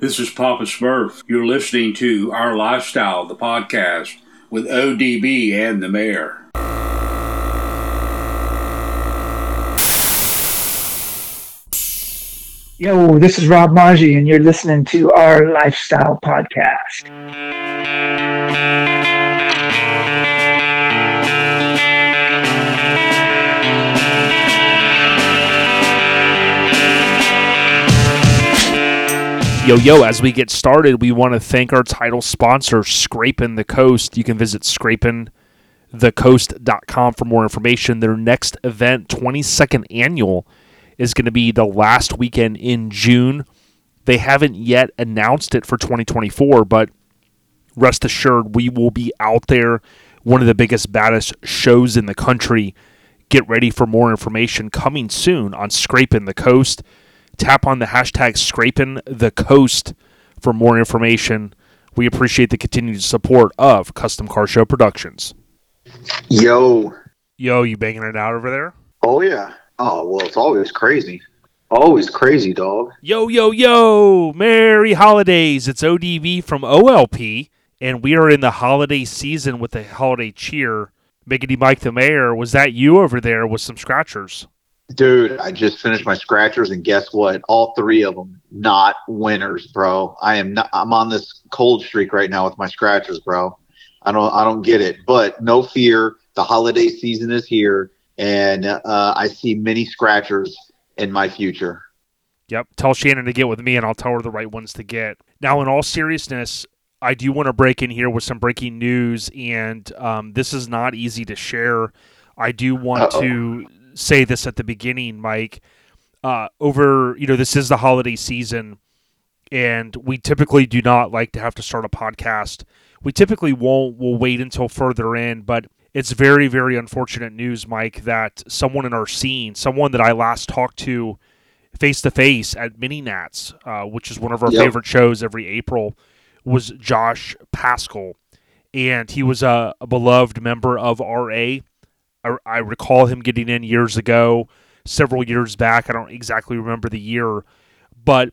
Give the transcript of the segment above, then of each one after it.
This is Papa Smurf. You're listening to Our Lifestyle, the podcast, with ODB and the mayor. Yo, this is Rob Maggi, and you're listening to our Lifestyle Podcast. Yo, yo, as we get started, we want to thank our title sponsor, Scraping the Coast. You can visit scrapingthecoast.com for more information. Their next event, 22nd annual, is going to be the last weekend in June. They haven't yet announced it for 2024, but rest assured, we will be out there. One of the biggest, baddest shows in the country. Get ready for more information coming soon on Scraping the Coast. Tap on the hashtag Scraping the Coast for more information. We appreciate the continued support of Custom Car Show Productions. Yo. Yo, you banging it out over there? Oh, yeah. Oh, well, it's always crazy. Always crazy, dog. Yo, yo, yo! Merry holidays! It's ODB from OLP, and we are in the holiday season with the holiday cheer. Miggity Mike the Mayor, was that you over there with some scratchers? Dude, I just finished my scratchers, and guess what? All three of them not winners, bro. I am not. I'm on this cold streak right now with my scratchers, bro. I don't. I don't get it. But no fear. The holiday season is here and uh, I see many scratchers in my future. Yep. Tell Shannon to get with me, and I'll tell her the right ones to get. Now, in all seriousness, I do want to break in here with some breaking news, and um, this is not easy to share. I do want Uh-oh. to say this at the beginning, Mike. Uh, over, you know, this is the holiday season, and we typically do not like to have to start a podcast. We typically won't. We'll wait until further in, but it's very, very unfortunate news, Mike, that someone in our scene, someone that I last talked to face to face at Mini Nats, uh, which is one of our yep. favorite shows every April, was Josh Pascal. And he was a, a beloved member of RA. I, I, recall him getting in years ago, several years back. I don't exactly remember the year, but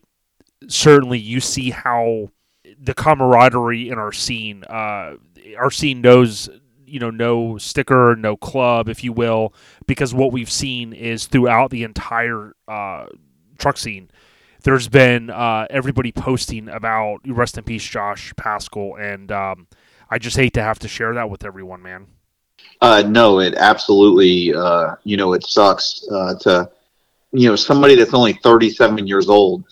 certainly you see how the camaraderie in our scene, uh, our scene knows you know no sticker, no club, if you will, because what we've seen is throughout the entire uh, truck scene, there's been uh, everybody posting about rest in peace, Josh Pascal, and um, I just hate to have to share that with everyone, man. Uh, no, it absolutely, uh, you know, it sucks uh, to, you know, somebody that's only 37 years old,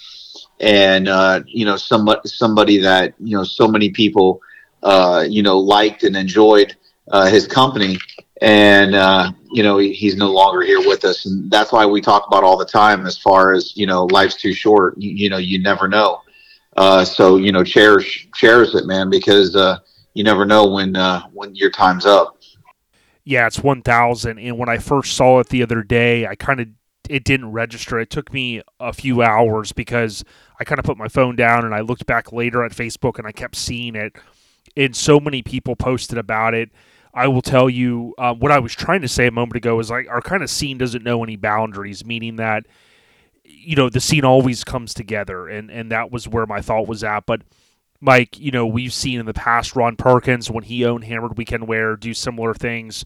and uh, you know, somebody somebody that you know so many people, uh, you know, liked and enjoyed uh, his company, and uh, you know he, he's no longer here with us, and that's why we talk about all the time. As far as you know, life's too short. You, you know, you never know. Uh, so you know, cherish cherish it, man, because uh, you never know when uh, when your time's up. Yeah, it's one thousand, and when I first saw it the other day, I kind of it didn't register. It took me a few hours because I kind of put my phone down and I looked back later at Facebook and I kept seeing it, and so many people posted about it I will tell you uh, what I was trying to say a moment ago is like our kind of scene doesn't know any boundaries, meaning that you know the scene always comes together, and and that was where my thought was at. But Mike, you know we've seen in the past Ron Perkins when he owned Hammerd Weekend Wear do similar things,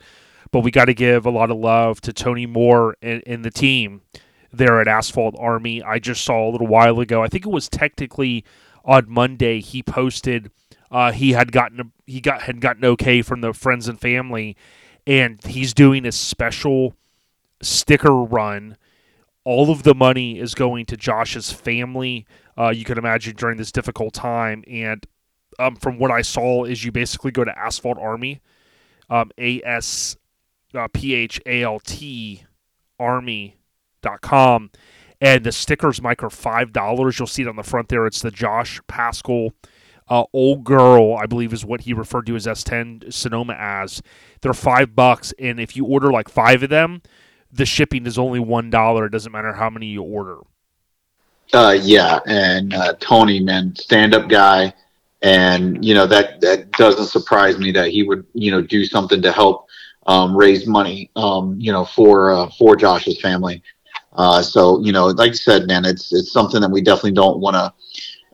but we got to give a lot of love to Tony Moore and, and the team there at Asphalt Army. I just saw a little while ago. I think it was technically on Monday he posted uh, he had gotten he got had gotten okay from the friends and family, and he's doing a special sticker run. All of the money is going to Josh's family. Uh, you can imagine during this difficult time, and um, from what I saw, is you basically go to Asphalt Army, um, A S uh, P H A L T Army.com, and the stickers, Mike, are five dollars. You'll see it on the front there. It's the Josh Pascal uh, old girl, I believe is what he referred to his S10 Sonoma as. They're five bucks, and if you order like five of them, the shipping is only one dollar. It doesn't matter how many you order. Uh, yeah, and uh, Tony, man, stand-up guy, and you know that that doesn't surprise me that he would you know do something to help um, raise money, um, you know, for uh, for Josh's family. Uh, so you know, like I said, man, it's it's something that we definitely don't want to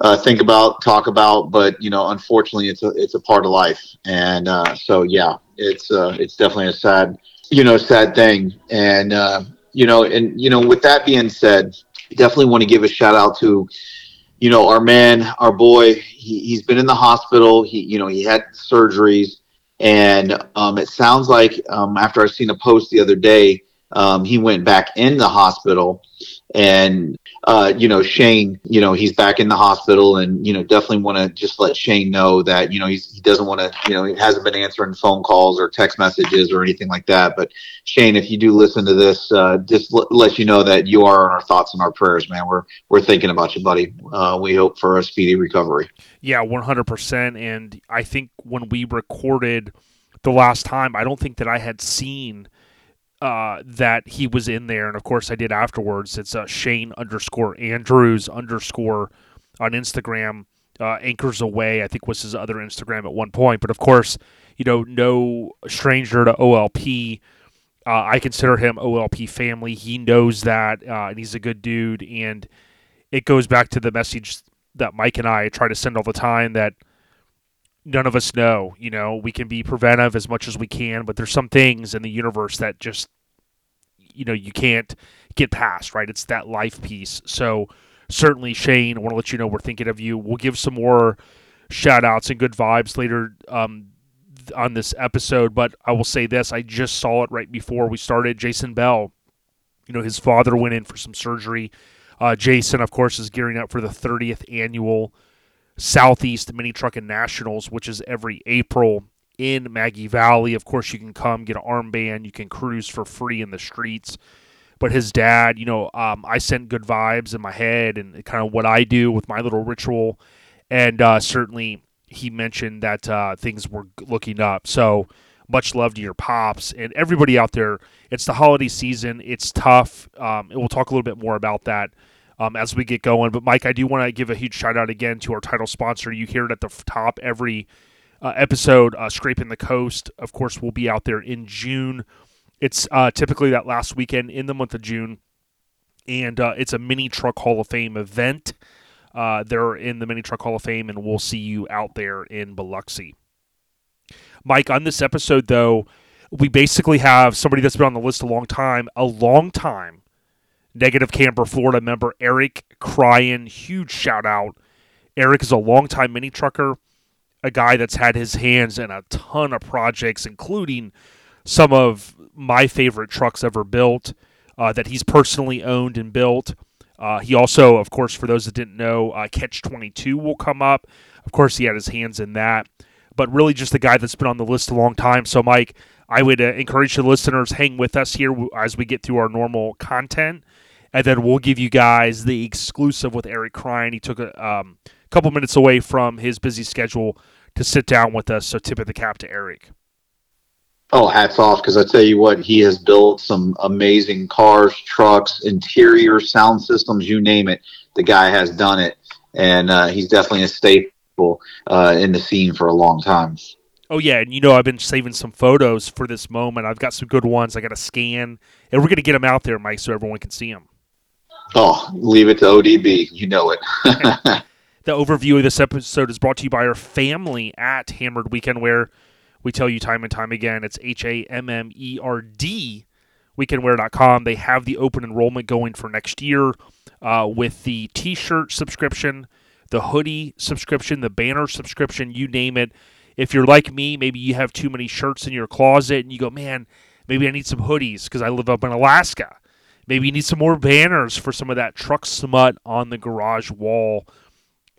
uh, think about, talk about. But you know, unfortunately, it's a it's a part of life, and uh, so yeah, it's uh, it's definitely a sad you know sad thing. And uh, you know, and you know, with that being said, definitely want to give a shout out to you know our man, our boy. He, he's been in the hospital. He you know he had surgeries, and um, it sounds like um, after I seen a post the other day, um, he went back in the hospital and uh, you know Shane, you know he's back in the hospital, and you know definitely want to just let Shane know that you know he's, he doesn't want to, you know, he hasn't been answering phone calls or text messages or anything like that. But Shane, if you do listen to this, uh, just l- let you know that you are on our thoughts and our prayers, man. We're we're thinking about you, buddy. Uh, we hope for a speedy recovery. Yeah, one hundred percent. And I think when we recorded the last time, I don't think that I had seen uh, that he was in there, and of course I did afterwards. It's uh, Shane underscore Andrews underscore on Instagram. Uh, anchors away, I think was his other Instagram at one point. But of course, you know, no stranger to OLP. Uh, I consider him OLP family. He knows that, uh, and he's a good dude. And it goes back to the message that Mike and I try to send all the time that none of us know. You know, we can be preventive as much as we can, but there's some things in the universe that just, you know, you can't get past, right? It's that life piece. So certainly, Shane, I want to let you know we're thinking of you. We'll give some more shout outs and good vibes later um, on this episode, but I will say this I just saw it right before we started. Jason Bell, you know, his father went in for some surgery. Uh, Jason, of course, is gearing up for the 30th annual Southeast Mini Trucking Nationals, which is every April in Maggie Valley. Of course, you can come get an armband, you can cruise for free in the streets. But his dad, you know, um, I sent good vibes in my head and kind of what I do with my little ritual. And uh, certainly he mentioned that uh, things were looking up. So much love to your pops and everybody out there. It's the holiday season, it's tough. Um, and we'll talk a little bit more about that um, as we get going. But Mike, I do want to give a huge shout out again to our title sponsor. You hear it at the top every uh, episode. Uh, Scraping the Coast, of course, will be out there in June. It's uh, typically that last weekend in the month of June, and uh, it's a mini truck Hall of Fame event. Uh, they're in the Mini Truck Hall of Fame, and we'll see you out there in Biloxi. Mike, on this episode, though, we basically have somebody that's been on the list a long time, a long time Negative Camber, Florida member Eric Cryan. Huge shout out. Eric is a longtime mini trucker, a guy that's had his hands in a ton of projects, including some of my favorite trucks ever built uh, that he's personally owned and built. Uh, he also, of course, for those that didn't know, uh, Catch 22 will come up. Of course, he had his hands in that, but really just the guy that's been on the list a long time. So, Mike, I would uh, encourage the listeners hang with us here as we get through our normal content and then we'll give you guys the exclusive with Eric Cryan. He took a um, couple minutes away from his busy schedule to sit down with us. So tip of the cap to Eric. Oh, hats off! Because I tell you what, he has built some amazing cars, trucks, interior sound systems, you name it. The guy has done it, and uh, he's definitely a staple uh, in the scene for a long time. Oh yeah, and you know I've been saving some photos for this moment. I've got some good ones. I got to scan, and we're gonna get them out there, Mike, so everyone can see them. Oh, leave it to ODB. You know it. the overview of this episode is brought to you by our family at Hammerd Weekend, where we tell you time and time again it's H A M M E R D weekendwear.com. They have the open enrollment going for next year uh, with the t shirt subscription, the hoodie subscription, the banner subscription, you name it. If you're like me, maybe you have too many shirts in your closet and you go, man, maybe I need some hoodies because I live up in Alaska. Maybe you need some more banners for some of that truck smut on the garage wall.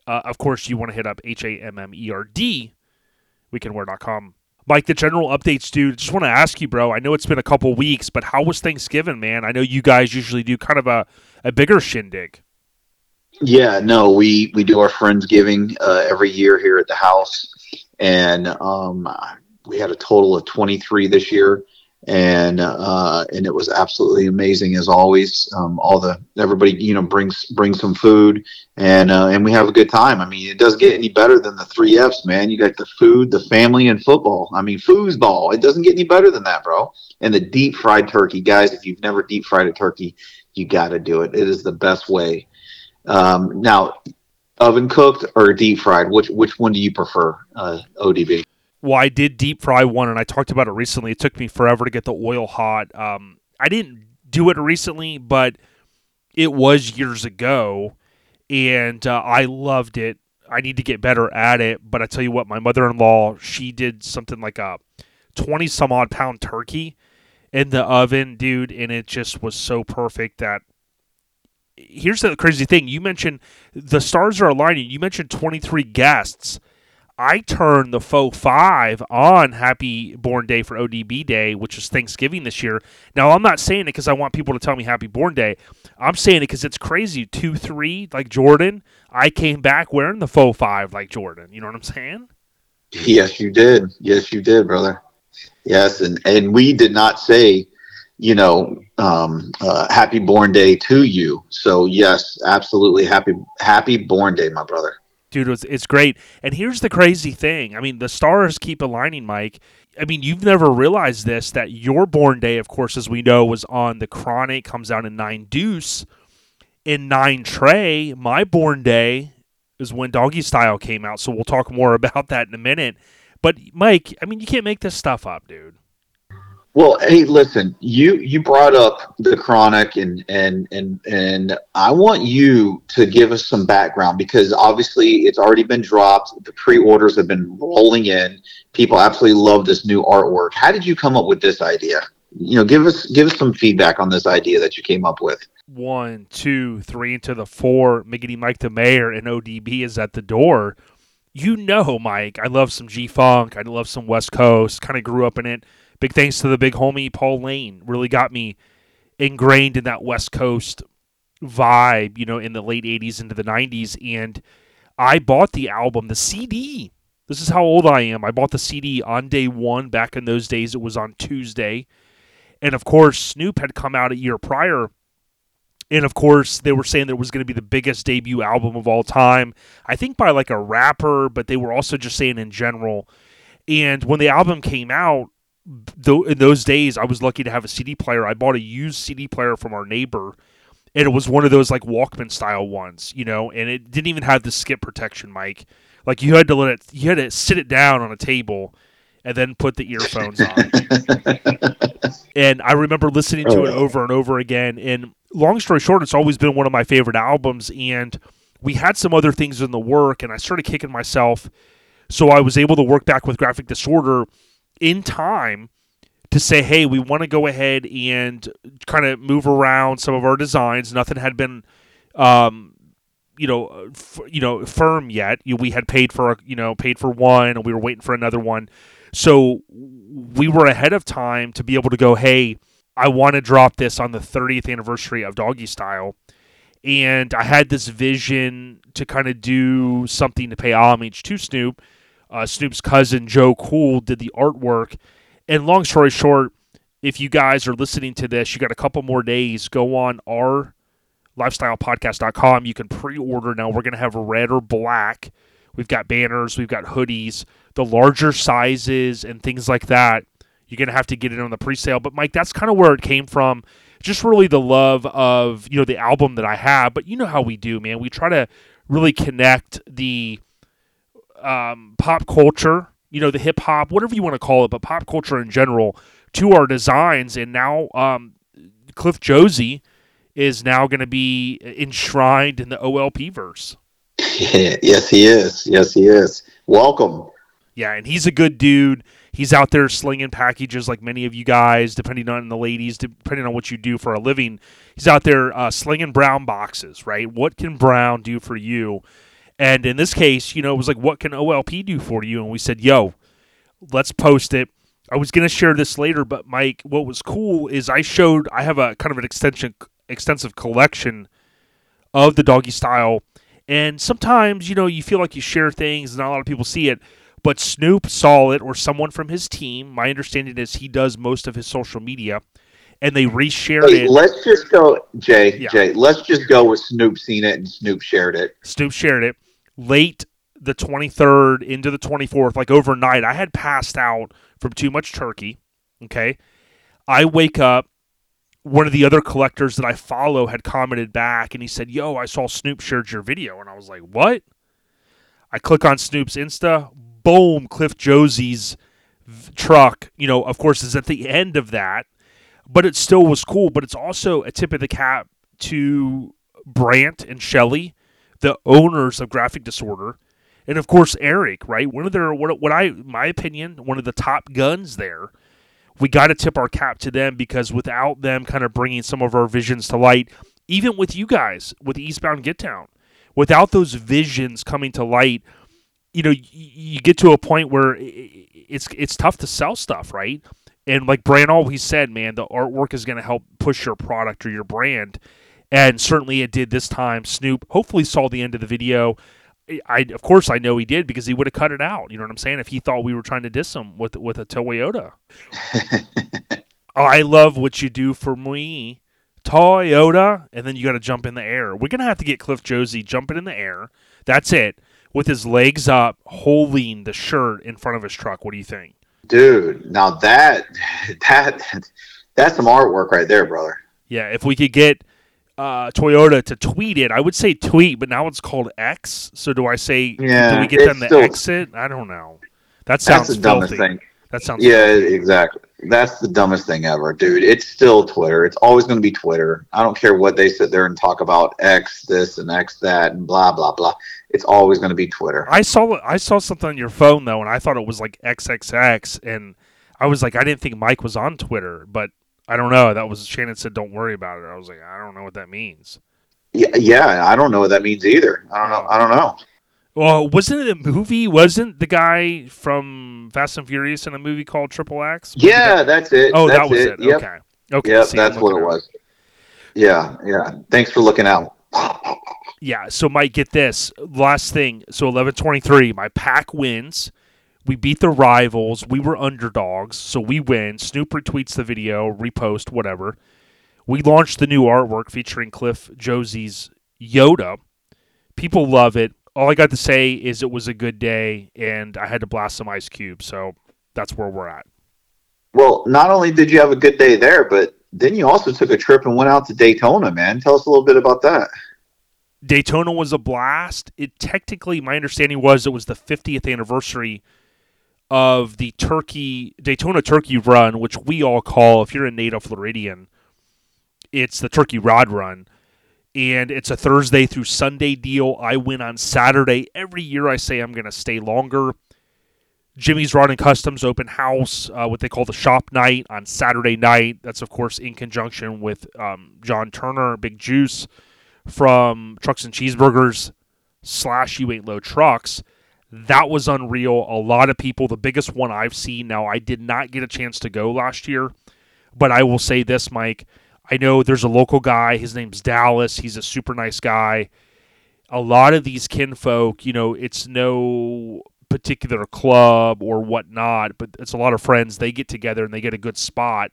Uh, of course, you want to hit up H A M M E R D, weekendwear.com. Mike, the general updates, dude. Just want to ask you, bro. I know it's been a couple weeks, but how was Thanksgiving, man? I know you guys usually do kind of a, a bigger shindig. Yeah, no, we we do our friendsgiving uh, every year here at the house, and um, we had a total of twenty three this year and uh, and it was absolutely amazing as always. Um, all the everybody you know brings brings some food and uh, and we have a good time. I mean, it doesn't get any better than the three Fs, man. You got the food, the family, and football. I mean, foosball. It doesn't get any better than that, bro. And the deep fried turkey, guys. If you've never deep fried a turkey, you got to do it. It is the best way. Um, now, Oven cooked or deep fried? Which which one do you prefer, uh, ODB? Well, I did deep fry one, and I talked about it recently. It took me forever to get the oil hot. Um, I didn't do it recently, but it was years ago, and uh, I loved it. I need to get better at it, but I tell you what, my mother-in-law she did something like a twenty some odd pound turkey in the oven, dude, and it just was so perfect that. Here's the crazy thing. You mentioned the stars are aligning. You mentioned 23 guests. I turned the faux five on Happy Born Day for ODB Day, which is Thanksgiving this year. Now, I'm not saying it because I want people to tell me Happy Born Day. I'm saying it because it's crazy. Two, three, like Jordan. I came back wearing the faux five like Jordan. You know what I'm saying? Yes, you did. Yes, you did, brother. Yes, and and we did not say, you know, um, uh, happy born day to you. So yes, absolutely happy happy born day, my brother. Dude, it's, it's great. And here's the crazy thing. I mean, the stars keep aligning, Mike. I mean, you've never realized this that your born day, of course, as we know, was on the Chronic, comes out in nine deuce. In nine Trey, my born day is when Doggy Style came out. So we'll talk more about that in a minute. But Mike, I mean, you can't make this stuff up, dude. Well, hey, listen, you you brought up the chronic and and and and I want you to give us some background because obviously it's already been dropped. The pre-orders have been rolling in. People absolutely love this new artwork. How did you come up with this idea? You know, give us give us some feedback on this idea that you came up with. One, two, three into the four. Miggity Mike the Mayor and ODB is at the door. You know, Mike, I love some G Funk. I love some West Coast. Kind of grew up in it Big thanks to the big homie Paul Lane. Really got me ingrained in that West Coast vibe, you know, in the late 80s into the 90s. And I bought the album, the CD. This is how old I am. I bought the CD on day one. Back in those days, it was on Tuesday. And of course, Snoop had come out a year prior. And of course, they were saying that it was going to be the biggest debut album of all time. I think by like a rapper, but they were also just saying in general. And when the album came out, though in those days I was lucky to have a CD player. I bought a used CD player from our neighbor, and it was one of those like Walkman style ones, you know, and it didn't even have the skip protection, mic. Like you had to let it, you had to sit it down on a table, and then put the earphones on. and I remember listening to it oh. over and over again. And long story short, it's always been one of my favorite albums. And we had some other things in the work, and I started kicking myself. So I was able to work back with graphic disorder in time to say, hey, we want to go ahead and kind of move around some of our designs. Nothing had been, um, you know, f- you know, firm yet. We had paid for, a, you know, paid for one, and we were waiting for another one. So we were ahead of time to be able to go, hey, I want to drop this on the 30th anniversary of Doggy Style. And I had this vision to kind of do something to pay homage to Snoop uh, Snoop's cousin Joe Cool did the artwork. And long story short, if you guys are listening to this, you got a couple more days. Go on our lifestylepodcast.com. You can pre-order now. We're going to have red or black. We've got banners, we've got hoodies, the larger sizes and things like that. You're going to have to get it on the pre-sale. But Mike, that's kind of where it came from. Just really the love of, you know, the album that I have, but you know how we do, man. We try to really connect the um, pop culture, you know, the hip hop, whatever you want to call it, but pop culture in general to our designs. And now um, Cliff Josie is now going to be enshrined in the OLP verse. yes, he is. Yes, he is. Welcome. Yeah, and he's a good dude. He's out there slinging packages like many of you guys, depending on the ladies, depending on what you do for a living. He's out there uh, slinging brown boxes, right? What can Brown do for you? And in this case, you know, it was like, what can OLP do for you? And we said, yo, let's post it. I was going to share this later, but Mike, what was cool is I showed, I have a kind of an extension, extensive collection of the doggy style. And sometimes, you know, you feel like you share things and not a lot of people see it. But Snoop saw it, or someone from his team. My understanding is he does most of his social media, and they reshared hey, it. Let's just go, Jay. Yeah. Jay, let's just go with Snoop seen it and Snoop shared it. Snoop shared it late the 23rd into the 24th, like overnight, I had passed out from too much turkey. Okay. I wake up one of the other collectors that I follow had commented back and he said, Yo, I saw Snoop shared your video. And I was like, What? I click on Snoop's Insta, boom, Cliff Josie's v- truck, you know, of course, is at the end of that, but it still was cool. But it's also a tip of the cap to Brant and Shelley, the owners of Graphic Disorder, and of course Eric, right? One of their what, what I my opinion, one of the top guns there. We got to tip our cap to them because without them kind of bringing some of our visions to light, even with you guys with Eastbound Get Down, without those visions coming to light, you know, you, you get to a point where it's it's tough to sell stuff, right? And like Brant always said, man, the artwork is going to help push your product or your brand. And certainly it did this time. Snoop hopefully saw the end of the video. I of course I know he did because he would have cut it out. You know what I'm saying? If he thought we were trying to diss him with with a Toyota. I love what you do for me, Toyota, and then you got to jump in the air. We're gonna have to get Cliff Josie jumping in the air. That's it, with his legs up, holding the shirt in front of his truck. What do you think, dude? Now that that that's some artwork right there, brother. Yeah, if we could get uh, Toyota to tweet it. I would say tweet, but now it's called X. So do I say? Yeah, do we get them to still, exit? I don't know. That sounds that's the filthy. dumbest thing. That sounds. Yeah, filthy. exactly. That's the dumbest thing ever, dude. It's still Twitter. It's always going to be Twitter. I don't care what they sit there and talk about X this and X that and blah blah blah. It's always going to be Twitter. I saw I saw something on your phone though, and I thought it was like XXX, and I was like, I didn't think Mike was on Twitter, but I don't know. That was Shannon said, "Don't worry about it." I was like, I don't know what that means. Yeah, yeah, I don't know what that means either. I don't know. Oh. I don't know. Well, wasn't it a movie? Wasn't the guy from Fast and Furious in a movie called Triple X? Was Yeah, that- that's it. Oh, that's that was it. Yep. Okay. Okay. Yep, see, that's what it at was. Yeah, yeah. Thanks for looking out. Yeah. So, Mike, get this last thing. So, eleven twenty three. My pack wins. We beat the rivals. We were underdogs, so we win. Snoop retweets the video, repost, whatever. We launched the new artwork featuring Cliff Josie's Yoda. People love it. All I got to say is it was a good day, and I had to blast some ice cubes. So that's where we're at. Well, not only did you have a good day there, but then you also took a trip and went out to Daytona, man. Tell us a little bit about that. Daytona was a blast. It technically, my understanding was it was the 50th anniversary of the Turkey Daytona Turkey Run, which we all call, if you're a native Floridian, it's the Turkey Rod Run, and it's a Thursday through Sunday deal. I win on Saturday every year. I say I'm going to stay longer. Jimmy's Rod and Customs open house, uh, what they call the shop night on Saturday night. That's of course in conjunction with um, John Turner, Big Juice from Trucks and Cheeseburgers slash You Ain't Low Trucks. That was unreal. A lot of people, the biggest one I've seen. Now, I did not get a chance to go last year, but I will say this, Mike. I know there's a local guy. His name's Dallas. He's a super nice guy. A lot of these kinfolk, you know, it's no particular club or whatnot, but it's a lot of friends. They get together and they get a good spot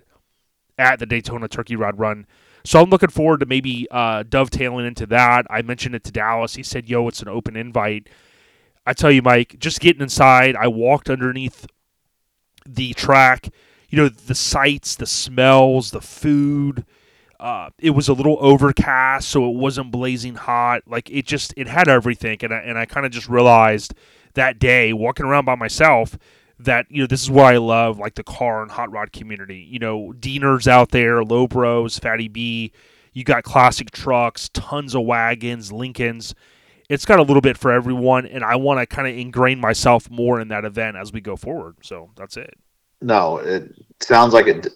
at the Daytona Turkey Rod Run. So I'm looking forward to maybe uh, dovetailing into that. I mentioned it to Dallas. He said, "Yo, it's an open invite." I tell you, Mike, just getting inside, I walked underneath the track. You know, the sights, the smells, the food. Uh, it was a little overcast, so it wasn't blazing hot. Like it just, it had everything, and I, and I kind of just realized that day walking around by myself that you know this is what I love, like the car and hot rod community. You know, Deaners out there, Low Bros, Fatty B. You got classic trucks, tons of wagons, Lincolns. It's got a little bit for everyone, and I want to kind of ingrain myself more in that event as we go forward. So that's it. No, it sounds like it.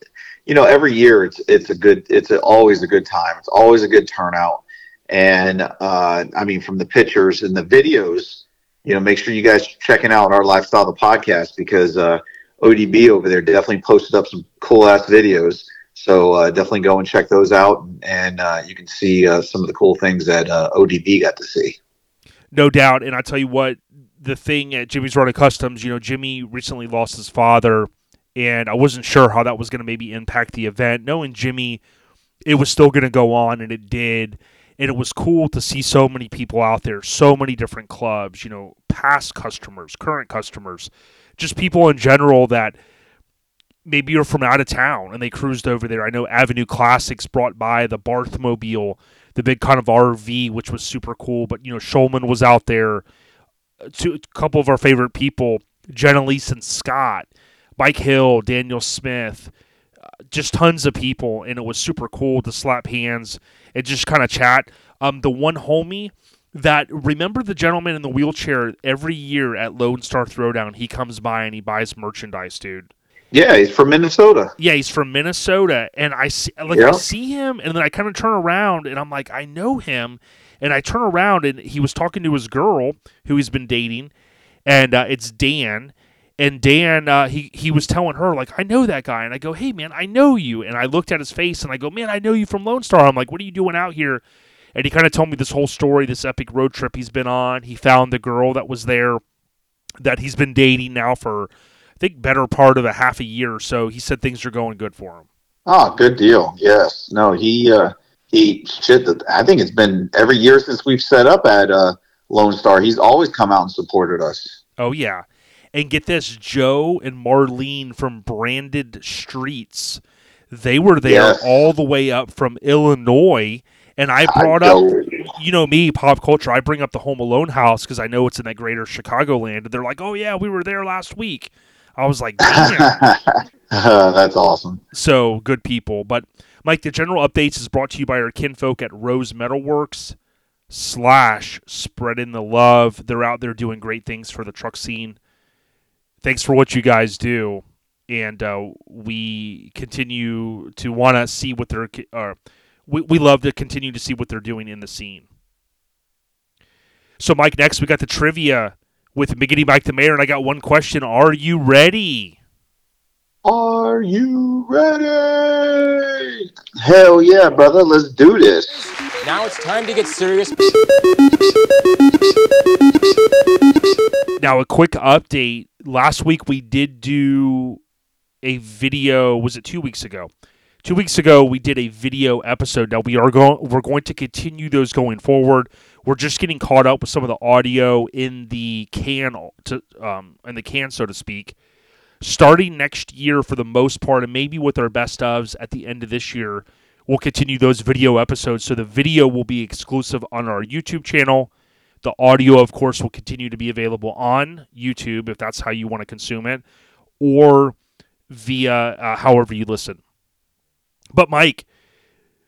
You know, every year it's it's a good. It's a, always a good time. It's always a good turnout. And uh, I mean, from the pictures and the videos, you know, make sure you guys checking out our lifestyle the podcast because uh, ODB over there definitely posted up some cool ass videos. So uh, definitely go and check those out, and uh, you can see uh, some of the cool things that uh, ODB got to see. No doubt. And I tell you what, the thing at Jimmy's and Customs, you know, Jimmy recently lost his father, and I wasn't sure how that was going to maybe impact the event. Knowing Jimmy, it was still going to go on, and it did. And it was cool to see so many people out there, so many different clubs, you know, past customers, current customers, just people in general that maybe you're from out of town and they cruised over there. I know Avenue Classics brought by the Barthmobile, the big kind of RV, which was super cool. But you know, Shulman was out there. A couple of our favorite people, Jenna and Scott, Mike Hill, Daniel Smith, uh, just tons of people, and it was super cool to slap hands and just kind of chat. Um, the one homie that remember the gentleman in the wheelchair every year at Lone Star Throwdown, he comes by and he buys merchandise, dude. Yeah, he's from Minnesota. Yeah, he's from Minnesota, and I see like I see him, and then I kind of turn around, and I'm like, I know him, and I turn around, and he was talking to his girl who he's been dating, and uh, it's Dan, and Dan, uh, he he was telling her like, I know that guy, and I go, Hey man, I know you, and I looked at his face, and I go, Man, I know you from Lone Star. I'm like, What are you doing out here? And he kind of told me this whole story, this epic road trip he's been on. He found the girl that was there that he's been dating now for think better part of a half a year. Or so he said things are going good for him. Oh, good deal. Yes. No, he uh, he shit. I think it's been every year since we've set up at uh, Lone Star. He's always come out and supported us. Oh yeah, and get this, Joe and Marlene from Branded Streets. They were there yes. all the way up from Illinois. And I brought I up, you know me, pop culture. I bring up the Home Alone house because I know it's in that greater Chicagoland. And they're like, oh, yeah, we were there last week. I was like, That's awesome. So good people. But Mike, the general updates is brought to you by our kinfolk at Rose Metalworks slash spreading the love. They're out there doing great things for the truck scene. Thanks for what you guys do. And uh, we continue to want to see what they're. Uh, we, we love to continue to see what they're doing in the scene. So, Mike, next we got the trivia with Miggity Mike the Mayor, and I got one question. Are you ready? Are you ready? Hell yeah, brother. Let's do this. Now it's time to get serious. Now, a quick update. Last week we did do a video. Was it two weeks ago? Two weeks ago we did a video episode. Now we are going. We're going to continue those going forward. We're just getting caught up with some of the audio in the can, to, um, in the can, so to speak. Starting next year, for the most part, and maybe with our best ofs at the end of this year, we'll continue those video episodes. So the video will be exclusive on our YouTube channel. The audio, of course, will continue to be available on YouTube if that's how you want to consume it, or via uh, however you listen. But Mike,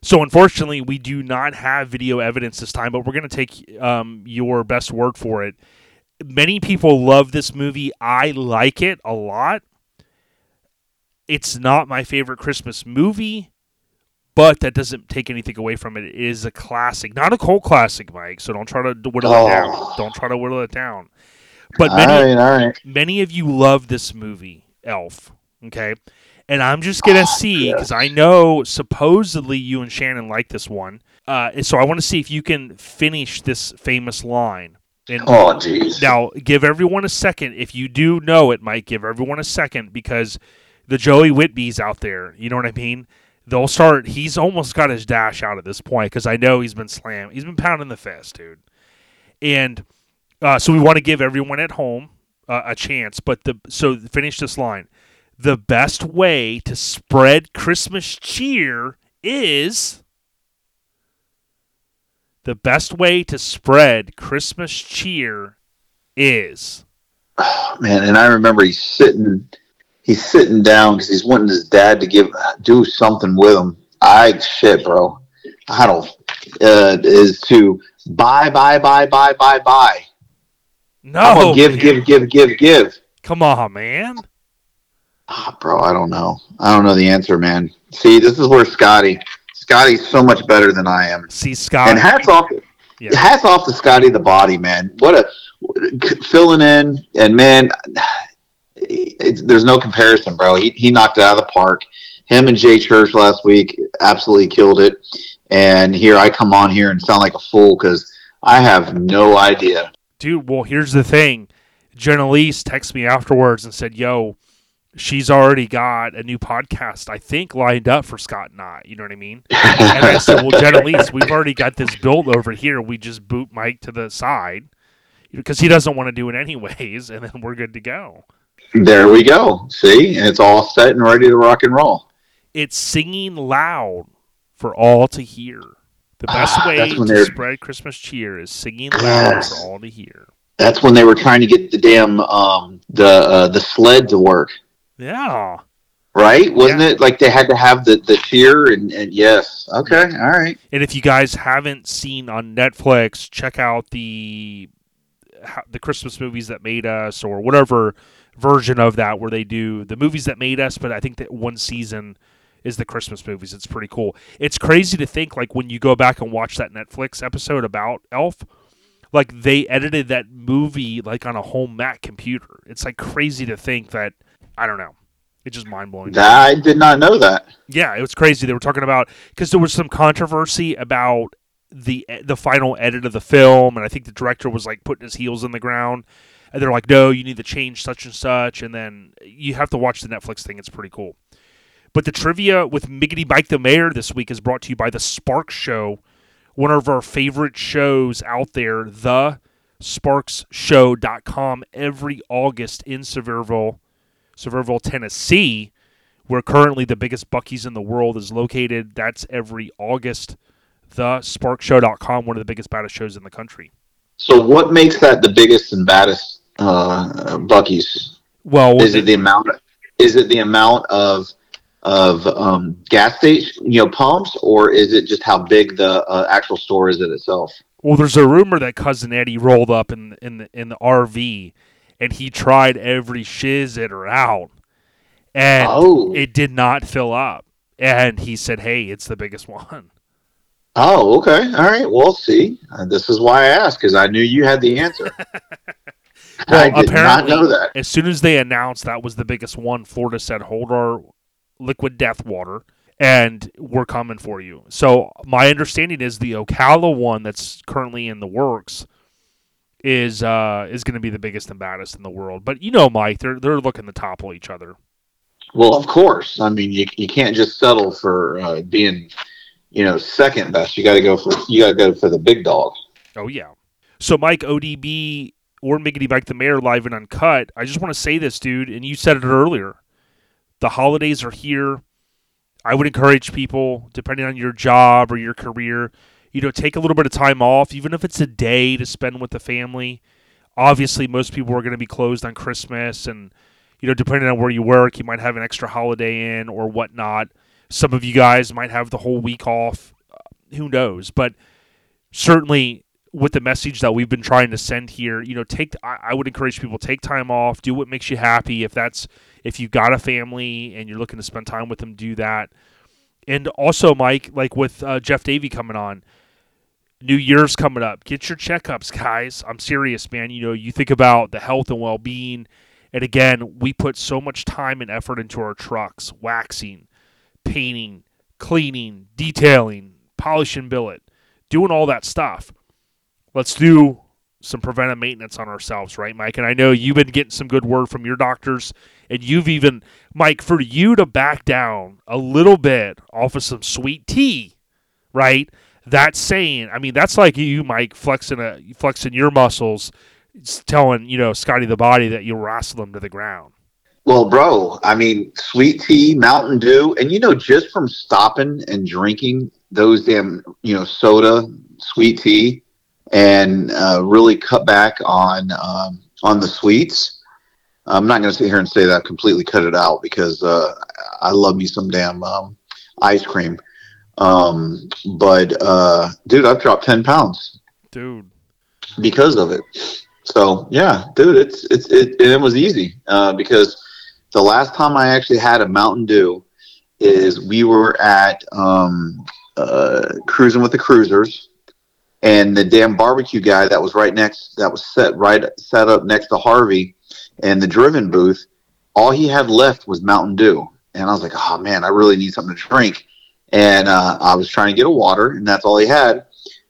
so unfortunately, we do not have video evidence this time, but we're going to take um, your best word for it. Many people love this movie. I like it a lot. It's not my favorite Christmas movie, but that doesn't take anything away from it. It is a classic, not a cult classic, Mike. So don't try to whittle oh. it down. Don't try to whittle it down. But many, all right, all right. many of you love this movie, Elf. Okay, and I'm just gonna see because I know supposedly you and Shannon like this one. Uh, so I want to see if you can finish this famous line. And oh, jeez. Now, give everyone a second. If you do know it, Mike, give everyone a second because the Joey Whitby's out there. You know what I mean? They'll start. He's almost got his dash out at this point because I know he's been slammed. He's been pounding the fist, dude. And uh, so we want to give everyone at home uh, a chance. But the so finish this line the best way to spread Christmas cheer is the best way to spread Christmas cheer is. Oh, man, and I remember he's sitting, he's sitting down because he's wanting his dad to give do something with him. I shit, bro. I don't. Uh, is to buy, buy, buy, buy, buy, buy. No, give, give, give, give, give. Come on, man. Oh, bro, I don't know. I don't know the answer, man. See, this is where Scotty. Scotty's so much better than I am. See, Scotty, And hats off. Yeah. Hats off to Scotty the body, man. What a filling in and man, there's no comparison, bro. He he knocked it out of the park. Him and Jay Church last week absolutely killed it. And here I come on here and sound like a fool because I have no idea. Dude, well, here's the thing. Jenna Elise texted me afterwards and said, "Yo, she's already got a new podcast, I think, lined up for Scott and I. You know what I mean? and I said, well, Jen, at least we've already got this built over here. We just boot Mike to the side because he doesn't want to do it anyways, and then we're good to go. There we go. See, and it's all set and ready to rock and roll. It's singing loud for all to hear. The best Ah, way to they're- spread Christmas cheer is singing loud for all to hear. That's when they were trying to get the damn um, the uh, the sled to work, Yeah. right? Wasn't Yeah. it like they had to have the the cheer and, and yes, okay, all right. And if you guys haven't seen on Netflix, check out the the Christmas movies that made us, or whatever version of that where they do the movies that made us. But I think that one season is the Christmas movies. It's pretty cool. It's crazy to think like when you go back and watch that Netflix episode about Elf, like they edited that movie like on a home Mac computer. It's like crazy to think that I don't know. It's just mind blowing. I did not know that. Yeah, it was crazy. They were talking about because there was some controversy about the the final edit of the film, and I think the director was like putting his heels in the ground, and they're like, "No, you need to change such and such," and then you have to watch the Netflix thing. It's pretty cool. But the trivia with Miggity Mike the Mayor this week is brought to you by the Sparks Show, one of our favorite shows out there, the sparksshow.com every August in Sevierville, Sevierville, Tennessee where currently the biggest Buc-ee's in the world is located. That's every August. The sparkshow.com, one of the biggest, baddest shows in the country. So, what makes that the biggest and baddest uh, Buc-ee's? Well, Is it the amount? Is it the amount of of um, gas station, you know, pumps, or is it just how big the uh, actual store is in itself? well, there's a rumor that cousin Eddie rolled up in in the in the RV, and he tried every shiz it or out, and Oh. it did not fill up. And he said, "Hey, it's the biggest one." Oh, okay, all right. Well, see, uh, this is why I asked because I knew you had the answer. I Well, did not know that. As soon as they announced that was the biggest one, Florida said, "Hold our liquid death water, and we're coming for you." So my understanding is the Ocala one that's currently in the works is uh, is going to be the biggest and baddest in the world. But you know, Mike, they're they're looking to topple each other. Well, of course. I mean, you you can't just settle for uh, being, you know, second best. You got to go for you got to go for the big dog. Oh yeah. So Mike ODB or Miggity Mike the Mayor live and uncut. I just want to say this, dude, and you said it earlier. The holidays are here. I would encourage people, depending on your job or your career, you know, take a little bit of time off, even if it's a day to spend with the family. Obviously, most people are going to be closed on Christmas, and you know, depending on where you work, you might have an extra holiday in or whatnot. Some of you guys might have the whole week off. Uh, Who knows? But certainly with the message that we've been trying to send here, you know, take I, I would encourage people take time off, do what makes you happy. If that's if you've got a family and you're looking to spend time with them, do that. And also, Mike, like with uh, Jeff Davey coming on, New Year's coming up. Get your checkups, guys. I'm serious, man. You know, you think about the health and well being. And again, we put so much time and effort into our trucks, waxing, painting, cleaning, detailing, polishing billet, doing all that stuff. Let's do some preventive maintenance on ourselves, right, Mike? And I know you've been getting some good word from your doctors, and you've even, Mike, for you to back down a little bit off of some sweet tea, right? That's saying, I mean, that's like you, Mike, flexing a flexing your muscles, telling you know Scotty the Body that you'll wrestle him to the ground. Well, bro, I mean, sweet tea, Mountain Dew, and you know, just from stopping and drinking those damn, you know, soda, sweet tea, and uh, really cut back on um, on the sweets. I'm not going to sit here and say that I've completely cut it out because uh, I love me some damn um, ice cream. Um, but uh, dude, I've dropped ten pounds Dude, because of it. So yeah, dude, it's it's it, and it was easy uh, because the last time I actually had a Mountain Dew is we were at um, uh, cruising with the cruisers, and the damn barbecue guy that was right next that was set right set up next to Harvey and the driven booth. All he had left was Mountain Dew, and I was like, oh man, I really need something to drink. And uh, I was trying to get a water, and that's all he had.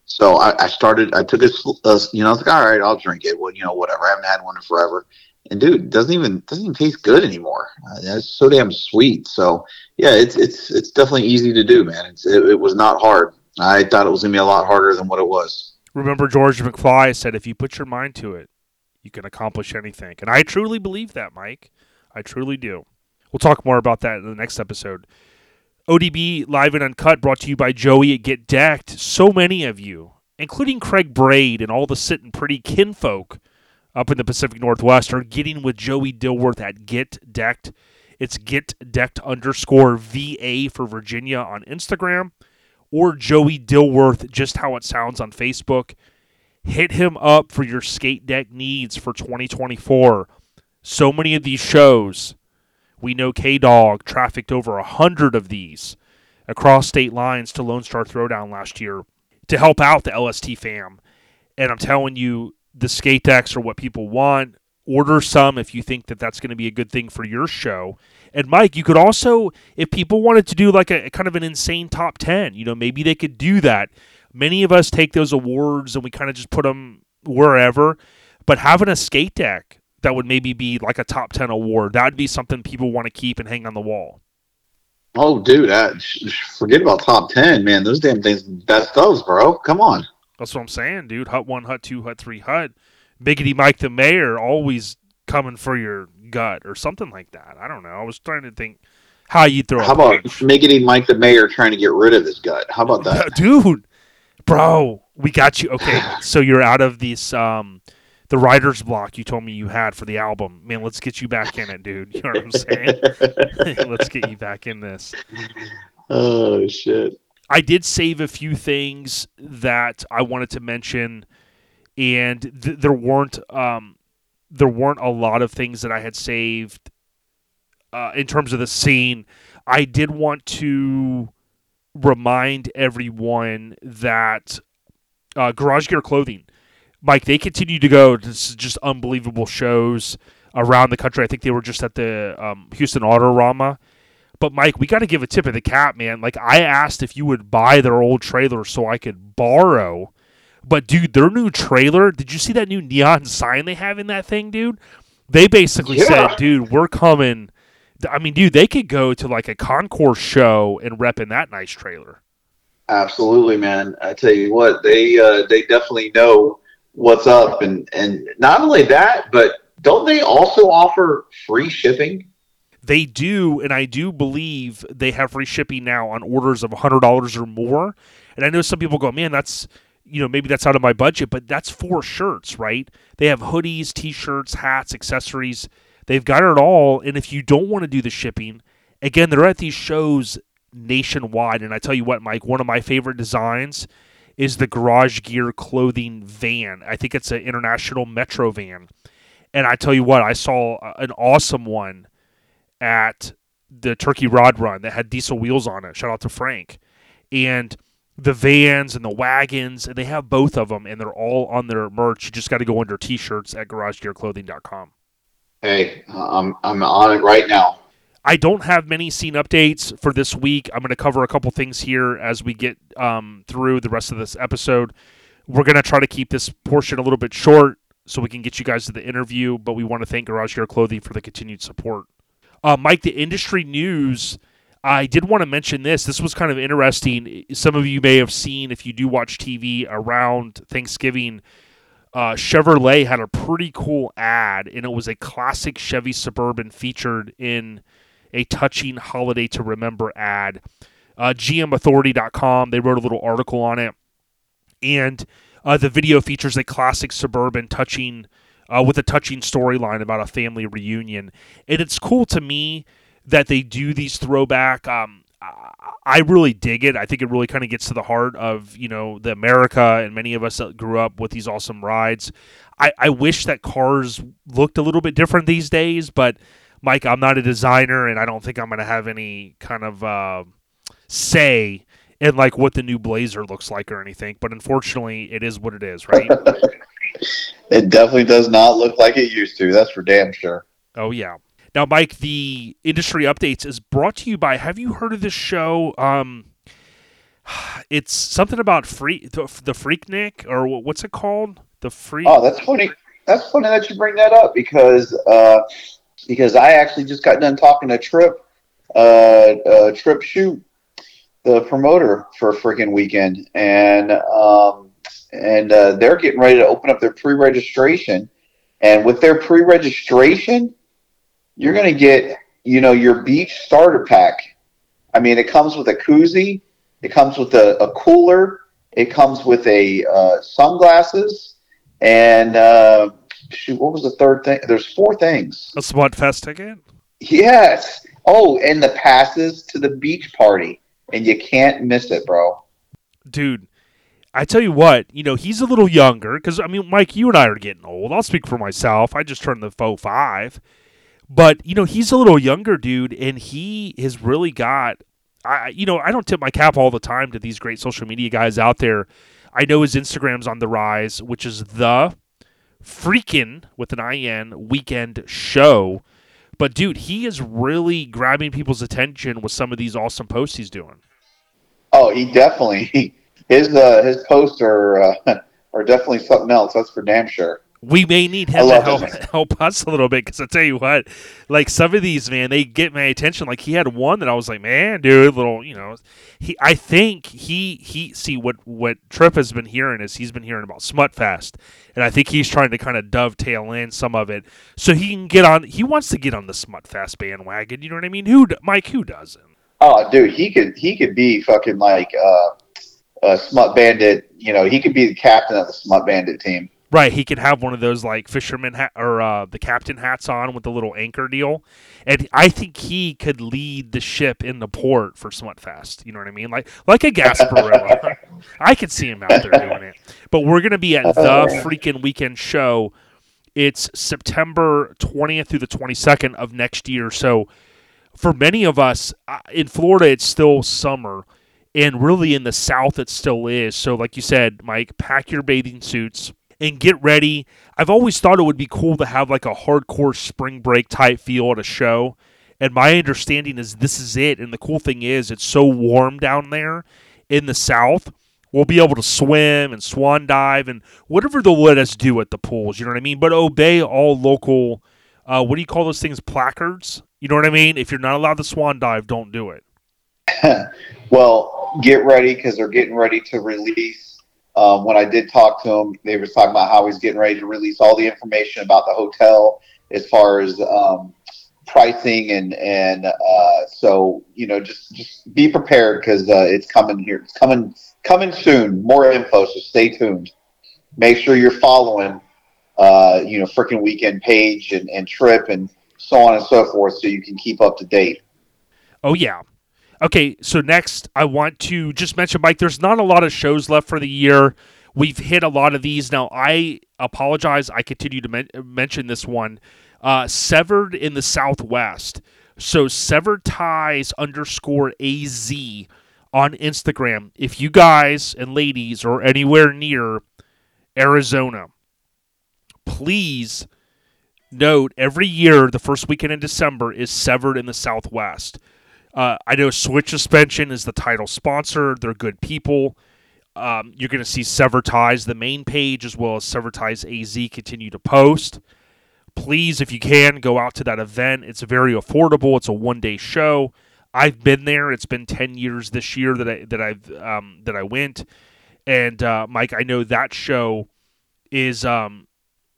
So I, I started. I took a, a, you know, I was like, all right, I'll drink it. Well, you know, whatever. I haven't had one in forever. And dude, doesn't even doesn't even taste good anymore. Uh, it's so damn sweet. So yeah, it's it's it's definitely easy to do, man. It's it, it was not hard. I thought it was gonna be a lot harder than what it was. remember George McFly said, if you put your mind to it, you can accomplish anything. And I truly believe that, Mike. I truly do. We'll talk more about that in the next episode. ODB Live and Uncut brought to you by Joey at Get Decked. So many of you, including Craig Braid and all the sitting pretty kinfolk up in the Pacific Northwest, are getting with Joey Dilworth at Get Decked. It's Get Decked underscore VA for Virginia on Instagram or Joey Dilworth, just how it sounds on Facebook. Hit him up for your skate deck needs for 2024. So many of these shows, we know K Dog trafficked over a hundred of these across state lines to Lone Star Throwdown last year to help out the LST fam. And I'm telling you, the skate decks are what people want. Order some if you think that that's going to be a good thing for your show. And Mike, you could also, if people wanted to do like a, kind of an insane top 10, you know, maybe they could do that. Many of us take those awards and we kind of just put them wherever. But having a skate deck that would maybe be like a top 10 award, that would be something people want to keep and hang on the wall. Oh, dude, I, forget about top 10, man. Those damn things, that's those, bro. Come on. That's what I'm saying, dude. Hut 1, Hut 2, Hut 3, Hut. Miggity Mike the Mayor always coming for your gut or something like that. I don't know. I was trying to think how you throw. How about Miggity Mike the Mayor trying to get rid of his gut? How about that, dude? Bro, we got you. Okay, so you're out of this um the writer's block you told me you had for the album. Man, let's get you back in it, dude. You know what I'm saying? let's get you back in this. Oh shit. I did save a few things that I wanted to mention, and th- there weren't um, there weren't a lot of things that I had saved uh, in terms of the scene. I did want to remind everyone that uh, Garage Gear Clothing, Mike, they continue to go to just unbelievable shows around the country. I think they were just at the um, Houston Autorama. But Mike, we got to give a tip of the cap, man. Like I asked if you would buy their old trailer so I could borrow but dude, their new trailer, did you see that new neon sign they have in that thing, dude? They basically yeah. said, dude, we're coming. I mean, dude, they could go to like a concourse show and rep in that nice trailer. Absolutely, man. I tell you what, they uh, they definitely know what's up, and and not only that, but don't they also offer free shipping? They do, and I do believe they have free shipping now on orders of hundred dollars or more. And I know some people go, man, that's you know, maybe that's out of my budget, but that's four shirts, right? They have hoodies, t shirts, hats, accessories. They've got it all. And if you don't want to do the shipping, again, they're at these shows nationwide. And I tell you what, Mike, one of my favorite designs is the Garage Gear clothing van. I think it's an international metro van. And I tell you what, I saw an awesome one at the Turkey Rod Run that had diesel wheels on it. Shout out to Frank. And the vans and the wagons, and they have both of them, and they're all on their merch. You just got to go under t-shirts at garagegearclothing.com. Hey, I'm I'm on it right now. I don't have many scene updates for this week. I'm going to cover a couple things here as we get um, through the rest of this episode. We're going to try to keep this portion a little bit short so we can get you guys to the interview, but we want to thank Garage Gear Clothing for the continued support. Uh, Mike, the industry news I did want to mention this. This was kind of interesting. Some of you may have seen, if you do watch TV around Thanksgiving, uh, Chevrolet had a pretty cool ad, and it was a classic Chevy Suburban featured in a touching holiday to remember ad. Uh, GMAuthority.com, they wrote a little article on it. And uh, the video features a classic Suburban touching, uh, with a touching storyline about a family reunion. And it's cool to me that they do these throwback. Um, I really dig it. I think it really kind of gets to the heart of you know the America and many of us that grew up with these awesome rides. I, I wish that cars looked a little bit different these days, but Mike, I'm not a designer, and I don't think I'm going to have any kind of uh, say in like what the new Blazer looks like or anything. But unfortunately, it is what it is, right? it definitely does not look like it used to. That's for damn sure. Oh yeah. Now, Mike, the industry updates is brought to you by. Have you heard of this show? Um, it's something about freak the, the Freaknik or what's it called? The freak. Oh, that's funny. That's funny that you bring that up because uh, because I actually just got done talking to Trip uh, uh, Trip Shoot, the promoter for a freaking weekend, and um, and uh, they're getting ready to open up their pre-registration And with their pre-registration, you're going to get, you know, your beach starter pack. I mean, it comes with a koozie, it comes with a, a cooler, it comes with a uh, sunglasses, and uh, shoot, what was the third thing? There's four things. A Smut Fest ticket? Yes. Oh, and the passes to the beach party, and you can't miss it, bro. Dude, I tell you what, you know, he's a little younger because, I mean, Mike, you and I are getting old. I'll speak for myself. I just turned the faux five. But, you know, he's a little younger, dude, and he has really got. I, you know, I don't tip my cap all the time to these great social media guys out there. I know his Instagram's on the rise, which is the freaking with an IN weekend show. But dude, he is really grabbing people's attention with some of these awesome posts he's doing. Oh, he definitely his uh, his posts are uh, are definitely something else. That's for damn sure. We may need him to help him. help us a little bit because I tell you what, like some of these man, they get my attention. Like he had one that I was like, man, dude, little, you know, he. I think he he see what what Trip has been hearing is he's been hearing about Smutfest, and I think he's trying to kind of dovetail in some of it so he can get on. He wants to get on the Smutfest bandwagon. You know what I mean? Who, Mike? Who doesn't? Oh, dude, he could he could be fucking like uh, a smut bandit. You know, he could be the captain of the smut bandit team. Right, he could have one of those like fisherman hat or uh, the captain hats on with the little anchor deal, and I think he could lead the ship in the port for Smutfest. You know what I mean? Like like a Gasparilla. I could see him out there doing it. But we're gonna be at the freaking weekend show. It's September twentieth through the twenty second of next year. So for many of us uh, in Florida, it's still summer, and really in the South, it still is. So, like you said, Mike, pack your bathing suits and get ready. I've always thought it would be cool to have like a hardcore spring break type feel at a show. And my understanding is this is it. And the cool thing is, it's so warm down there in the South. We'll be able to swim and swan dive and whatever they'll let us do at the pools. You know what I mean? But obey all local, uh, what do you call those things? Placards? You know what I mean? If you're not allowed to swan dive, don't do it. well, get ready because they're getting ready to release. Um, when I did talk to him, they were talking about how he's getting ready to release all the information about the hotel as far as um, pricing and and uh, so you know just just be prepared because uh, it's coming here. It's coming coming soon. More info, so stay tuned. Make sure you're following, uh, you know, freaking weekend page and, and trip and so on and so forth, so you can keep up to date. Oh yeah. Okay, so next I want to just mention Mike there's not a lot of shows left for the year. We've hit a lot of these. Now I apologize. I continue to men- mention this one. Uh, severed in the Southwest. So severed ties underscore AZ on Instagram. If you guys and ladies are anywhere near Arizona, please note every year the first weekend in December is severed in the Southwest. Uh, I know Switch Suspension is the title sponsor. They're good people. Um, you're going to see Sever Ties, the main page, as well as Sever Ties AZ continue to post. Please, if you can, go out to that event. It's very affordable. It's a one day show. I've been there. It's been ten years this year that I that I've um, that I went. And uh, Mike, I know that show is um,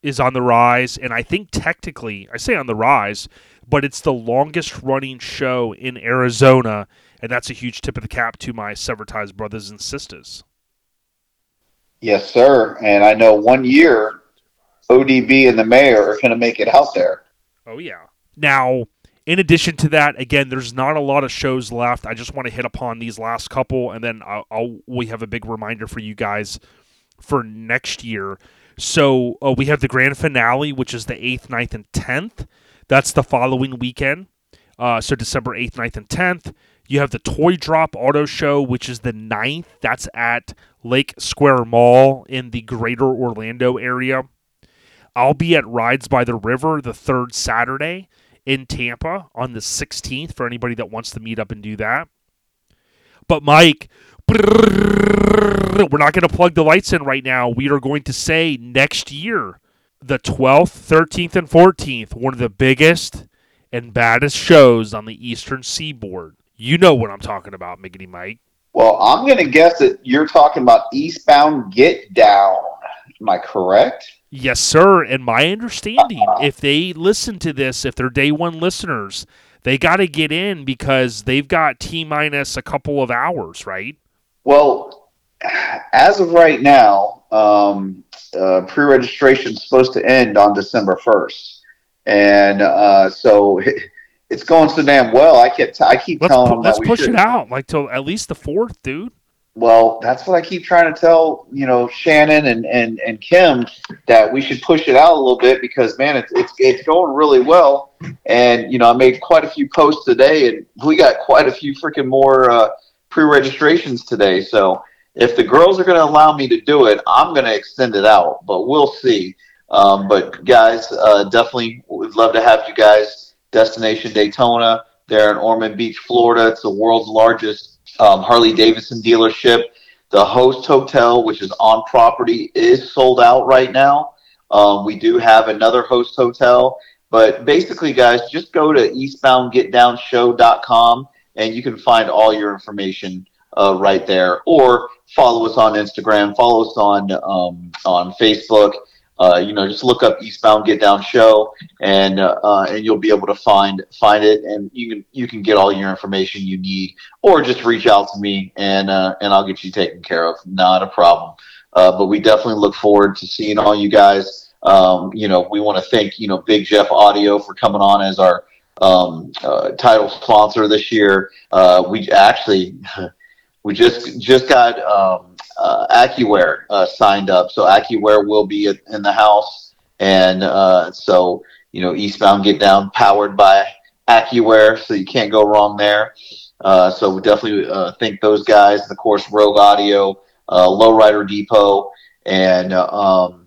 is on the rise, and I think technically, I say on the rise, but it's the longest running show in Arizona, and that's a huge tip of the cap to my Sever brothers and sisters. Yes, sir. And I know one year ODB and the mayor are going to make it out there. Oh yeah. Now, in addition to that, again, there's not a lot of shows left. I just want to hit upon these last couple, and then I'll, I'll we have a big reminder for you guys for next year. So uh, we have the grand finale, which is the 8th, 9th, and 10th. That's the following weekend. Uh, so December 8th, 9th, and 10th. You have the Toy Drop Auto Show, which is the 9th. That's at Lake Square Mall in the greater Orlando area. I'll be at Rides by the River the third Saturday in Tampa on the 16th for anybody that wants to meet up and do that. But Mike, we're not going to plug the lights in right now. We are going to say next year, the 12th, 13th, and 14th, one of the biggest and baddest shows on the Eastern Seaboard. You know what I'm talking about, Miggity Mike. Well, I'm going to guess that you're talking about Eastbound Get Down. Am I correct? Yes, sir. And my understanding, if they listen to this, if they're day one listeners, they got to get in because they've got T minus a couple of hours, right? Well, as of right now, um, uh, pre-registration is supposed to end on December first, and uh, so it's going so damn well. I kept I keep Let's, telling pu- them let's that we push should. it out like till at least the fourth, dude. Well, that's what I keep trying to tell you know Shannon and and and Kim that we should push it out a little bit because man, it's it's it's going really well, and you know I made quite a few posts today, and we got quite a few freaking more uh, pre-registrations today. So if the girls are going to allow me to do it, I'm going to extend it out, but we'll see. Um, but guys, uh, definitely would love to have you guys. Destination Daytona there in Ormond Beach, Florida. It's the world's largest um, Harley Davidson dealership. The host hotel, which is on property, is sold out right now. Um, we do have another host hotel, but basically, guys, just go to eastboundgetdownshow.com and you can find all your information uh, right there. Or follow us on Instagram, follow us on um, on Facebook. Uh, you know, just look up Eastbound Get Down Show, and uh, uh, and you'll be able to find find it, and you can you can get all your information you need, or just reach out to me, and uh, and I'll get you taken care of. Not a problem. Uh, but we definitely look forward to seeing all you guys. Um, you know, we want to thank you know Big Jeff Audio for coming on as our um, uh, title sponsor this year. We actually we just just got um, uh, AccuAir uh, signed up, so AccuAir will be in the house, and uh, so you know Eastbound Get Down powered by AccuAir, so you can't go wrong there. Uh, so we definitely uh, thank those guys, and of course Rogue Audio, uh, Lowrider Depot, and um,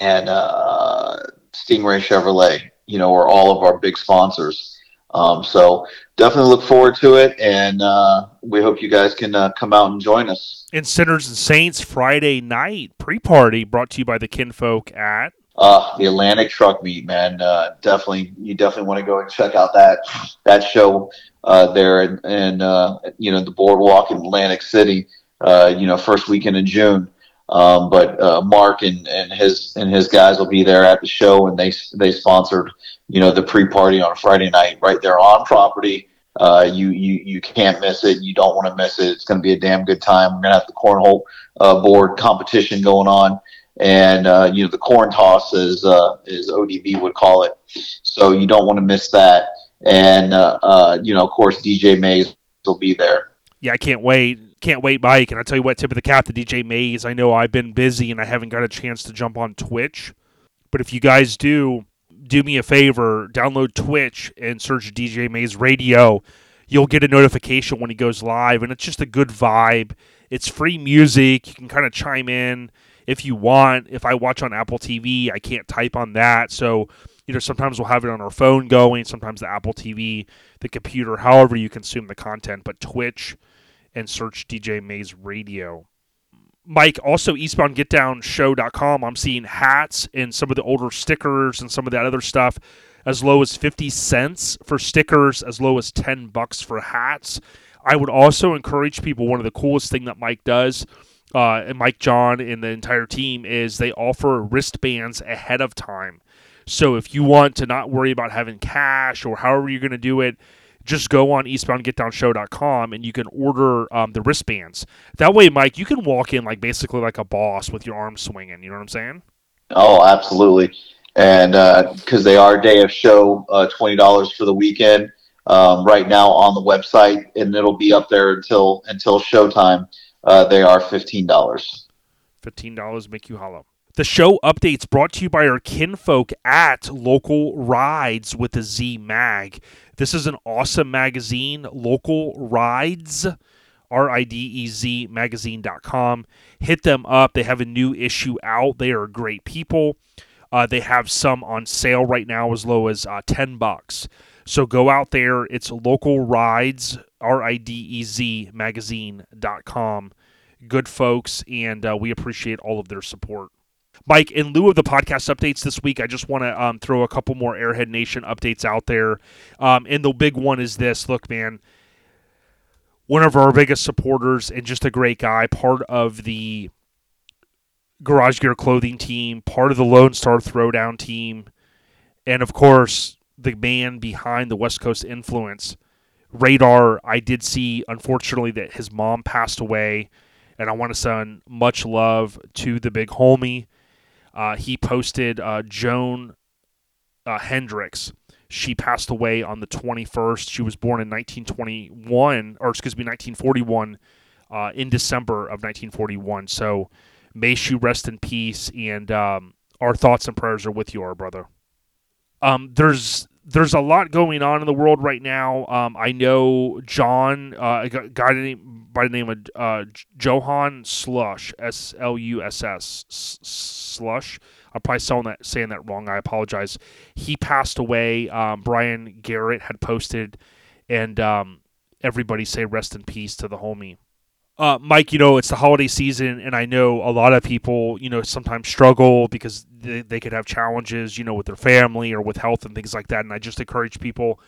and uh, Stingray Chevrolet. You know, are all of our big sponsors. Um, so definitely look forward to it, and uh, we hope you guys can uh, come out and join us. And Sinners and Saints Friday night pre party brought to you by the kinfolk at. Uh, the Atlantic Truck Meet, man. Uh, definitely, you definitely want to go and check out that that show uh, there, and in, uh, you know the boardwalk in Atlantic City. Uh, you know, first weekend in June. Um, but uh, Mark and, and his and his guys will be there at the show, and they they sponsored you know the pre-party on Friday night right there on property. Uh, you you you can't miss it. You don't want to miss it. It's going to be a damn good time. We're going to have the cornhole uh, board competition going on, and uh, you know the corn toss as uh, ODB would call it. So you don't want to miss that. And uh, uh, you know, of course, DJ Mays will be there. Yeah, I can't wait. Can't wait, Mike. And I tell you what, tip of the cap to DJ Mays. I know I've been busy and I haven't got a chance to jump on Twitch. But if you guys do, do me a favor, download Twitch and search DJ Mays Radio. You'll get a notification when he goes live, and it's just a good vibe. It's free music. You can kind of chime in if you want. If I watch on Apple TV, I can't type on that. So, you know, sometimes we'll have it on our phone going, sometimes the Apple TV, the computer, however you consume the content. But Twitch and search DJ Mays Radio. Mike, also eastboundgetdownshow.com. I'm seeing hats and some of the older stickers and some of that other stuff as low as 50 cents for stickers, as low as 10 bucks for hats. I would also encourage people, one of the coolest thing that Mike does, uh, and Mike John and the entire team, is they offer wristbands ahead of time. So if you want to not worry about having cash or however you're going to do it, just go on eastboundgetdownshow.com and you can order um, the wristbands. That way, Mike, you can walk in like basically like a boss with your arms swinging. You know what I'm saying? Oh, absolutely. And because they are day of show, uh, twenty dollars for the weekend um, right now on the website, and it'll be up there until until showtime. Uh, they are fifteen dollars. Fifteen dollars make you hollow. The show updates brought to you by our kinfolk at Local Ridez with the Z Mag. This is an awesome magazine, Local Ridez, R I D E Z magazine.com. Hit them up. They have a new issue out. They are great people. Uh, they have some on sale right now as low as uh, 10 bucks. So go out there. It's Local Ridez, R I D E Z magazine.com. Good folks, and uh, we appreciate all of their support. Mike, in lieu of the podcast updates this week, I just want to um, throw a couple more Airhead Nation updates out there. Um, and the big one is this look, man, one of our biggest supporters and just a great guy, part of the Garage Gear clothing team, part of the Lone Star Throwdown team, and of course, the man behind the West Coast influence. Radar, I did see, unfortunately, that his mom passed away, and I want to send much love to the big homie. Uh, he posted uh, Joan uh, Hendricks. She passed away on the 21st. She was born in 1921, or excuse me, 1941, uh, in December of 1941. So may she rest in peace, and um, our thoughts and prayers are with you, our brother. Um, there's there's a lot going on in the world right now. Um, I know John, uh, a guy by the name of uh, Johan Slush, S L U S S, Slush. I'm probably saying that, saying that wrong. I apologize. He passed away. Um, Brian Garrett had posted, and um, everybody say rest in peace to the homie. Uh, Mike, you know, it's the holiday season, and I know a lot of people, you know, sometimes struggle because they, they could have challenges, you know, with their family or with health and things like that. And I just encourage people,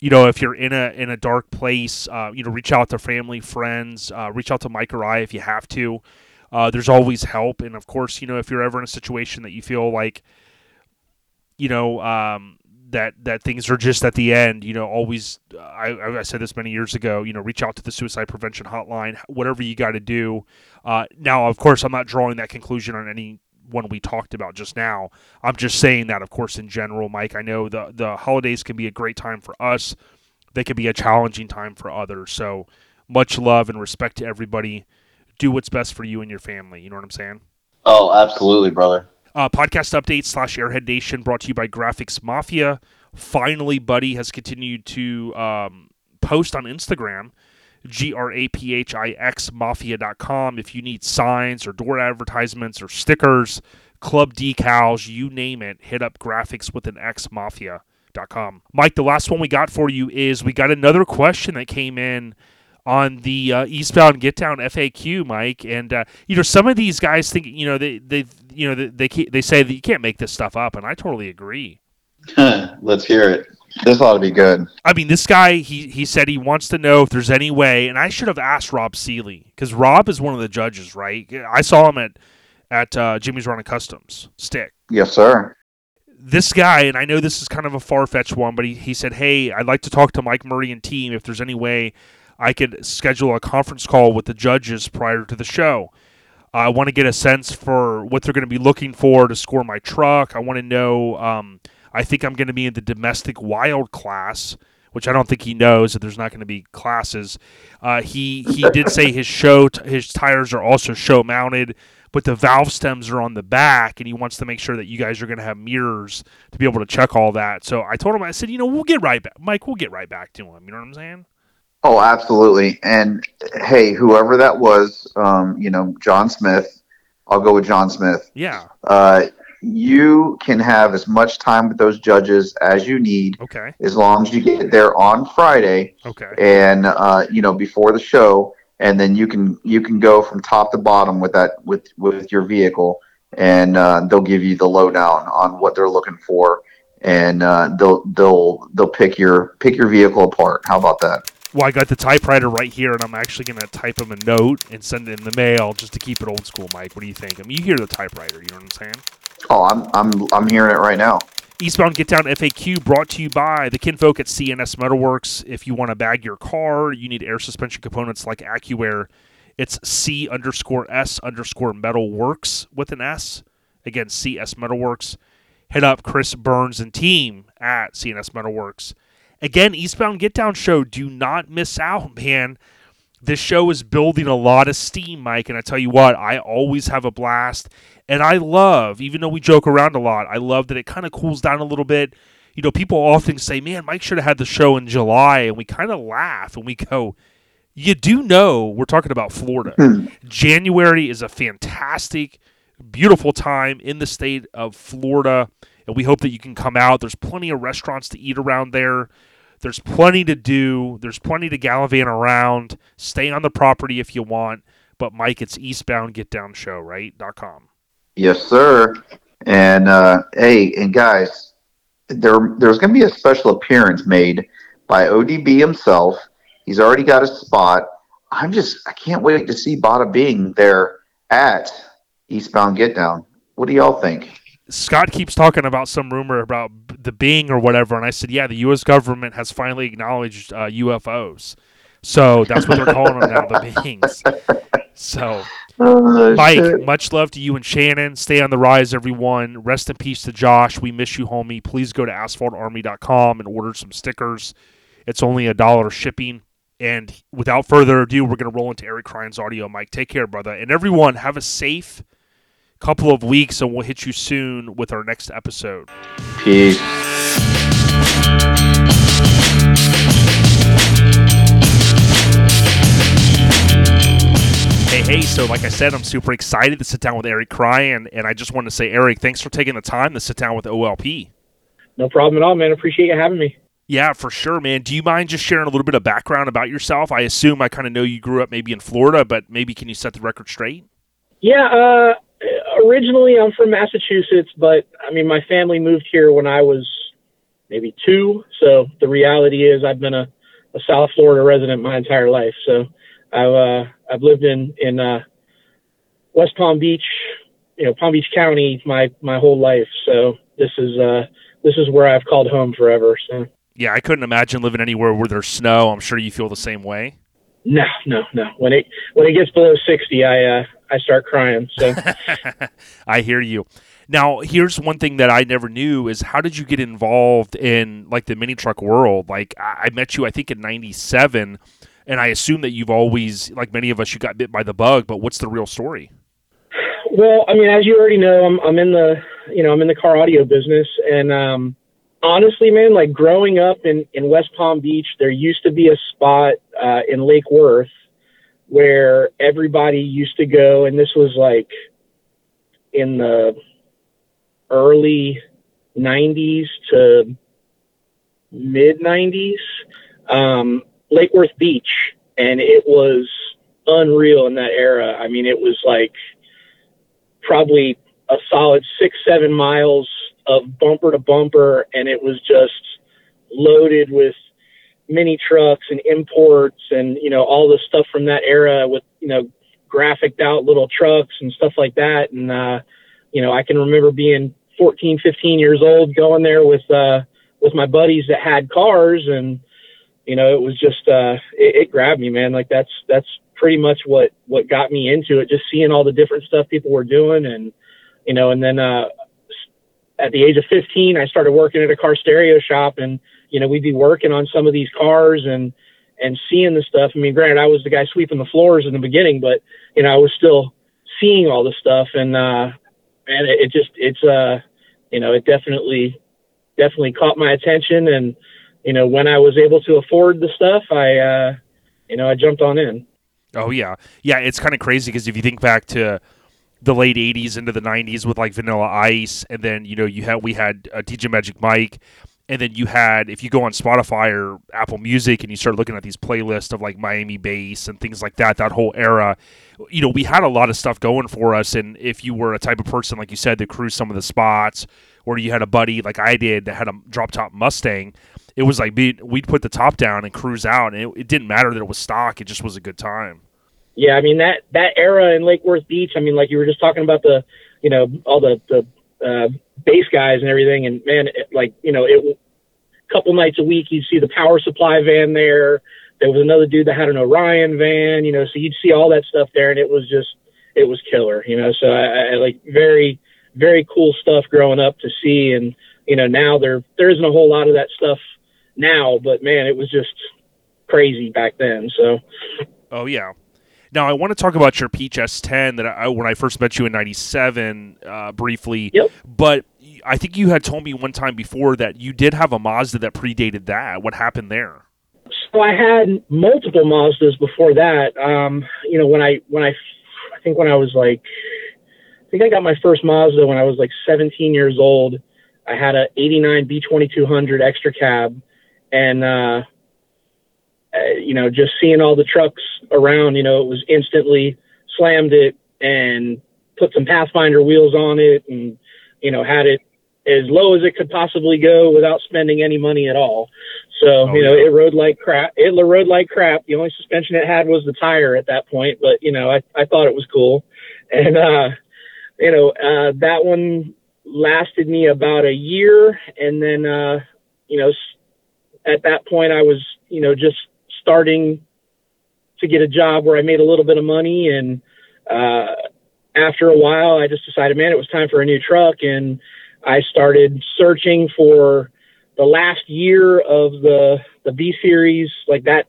you know, if you're in a in a dark place, uh, you know, reach out to family, friends, uh, reach out to Mike or I if you have to. Uh, there's always help, and of course, you know, if you're ever in a situation that you feel like, you know, um, that that things are just at the end. You know, always. I, I said this many years ago. You know, reach out to the suicide prevention hotline. Whatever you got to do. Uh, now, of course, I'm not drawing that conclusion on any one we talked about just now. I'm just saying that, of course, in general, Mike. I know the the holidays can be a great time for us. They can be a challenging time for others. So much love and respect to everybody. Do what's best for you and your family. You know what I'm saying? Oh, absolutely, brother. Uh, podcast update slash Airhead Nation brought to you by Graphix Mafia. Finally, Buddy has continued to um, post on Instagram, G R A P H I X Mafia.com. If you need signs or door advertisements or stickers, club decals, you name it, hit up Graphics with an X Mafia.com. Mike, the last one we got for you is we got another question that came in on the uh, eastbound get down FAQ, Mike. And uh, you know, some of these guys think you know they they you know they they, they say that you can't make this stuff up, and I totally agree. Let's hear it. This ought to be good. I mean, this guy he he said he wants to know if there's any way, and I should have asked Rob Seeley because Rob is one of the judges, right? I saw him at at uh, Jimmy's Run Customs stick. Yes, sir. This guy, and I know this is kind of a far fetched one, but he, he said, Hey, I'd like to talk to Mike Murray and team if there's any way I could schedule a conference call with the judges prior to the show. I want to get a sense for what they're going to be looking for to score my truck. I want to know. Um, I think I'm going to be in the domestic wild class, which I don't think he knows that there's not going to be classes. Uh, he he did say his show t- his tires are also show mounted, but the valve stems are on the back, and he wants to make sure that you guys are going to have mirrors to be able to check all that. So I told him I said, you know, we'll get right back, Mike. We'll get right back to him. You know what I'm saying? Oh, absolutely. And hey, whoever that was, um, you know, John Smith, I'll go with John Smith. Yeah. Uh, you can have as much time with those judges as you need. Okay. As long as you get there on Friday. Okay. And uh, you know, before the show, and then you can you can go from top to bottom with that with with your vehicle, and uh, they'll give you the lowdown on what they're looking for, and uh, they'll they'll they'll pick your pick your vehicle apart. How about that? Well, I got the typewriter right here, and I'm actually going to type him a note and send it in the mail just to keep it old school, Mike. What do you think? I mean, you hear the typewriter, you know what I'm saying? Oh, I'm I'm I'm hearing it right now. Eastbound Get Down FAQ brought to you by the kinfolk at CNS Metalworks. If you want to bag your car, you need air suspension components like AccuAir. It's C underscore S underscore Metalworks with an S. Again, CS Metalworks. Hit up Chris Burns and team at CNS Metalworks. Again, Eastbound Get Down show. Do not miss out, man. This show is building a lot of steam, Mike, and I tell you what, I always have a blast. And I love, even though we joke around a lot, I love that it kind of cools down a little bit. You know, people often say, man, Mike should have had the show in July. And we kind of laugh and we go, you do know we're talking about Florida. Hmm. January is a fantastic, beautiful time in the state of Florida. And we hope that you can come out. There's plenty of restaurants to eat around there. There's plenty to do. There's plenty to gallivant around. Stay on the property if you want. But Mike, it's Eastbound Get Down Show, right? Dot com. Yes, sir. And uh, hey, and guys, there there's to be a special appearance made by ODB himself. He's already got a spot. I'm just I can't wait to see Bada Bing there at eastbound get down. What do y'all think? Scott keeps talking about some rumor about the Bing or whatever, and I said, yeah, the U.S. government has finally acknowledged uh, UFOs, so that's what they're calling them now, the Bings. So, Oh, Mike, shit. much love to you and Shannon. Stay on the rise, everyone. Rest in peace to Josh. We miss you, homie. Please go to asphaltarmy.com and order some stickers. It's only a dollar shipping. And without further ado, we're going to roll into Eric Cryan's audio. Mike, take care, brother. And everyone, have a safe couple of weeks, and we'll hit you soon with our next episode. Peace. Hey, hey, so like I said, I'm super excited to sit down with Eric Cryan. And I just want to say, Eric, thanks for taking the time to sit down with OLP. No problem at all, man. Appreciate you having me. Yeah, for sure, man. Do you mind just sharing a little bit of background about yourself? I assume I kind of know you grew up maybe in Florida, but maybe can you set the record straight? Yeah, uh, originally I'm from Massachusetts, but I mean, my family moved here when I was maybe two. So the reality is I've been a, a South Florida resident my entire life. So I've, uh, I've lived in, in, uh, West Palm Beach, you know, Palm Beach County my, my whole life. So this is, uh, this is where I've called home forever. So Yeah, I couldn't imagine living anywhere where there's snow. I'm sure you feel the same way. no, no, no. When it, when it gets below 60, I, uh, I start crying. So. I hear you. Now, here's one thing that I never knew is how did you get involved in like the mini truck world? Like I met you, I think in '97, and I assume that you've always, like many of us, you got bit by the bug. But what's the real story? Well, I mean, as you already know, I'm I'm in the you know I'm in the car audio business, and um, honestly, man, like growing up in in West Palm Beach, there used to be a spot uh, in Lake Worth where everybody used to go, and this was like in the early '90s to mid '90s, um, Lake Worth Beach, and it was unreal in that era. I mean, it was like probably a solid six, seven miles of bumper to bumper, and it was just loaded with mini trucks and imports and, you know, all the stuff from that era with, you know, graphicked out little trucks and stuff like that. And, uh, you know, I can remember being 14, 15 years old going there with, uh, with my buddies that had cars and, you know, it was just, uh, it, it grabbed me, man. Like that's, that's pretty much what, what got me into it. Just seeing all the different stuff people were doing and, you know, and then, uh, at the age of 15, I started working at a car stereo shop and, you know, we'd be working on some of these cars and, and seeing the stuff. I mean, granted, I was the guy sweeping the floors in the beginning, but, you know, I was still seeing all the stuff and, uh, and it, it just, it's, uh, you know, it definitely, definitely caught my attention. And, you know, when I was able to afford the stuff, I, uh, you know, I jumped on in. Oh yeah, yeah. It's kind of crazy because if you think back to the late '80s into the '90s with like Vanilla Ice, and then you know you had we had uh, DJ Magic Mike, and then you had if you go on Spotify or Apple Music and you start looking at these playlists of like Miami bass and things like that, that whole era, you know we had a lot of stuff going for us. And if you were a type of person like you said that cruised some of the spots, or you had a buddy like I did that had a drop top Mustang. It was like we'd put the top down and cruise out, and it, it didn't matter that it was stock; it just was a good time. Yeah, I mean that that era in Lake Worth Beach. I mean, like you were just talking about the, you know, all the the uh, bass guys and everything, and man, it, like you know, it a couple nights a week you'd see the power supply van there. There was another dude that had an Orion van, you know, so you'd see all that stuff there, and it was just it was killer, you know. So I, I like very very cool stuff growing up to see, and you know now there there isn't a whole lot of that stuff now, but man, it was just crazy back then. So. Oh yeah. Now I want to talk about your Peach S10 that I, when I first met you in '97 uh, briefly. Yep. But I think you had told me one time before that you did have a Mazda that predated that. What happened there? So I had multiple Mazdas before that. Um, you know, when I when I I think when I was like I think I got my first Mazda when I was like 17 years old. I had a 89 B2200 extra cab and uh, uh, you know, just seeing all the trucks around, you know, it was instantly slammed it and put some Pathfinder wheels on it and, you know, had it as low as it could possibly go without spending any money at all. So, Oh, you know, yeah. it rode like crap. It rode like crap. The only suspension it had was the tire at that point, but, you know, I, I thought it was cool. And, uh, you know, uh, that one lasted me about a year. And then, uh, you know, at that point, I was, you know, just starting to get a job where I made a little bit of money. And uh, after a while, I just decided, man, it was time for a new truck. And I started searching for the last year of the the B series, like that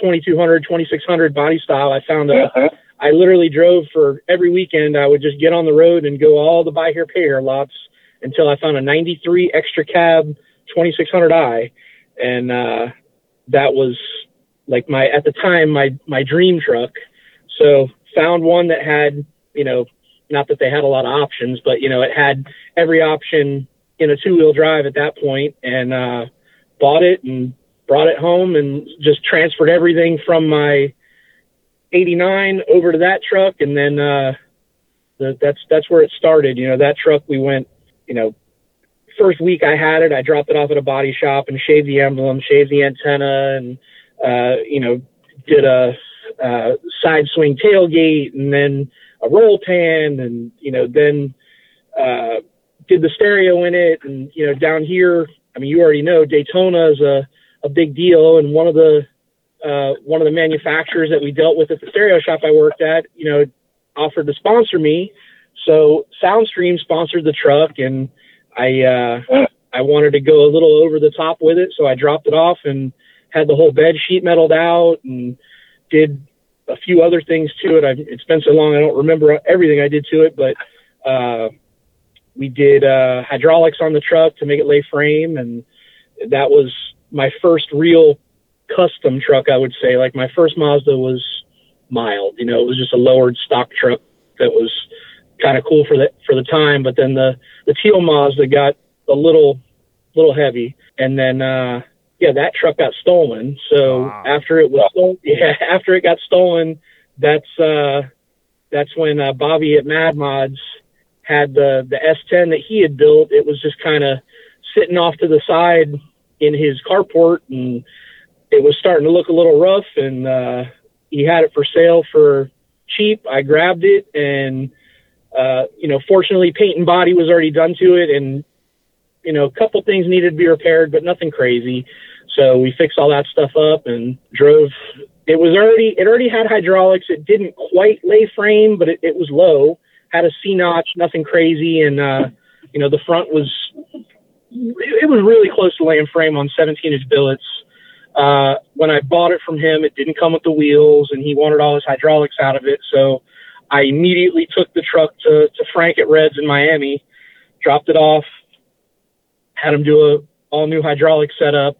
2200, 2600 body style. I found a. Uh-huh. I literally drove for every weekend. I would just get on the road and go all the buy here, pay here lots until I found a 93 extra cab 2600i. And, uh, that was like my, at the time, my, my dream truck. So found one that had, you know, not that they had a lot of options, but you know, it had every option in a two wheel drive at that point and, uh, bought it and brought it home and just transferred everything from my 89 over to that truck. And then, uh, the, that's, that's where it started. You know, that truck, we went, you know, first week I had it, I dropped it off at a body shop and shaved the emblem, shaved the antenna and, uh, you know, did a, uh, side swing tailgate and then a roll pan and, you know, then, uh, did the stereo in it. And, you know, down here, I mean, you already know Daytona is a, a big deal. And one of the, uh, one of the manufacturers that we dealt with at the stereo shop I worked at, you know, offered to sponsor me. So Soundstream sponsored the truck and I, uh, I wanted to go a little over the top with it. So I dropped it off and had the whole bed sheet metaled out and did a few other things to it. I've, it's been so long, I don't remember everything I did to it, but, uh, we did, uh, hydraulics on the truck to make it lay frame. And that was my first real custom truck, I would say. Like my first Mazda was mild, you know, it was just a lowered stock truck that was kind of cool for the for the time. But then the the teal Mazda got a little little heavy, and then uh, yeah, that truck got stolen. So wow. after it was stolen, yeah, after it got stolen, that's uh, that's when uh, Bobby at Mad Mods had the the S10 that he had built. It was just kind of sitting off to the side in his carport, and it was starting to look a little rough. And uh, he had it for sale for cheap. I grabbed it, and uh, you know, fortunately, paint and body was already done to it, and you know, a couple things needed to be repaired, but nothing crazy. So we fixed all that stuff up and drove. It was already it already had hydraulics. It didn't quite lay frame, but it, it was low had a C notch, nothing crazy, and uh, you know the front was it was really close to laying frame on 17 inch billets. Uh, when I bought it from him, it didn't come with the wheels, and he wanted all his hydraulics out of it. So I immediately took the truck to to Frank at Reds in Miami, dropped it off, had him do a all new hydraulic setup,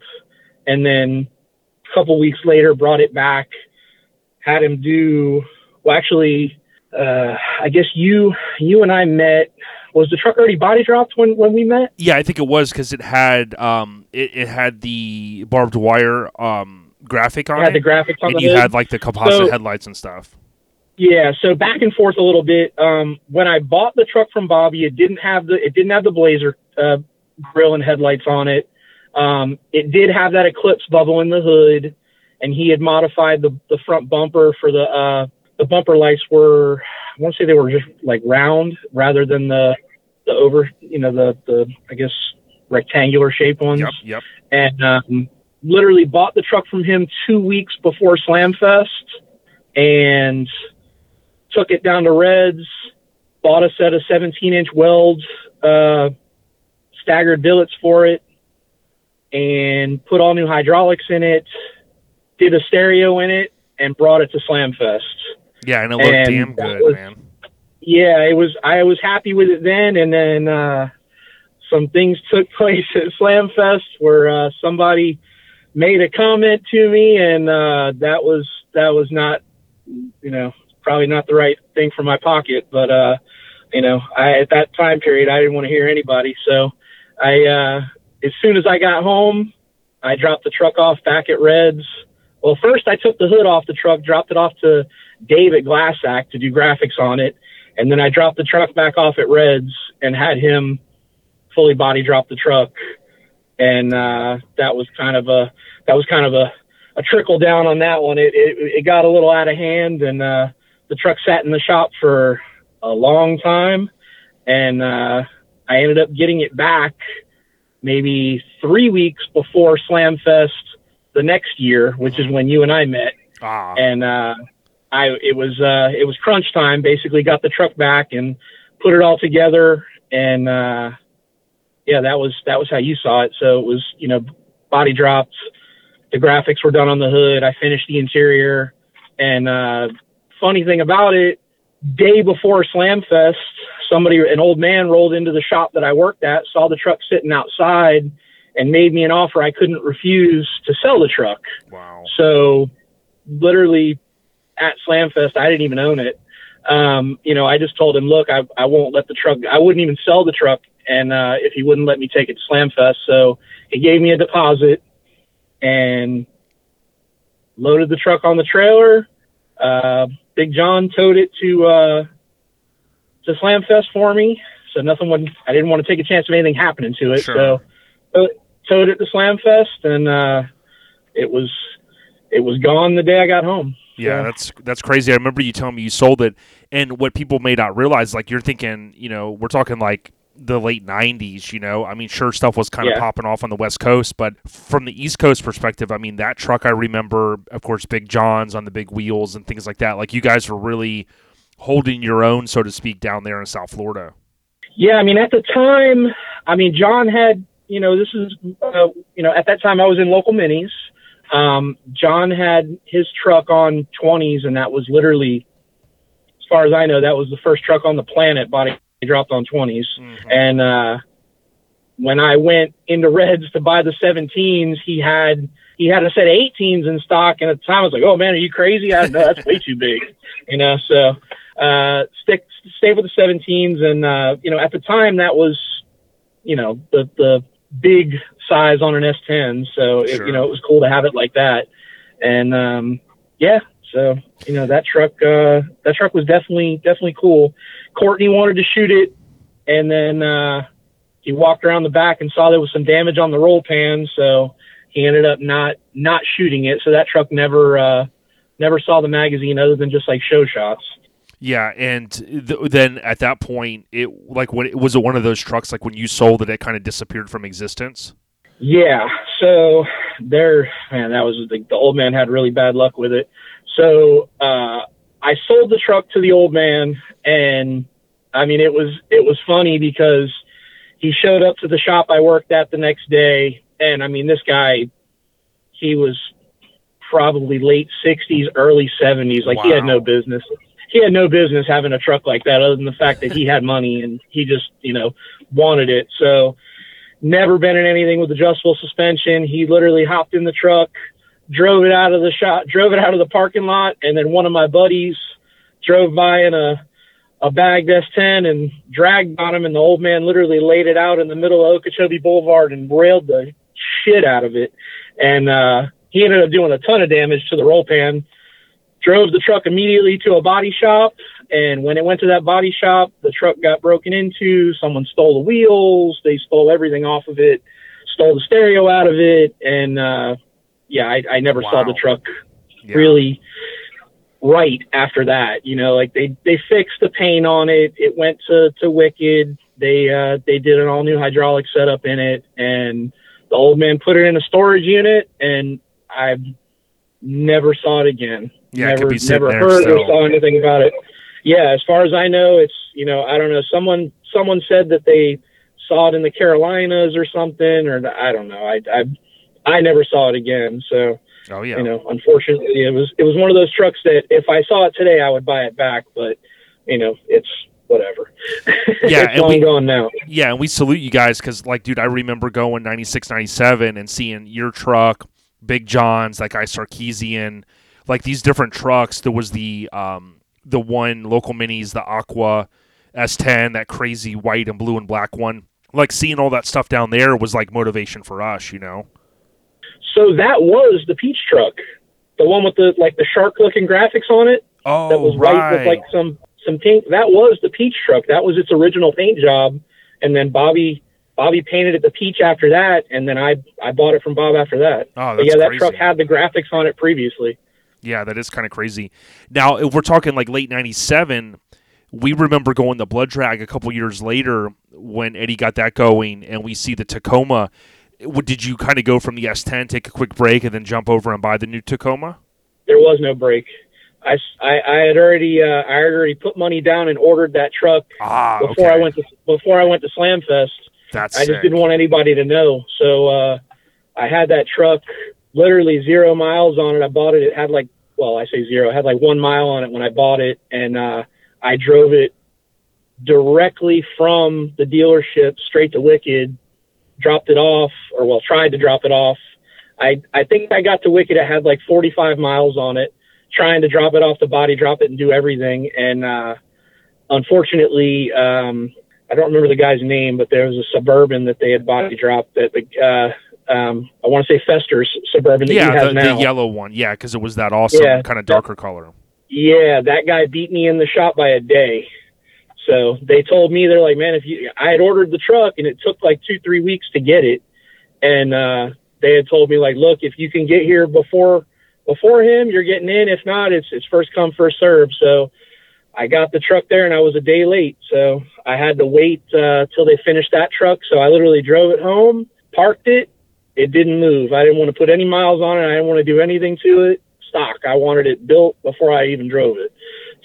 and then a couple weeks later brought it back, had him do well actually uh, I guess you you and I met. Was the truck already body dropped when, when we met? Yeah, I think it was because it had um it, it had the barbed wire um graphic on it. Had it, the graphics on and you had like the composite so, headlights and stuff. Yeah, so back and forth a little bit. Um, when I bought the truck from Bobby, it didn't have the it didn't have the Blazer uh, grill and headlights on it. Um, it did have that Eclipse bubble in the hood, and he had modified the the front bumper for the uh, the bumper lights were, I want to say they were just like round rather than the the over, you know, the the I guess rectangular shape ones. Yep. Yep. And um, literally bought the truck from him two weeks before Slamfest, and took it down to Reds. Bought a set of 17 inch welds, uh, staggered billets for it, and put all new hydraulics in it. Did a stereo in it and brought it to Slamfest. Yeah, and it looked and damn good, was, man. Yeah, it was. I was happy with it then, and then uh, some things took place at Slamfest where uh, somebody made a comment to me, and uh, that was that was not, you know, probably not the right thing for my pocket. But uh, you know, I at that time period, I didn't want to hear anybody. So I, uh, as soon as I got home, I dropped the truck off back at Reds. Well, first I took the hood off the truck, dropped it off to Dave at Glassack to do graphics on it. And then I dropped the truck back off at Reds and had him fully body drop the truck. And, uh, that was kind of a, that was kind of a, a trickle down on that one. It, it, it got a little out of hand and, uh, the truck sat in the shop for a long time, and uh, I ended up getting it back maybe three weeks before Slam Fest the next year, which is when you and I met. Ah, And uh, I it was uh, it was crunch time. Basically, got the truck back and put it all together, and uh, yeah, that was that was how you saw it. So it was you know body drops, the graphics were done on the hood. I finished the interior, and uh, funny thing about it, day before Slam Fest, somebody, an old man, rolled into the shop that I worked at, saw the truck sitting outside, and made me an offer I couldn't refuse to sell the truck. wow. So, literally at Slamfest, I didn't even own it. Um, you know, I just told him, look, I, I won't let the truck, I wouldn't even sell the truck. And, uh, if he wouldn't let me take it to Slamfest. So he gave me a deposit and loaded the truck on the trailer. Uh, Big John towed it to, uh, to Slamfest for me. So nothing would, I didn't want to take a chance of anything happening to it. Sure. So towed it to Slamfest and, uh, it was, it was gone the day I got home. Yeah, So- that's that's crazy. I remember you telling me you sold it, and what people may not realize, like you're thinking, you know, we're talking like the late '90s. You know, I mean, sure, stuff was kind of Yeah. popping off on the West Coast, but from the East Coast perspective, I mean, that truck I remember, of course, Big John's on the big wheels and things like that. Like you guys were really holding your own, so to speak, down there in South Florida. Yeah, I mean, at the time, I mean, John had, you know, this is, uh, you know, at that time I was in local minis. Um, John had his truck on 20s, and that was literally, as far as I know, that was the first truck on the planet body dropped on 20s. And uh, when I went into Reds to buy the 17s, he had he had a set of 18s in stock, and at the time I was like, "Oh man, are you crazy? I no, that's way too big," you know. So uh, stick stay with the 17s, and uh, you know, at the time that was, you know, the the big size on an S10, so it, Sure. you know it was cool to have it like that, and um, yeah. So you know that truck uh, that truck was definitely definitely cool. Courtney wanted to shoot it, and then uh, he walked around the back and saw there was some damage on the roll pan, so he ended up not not shooting it. So that truck never uh, never saw the magazine other than just like show shots. Yeah, and th- then at that point, it like when it was it one of those trucks like when you sold it, it kind of disappeared from existence. Yeah. So there, man, that was the, the old man had really bad luck with it. So uh, I sold the truck to the old man, and I mean it was it was funny because he showed up to the shop I worked at the next day, and I mean this guy, he was probably late sixties, early seventies. Like he had no business. He had no business having a truck like that, other than the fact that he had money and he just you know wanted it. So never been in anything with adjustable suspension. He literally hopped in the truck, drove it out of the shop, drove it out of the parking lot, and then one of my buddies drove by in a a bagged S10 and dragged on him, and the old man literally laid it out in the middle of Okeechobee Boulevard and railed the shit out of it. And uh, he ended up doing a ton of damage to the roll pan. Drove the truck immediately to a body shop, and when it went to that body shop, the truck got broken into. Someone stole the wheels. They stole everything off of it, stole the stereo out of it, and uh, yeah, I, I never saw the truck Yeah. really right after that. You know, like they they fixed the paint on it. It went to to Wicked. They uh they did an all new hydraulic setup in it, and the old man put it in a storage unit, and I've never saw it again. Yeah, it could never never there heard or saw anything about it. Yeah, as far as I know, it's you know I don't know. Someone someone said that they saw it in the Carolinas or something, or I don't know. I I I never saw it again. So Oh yeah. you know, unfortunately, it was it was one of those trucks that if I saw it today, I would buy it back. But you know, it's whatever. Yeah, it's and we- gone now. Yeah, and we salute you guys because, like, dude, I remember going 96, 97 and seeing your truck, Big John's, that guy Sarkeesian, like these different trucks. There was the um, the one local minis, the Aqua S10, that crazy white and blue and black one. Like seeing all that stuff down there was like motivation for us, you know. So that was the peach truck, the one with the like the shark looking graphics on it. Oh, that was white with like some some pink. That was the peach truck. That was its original paint job, and then Bobby Bobby painted it the peach after that, and then I I bought it from Bob after that. Oh, But that's yeah, that crazy. truck had the graphics on it previously. Yeah, that is kind of crazy. Now, if we're talking like late '97, we remember going the blood drag a couple years later when Eddie got that going, and we see the Tacoma. Did you kind of go from the S10, take a quick break, and then jump over and buy the new Tacoma? There was no break. I, I, I had already uh, I had already put money down and ordered that truck Ah, before okay. I went to before I went to Slamfest. That's I just sick. didn't want anybody to know. So uh, I had that truck literally zero miles on it. I bought it. It had like, well, I say zero. It had like one mile on it when I bought it, and uh, I drove it directly from the dealership straight to Wicked. Dropped it off, or well, tried to drop it off. I I think I got to Wicked. It had like 45 miles on it. Trying to drop it off the body, drop it, and do everything, and uh, unfortunately. Um, I don't remember the guy's name, but there was a suburban that they had body dropped that the uh, um, I want to say Fester's suburban that yeah, the, the yellow one. Yeah, because it was that awesome Yeah, kind of that- darker color. Yeah, that guy beat me in the shop by a day. So they told me they're like, man, if you, I had ordered the truck and it took like two, three weeks to get it, and uh, they had told me like, look, if you can get here before before him, you're getting in. If not, it's it's first come first serve. So I got the truck there and I was a day late, so I had to wait uh, till they finished that truck. So I literally drove it home, parked it. It didn't move. I didn't want to put any miles on it. I didn't want to do anything to it. Stock. I wanted it built before I even drove it.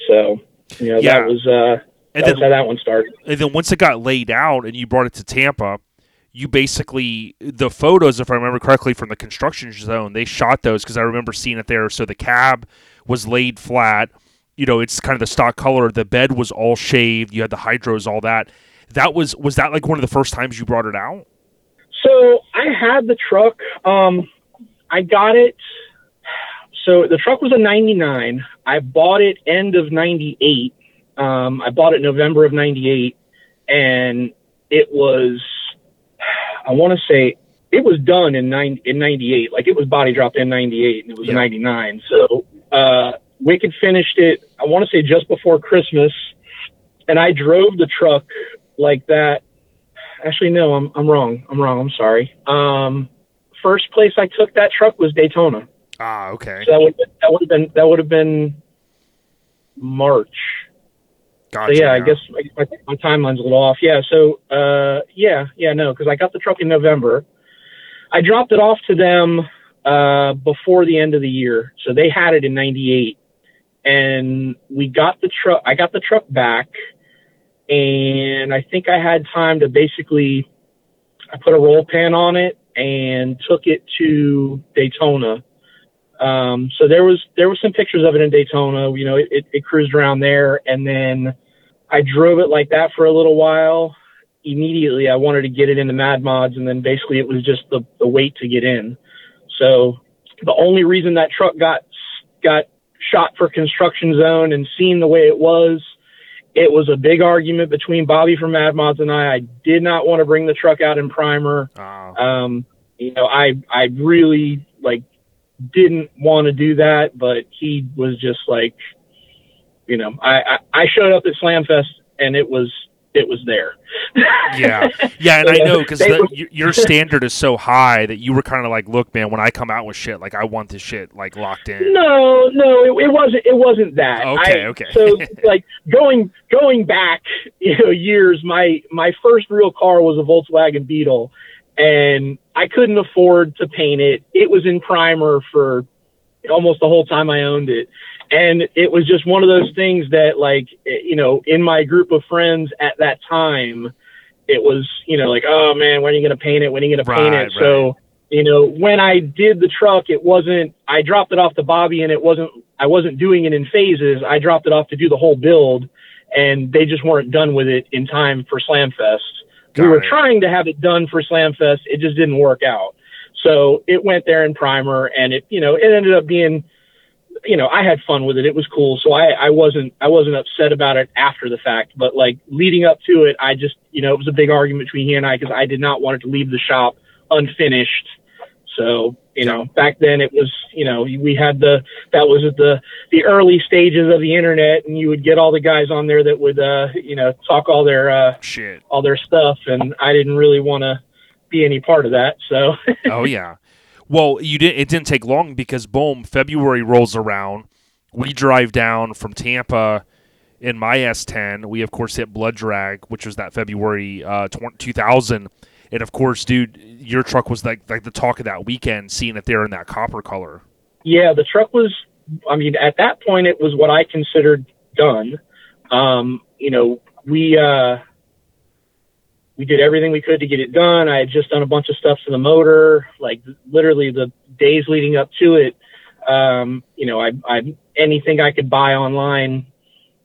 So you know Yeah. that was uh, And that's then, how that one started. and then once it got laid out and you brought it to Tampa, you basically the photos, if I remember correctly, from the construction zone, they shot those because I remember seeing it there. So the cab was laid flat. You know, it's kind of the stock color. The bed was all shaved. You had the hydros, all that. That was was that like one of the first times you brought it out? So I had the truck. Um, I got it. So the truck was a '99. I bought it end of '98. Um, I bought it November of '98, and it was. I want to say it was done in nine in '98. Like it was body dropped in '98, and it was Yeah. a '99. So uh, Wicked finished it. I want to say just before Christmas, and I drove the truck like that actually no i'm i'm wrong. I'm wrong. I'm sorry. Um first place i took that truck was daytona. Ah, okay, so that would that would have been that would have been march. Gotcha. so yeah i guess I guess my, my timeline's a little off. Yeah so uh yeah yeah no because i got the truck in november. I dropped it off to them uh before the end of the year. So they had it in 98 and we got the truck i got the truck back and I think I had time to basically I put a roll pan on it and took it to Daytona. Um, so there was there was some pictures of it in Daytona. You know, it, it, it cruised around there, and then I drove it like that for a little while. Immediately, I wanted to get it into Mad Mods, and then basically it was just the the wait to get in. So the only reason that truck got got shot for construction zone and seen the way it was it was a big argument between Bobby from Mad Mods and I. I did not want to bring the truck out in primer. Ah, Um, you know, I I really like didn't want to do that, but he was just like, you know, I I, I showed up at Slamfest and it was it was there. yeah, yeah, and I know because your standard is so high that you were kind of like, look, man, when I come out with shit, like I want this shit like locked in. No, no, it, it wasn't. It wasn't that. Okay, I- okay. So, like going going back, you know, years. My my first real car was a Volkswagen Beetle, and I couldn't afford to paint it. It was in primer for almost the whole time I owned it, and it was just one of those things that, like, eh, you know, in my group of friends at that time, it was, you know, like, oh man, when are you gonna paint it? When are you gonna paint Right, it? So you know, when I did the truck, it wasn't, I dropped it off to Bobby and it wasn't, I wasn't doing it in phases. I dropped it off to do the whole build and they just weren't done with it in time for Slamfest. Got we were it. trying to have it done for Slamfest. It just didn't work out. So it went there in primer and it, you know, it ended up being, you know, I had fun with it. It was cool. So I, I wasn't, I wasn't upset about it after the fact, but like leading up to it, I just, you know, it was a big argument between he and I because I did not want it to leave the shop unfinished. So, you know, back then it was, you know, we had the, that was at the, the early stages of the internet and you would get all the guys on there that would, uh, you know, talk all their, uh, Shit. all their stuff. And I didn't really want to be any part of that. So, oh yeah. Well, you did. It didn't take long because boom, February rolls around. We drive down from Tampa. in my S10, we of course hit Blood Drag, which was that February uh, 2000. And of course, dude, your truck was like like the talk of that weekend, seeing it there in that copper color. Yeah, the truck was. I mean, at that point, it was what I considered done. Um, you know, we uh, we did everything we could to get it done. I had just done a bunch of stuff to the motor, like literally the days leading up to it. Um, you know, I, I anything I could buy online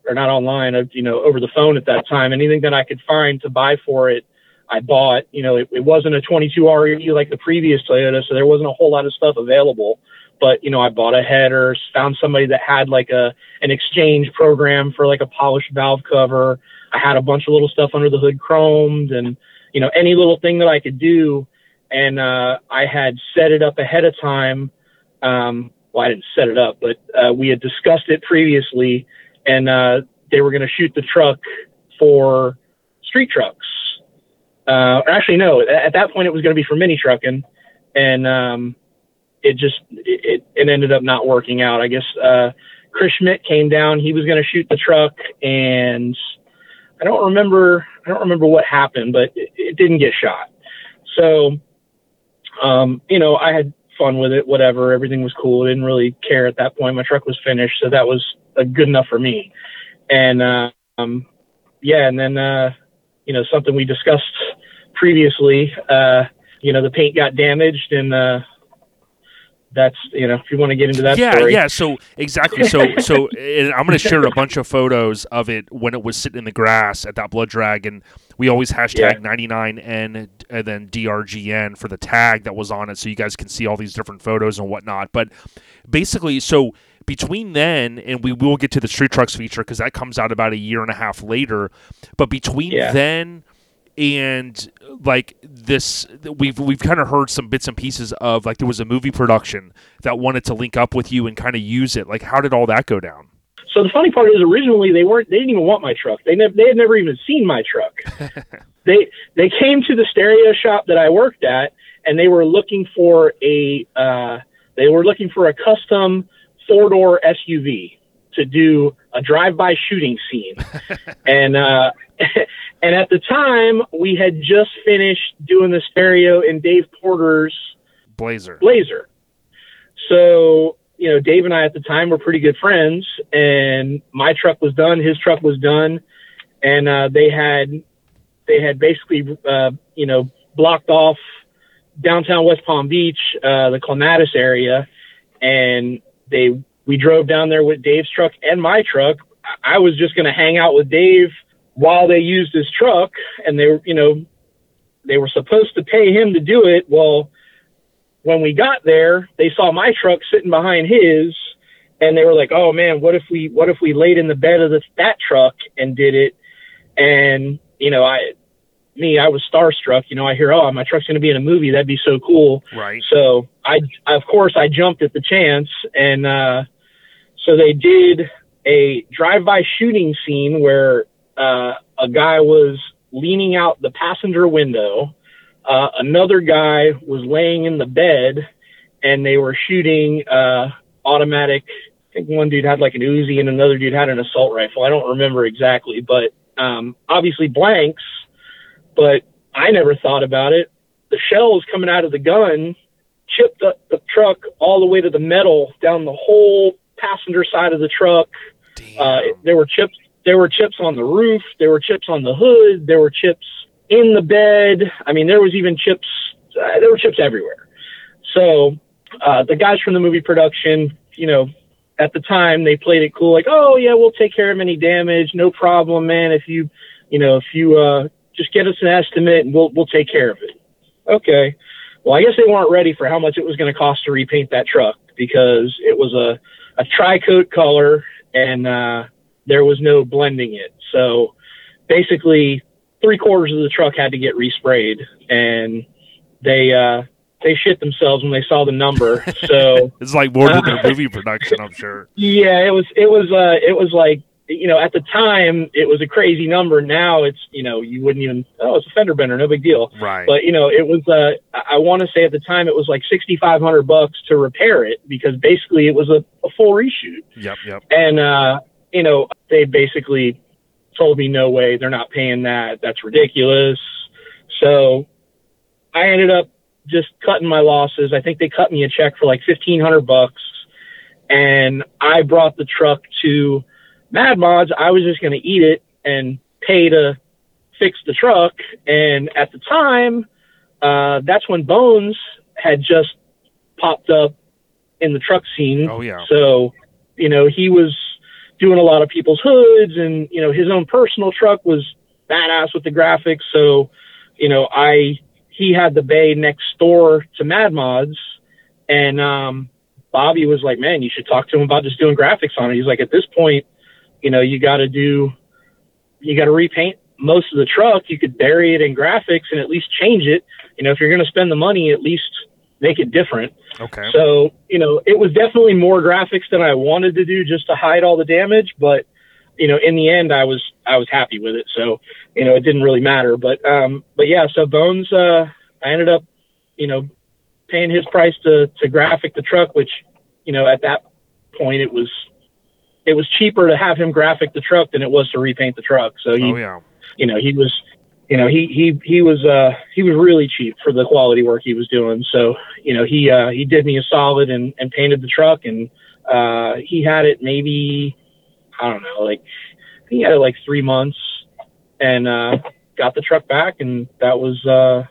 or not online, uh, you know, over the phone at that time, anything that I could find to buy for it, I bought. You know, it, it wasn't a 22 RE like the previous Toyota, so there wasn't a whole lot of stuff available. But you know, I bought a header, found somebody that had like a an exchange program for like a polished valve cover. I had a bunch of little stuff under the hood chromed, and you know, any little thing that I could do. And uh, I had set it up ahead of time. Um, well, I didn't set it up, but uh, we had discussed it previously, and uh, they were going to shoot the truck for street trucks. Uh, actually, no. At that point, it was going to be for mini trucking, and um, it just it, it ended up not working out. I guess uh, Chris Schmidt came down. He was going to shoot the truck, and I don't remember. I don't remember what happened, but it, it didn't get shot. So, um, you know, I had fun with it. Whatever, everything was cool. I didn't really care at that point. My truck was finished, so that was uh, good enough for me. And uh, um, yeah, and then uh, you know something we discussed previously. Uh, you know, the paint got damaged, and uh, that's you know if you want to get into that yeah story. yeah so exactly so so and i'm going to share a bunch of photos of it when it was sitting in the grass at that blood drag and we always hashtag 99n and then drgn for the tag that was on it so you guys can see all these different photos and whatnot but basically so between then and we will get to the street trucks feature because that comes out about a year and a half later but between Yeah. then and like this we've we've kind of heard some bits and pieces of like there was a movie production that wanted to link up with you and kind of use it like how did all that go down So the funny part is, originally they weren't. They didn't even want my truck. They never. They had never even seen my truck. they they came to the stereo shop that I worked at, and they were looking for a. Uh, they were looking for a custom four door SUV to do a drive by shooting scene, and uh, and at the time we had just finished doing the stereo in Dave Porter's blazer Blazer. So, you know, Dave and I at the time were pretty good friends, and my truck was done, his truck was done, and uh, they had they had basically uh, you know blocked off downtown West Palm Beach, uh, the Clematis area, and they we drove down there with Dave's truck and my truck. I was just going to hang out with Dave while they used his truck, and they were you know they were supposed to pay him to do it. Well when we got there, they saw my truck sitting behind his, and they were like, "Oh man, what if we what if we laid in the bed of this, that truck and did it?" And you know, I me, I was starstruck. You know, I hear, "Oh, my truck's going to be in a movie. That'd be so cool." right So I, of course, I jumped at the chance, and uh, so they did a drive-by shooting scene where uh, a guy was leaning out the passenger window. Uh, another guy was laying in the bed, and they were shooting uh, automatic. I think one dude had like an Uzi, and another dude had an assault rifle. I don't remember exactly, but um, obviously blanks. But I never thought about it. The shells coming out of the gun chipped up the truck all the way to the metal down the whole passenger side of the truck. Uh, there were chips. There were chips on the roof. There were chips on the hood. There were chips in the bed. I mean, there was even chips. Uh, there were chips everywhere. So uh, the guys from the movie production, you know, at the time they played it cool, like, oh yeah, we'll take care of any damage, no problem, man. If you, you know, if you uh, just get us an estimate, and we'll we'll take care of it. Okay. Well, I guess they weren't ready for how much it was going to cost to repaint that truck because it was a a tri-coat color and uh, there was no blending it. So basically, three quarters of the truck had to get resprayed, and they uh, they shit themselves when they saw the number. So it's like more than their movie production i'm sure yeah, it was it was uh, it was like you know at the time it was a crazy number. Now it's you know you wouldn't even oh it's a fender bender, no big deal. right But you know, it was uh, I want to say at the time it was like sixty five hundred bucks to repair it because basically it was a, a full reshoot. yep yep And uh, you know, they basically told me, no way, they're not paying that. That's ridiculous. So I ended up just cutting my losses. I think they cut me a check for like 1500 bucks and I brought the truck to Mad Mods. I was just going to eat it and pay to fix the truck. And at the time, uh, that's when Bones had just popped up in the truck scene. Oh yeah. So, you know, he was doing a lot of people's hoods and, you know, his own personal truck was badass with the graphics. So, you know, I, he had the bay next door to Mad Mods and, um, Bobby was like, man, you should talk to him about just doing graphics on it. He's like, at this point, you know, you got to do, you got to repaint most of the truck. You could bury it in graphics and at least change it. You know, if you're going to spend the money, at least make it different. Okay. So, you know, it was definitely more graphics than I wanted to do just to hide all the damage, but you know, in the end I was I was happy with it. So, you know, it didn't really matter, but um but yeah, so Bones uh I ended up, you know, paying his price to to graphic the truck, which, you know, at that point it was it was cheaper to have him graphic the truck than it was to repaint the truck. So he oh yeah. you know, he was, you know, he he he was uh he was really cheap for the quality work he was doing. So, you know, he uh he did me a solid and and painted the truck and uh he had it maybe I don't know, like he had it like 3 months and uh got the truck back and that was uh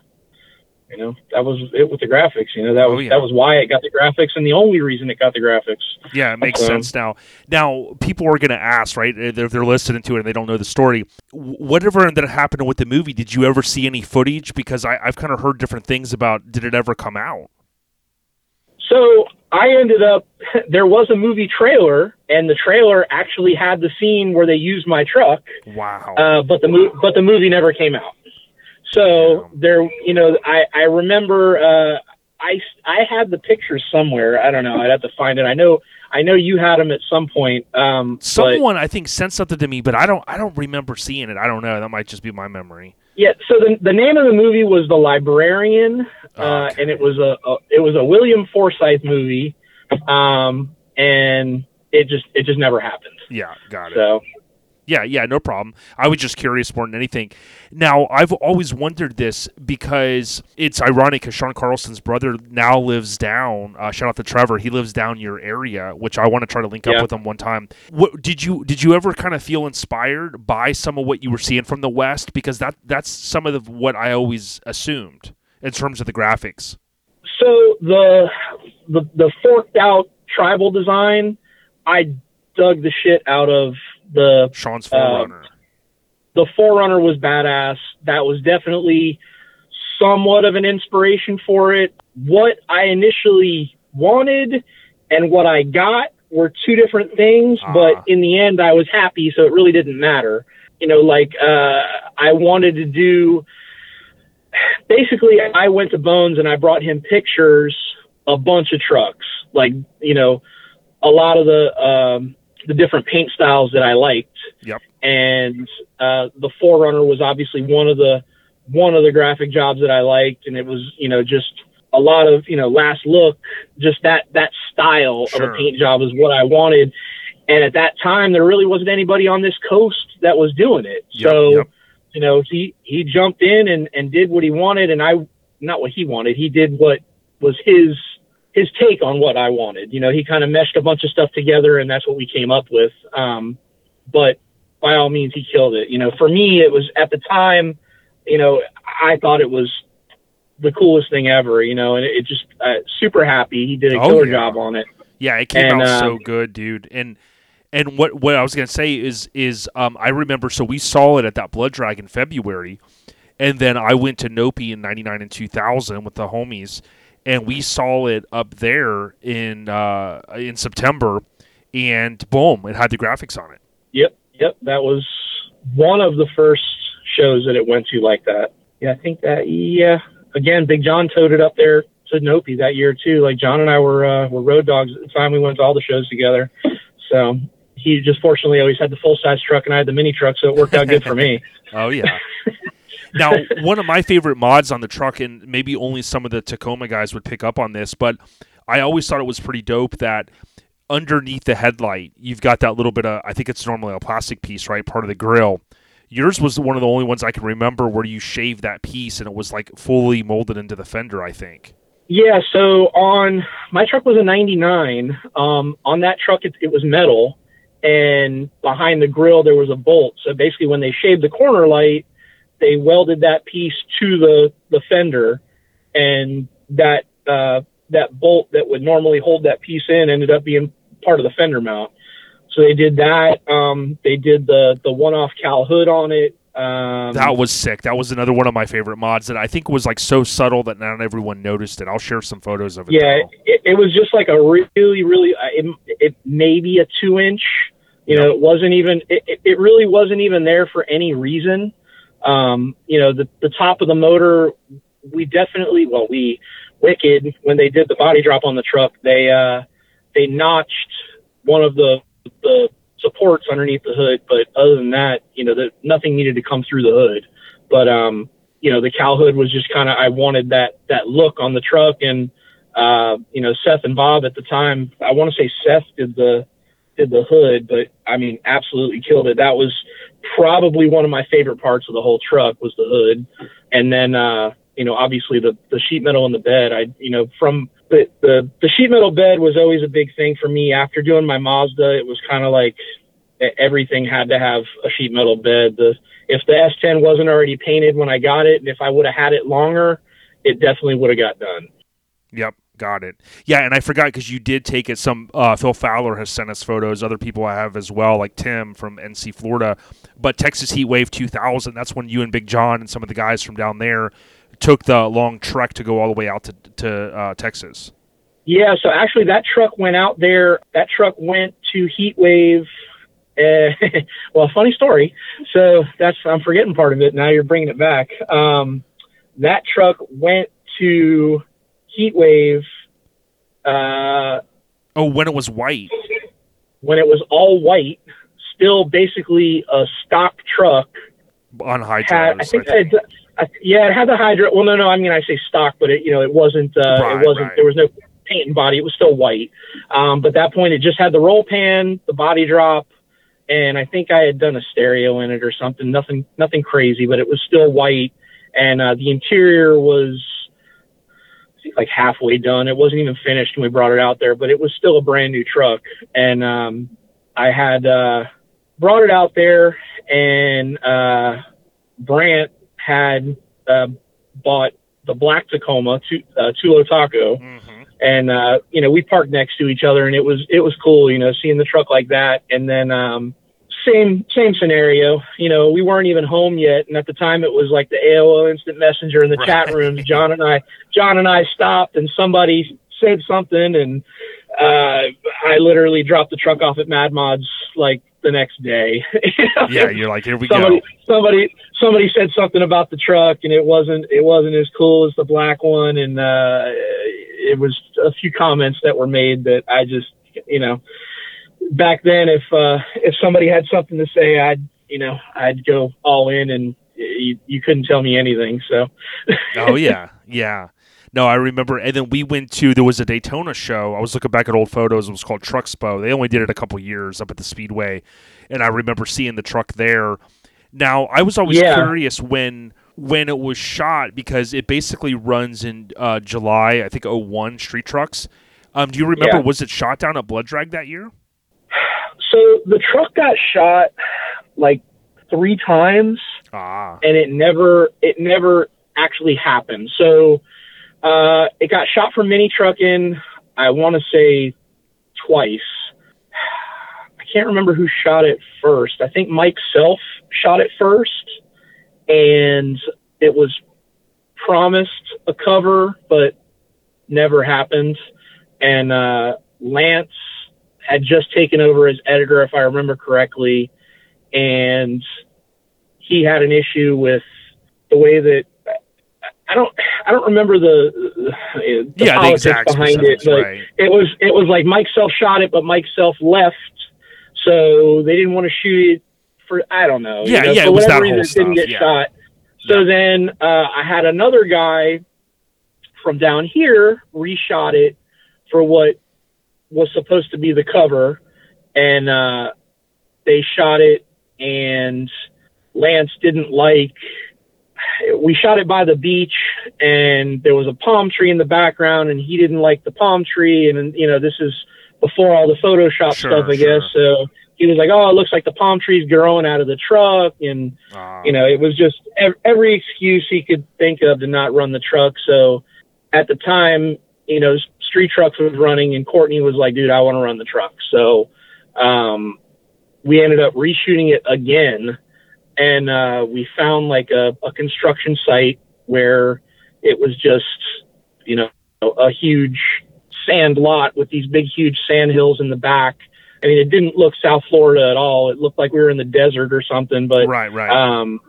you know, that was it with the graphics. You know, that Oh, was yeah. that was why it got the graphics and the only reason it got the graphics. Yeah, it makes So- sense now. Now, people are going to ask, right? If they're, they're listening to it and they don't know the story. Whatever ended up happening with the movie, did you ever see any footage? Because I, I've kind of heard different things about. Did it ever come out? So I ended up there was a movie trailer, and the trailer actually had the scene where they used my truck, Wow. uh, but the mo- but the movie never came out. So there, you know, I I remember uh, I I had the pictures somewhere. I don't know. I'd have to find it. I know I know you had them at some point. Um, but Someone I think sent something to me, but I don't. I don't remember seeing it. I don't know. That might just be my memory. yeah. So the the name of the movie was The Librarian, uh, and it was a, a it was a William Forsythe movie, um, and it just it just never happened. Yeah, got it. So. Yeah, yeah, no problem. I was just curious more than anything. Now, I've always wondered this because it's ironic because Sean Carlson's brother now lives down. Uh, shout out to Trevor. He lives down your area, which I want to try to link Yeah. up with him one time. What did you did you ever kind of feel inspired by some of what you were seeing from the West? Because that that's some of the, what I always assumed in terms of the graphics. So the the the forked out tribal design, I dug the shit out of the Sean's Uh, Forerunner. the Forerunner was badass. That was definitely somewhat of an inspiration for it. What I initially wanted and what I got were two different things, Ah. but in the end I was happy, so it really didn't matter. You know, like uh I wanted to do basically I went to Bones and I brought him pictures a bunch of trucks, like, you know, a lot of the um the different paint styles that I liked. Yep. and uh, the Forerunner was obviously one of the one of the graphic jobs that I liked, and it was you know just a lot of you know last look, just that that style of a paint job is what I wanted, and at that time there really wasn't anybody on this coast that was doing it, Yep, so yep. you know he he jumped in and and did what he wanted, and I not what he wanted, he did what was his his take on what I wanted. You know, he kind of meshed a bunch of stuff together, and that's what we came up with. Um, but by all means, he killed it. You know, for me, it was at the time, you know, I thought it was the coolest thing ever. You know, and it, it just uh, super happy. He did a Oh, killer yeah. job on it. Yeah, it came And, out uh, so good, dude. And and what what I was gonna say is is um I remember so we saw it at that Blood Drag in February, and then I went to Nopi in '99 and 2000 with the homies, and we saw it up there in uh in September, and boom, it had the graphics on it. Yep, yep. That was one of the first shows that it went to like that. Yeah, I think that. Yeah, again, Big John towed it up there to Nopi that year too. Like John and I were uh, were road dogs at the time. We went to all the shows together. So he just fortunately always had the full size truck and I had the mini truck, so it worked out good for me. Oh yeah. now, one of my favorite mods on the truck, and maybe only some of the Tacoma guys would pick up on this, but I always thought it was pretty dope that underneath the headlight, you've got that little bit of I think it's normally a plastic piece, right? Part of the grill. Yours was one of the only ones I can remember where you shaved that piece and it was like fully molded into the fender, I think. Yeah, so on my truck was a 99. Um, on that truck, it, it was metal, and behind the grill there was a bolt. So basically, when they shaved the corner light, they welded that piece to the the fender, and that uh, that bolt that would normally hold that piece in ended up being part of the fender mount. So they did that. Um, they did the the one off cowl hood on it. Um, That was sick. That was another one of my favorite mods that I think was like so subtle that not everyone noticed it. I'll share some photos of it. yeah, it, it was just like a really, really, uh, it, it maybe a two inch. You know, it wasn't even. It- it really wasn't even there for any reason. Um, you know, the the top of the motor, we definitely, well, we Wicked when they did the body drop on the truck, they uh, they notched one of the the supports underneath the hood, but other than that, you know, that nothing needed to come through the hood. But um, you know, the cowl hood was just kind of I wanted that that look on the truck, and uh, you know, Seth and Bob at the time, I want to say Seth did the did the hood, but I mean, absolutely killed it. That was probably one of my favorite parts of the whole truck was the hood, and then uh, you know, obviously the the sheet metal in the bed. I you know from the, the the sheet metal bed was always a big thing for me. After doing my Mazda, it was kind of like everything had to have a sheet metal bed. The if the S10 wasn't already painted when I got it, and if I would have had it longer, it definitely would have got done. Yep, got it. Yeah, and I forgot because you did take it. Some uh, Phil Fowler has sent us photos. Other people I have as well, like Tim from NC Florida. But Texas Heat Wave 2000. That's when you and Big John and some of the guys from down there took the long trek to go all the way out to to uh, Texas. Yeah, so actually that truck went out there. That truck went to Heatwave. Uh, well, funny story. So that's I'm forgetting part of it. Now you're bringing it back. Um, that truck went to Heatwave uh, Oh, when it was white. when it was all white, still basically a stock truck. on hydros. I think I had, I, yeah, it had the hydro. Well, no, no. I mean, I say stock, but it you know it wasn't. Uh, Right, it wasn't. right. There was no paint and body. It was still white. Um, but that point, it just had the roll pan, the body drop, and I think I had done a stereo in it or something. Nothing, nothing crazy, but it was still white, and uh, the interior was. Like halfway done. It wasn't even finished when we brought it out there, but it was still a brand new truck. And um, I had uh, brought it out there, and uh, Brant had uh, bought the black Tacoma, Tu- uh, Tulo Taco, Mhm. and uh, you know we parked next to each other, and it was it was cool, you know, seeing the truck like that. And then um, same same scenario, you know, we weren't even home yet, and at the time it was like the AOL Instant Messenger in the chat Right. rooms. John and I, John and I stopped, and somebody said something, and uh, I literally dropped the truck off at Mad Mods like the next day. Yeah, you're like, here we somebody go. somebody somebody said something about the truck and it wasn't it wasn't as cool as the black one and uh it was a few comments that were made that I just you know back then if uh if somebody had something to say I'd you know I'd go all in and you, you couldn't tell me anything so oh yeah, yeah. No, I remember. And then we went to there was a Daytona show. I was looking back at old photos. It was called Truckspo. They only did it a couple years up at the Speedway, and I remember seeing the truck there. Now I was always Yeah. curious when when it was shot because it basically runs in uh, July. I think 01 Street Trucks. Um, do you remember? Yeah. Was it shot down at Blood Drag that year? So the truck got shot like three times Ah, and it never it never actually happened. So uh, it got shot for mini trucking. I want to say twice. I can't remember who shot it first. I think Mike Self shot it first, and it was promised a cover, but never happened. And uh, Lance had just taken over as editor, if I remember correctly, and he had an issue with the way that I don't I don't remember the, the yeah, the politics exact behind it, right? it was it was like Mike Self shot it, but Mike Self left, so they didn't want to shoot it for I don't know. you Yeah, know, yeah, for it was whatever that whole reason, it didn't get yeah. shot. So then uh, I had another guy from down here reshot it for what was supposed to be the cover, and uh, they shot it, and Lance didn't like. We shot it by the beach, and there was a palm tree in the background, and he didn't like the palm tree, and you know this is before all the Photoshop Sure, stuff, I sure. guess. So he was like, "Oh, it looks like the palm tree's growing out of the truck," and you know, it was just ev- every excuse he could think of to not run the truck. So at the time, you know, Street Trucks was running, and Courtney was like, "Dude, I want to run the truck." So um, we ended up reshooting it again, and uh, we found like a, a construction site where it was just, you know, a huge sand lot with these big, huge sand hills in the back. I mean, it didn't look South Florida at all. It looked like we were in the desert or something. But right, right. um,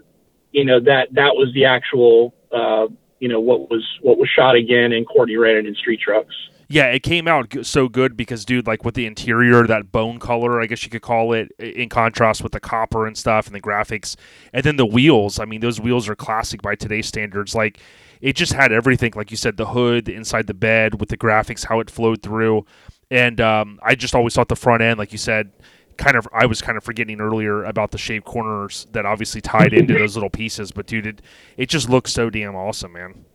you know that that was the actual, uh, you know, what was what was shot again, and Courtney ran it in street trucks. Yeah, it came out so good because, dude, like with the interior, that bone color, I guess you could call it, in contrast with the copper and stuff and the graphics, and then the wheels. I mean, those wheels are classic by today's standards. Like, it just had everything, like you said, the hood, inside the bed, with the graphics, how it flowed through, and um, I just always thought the front end, like you said, kind of. I was kind of forgetting earlier about the shaved corners that obviously tied into those little pieces, but dude, it it just looks so damn awesome, man.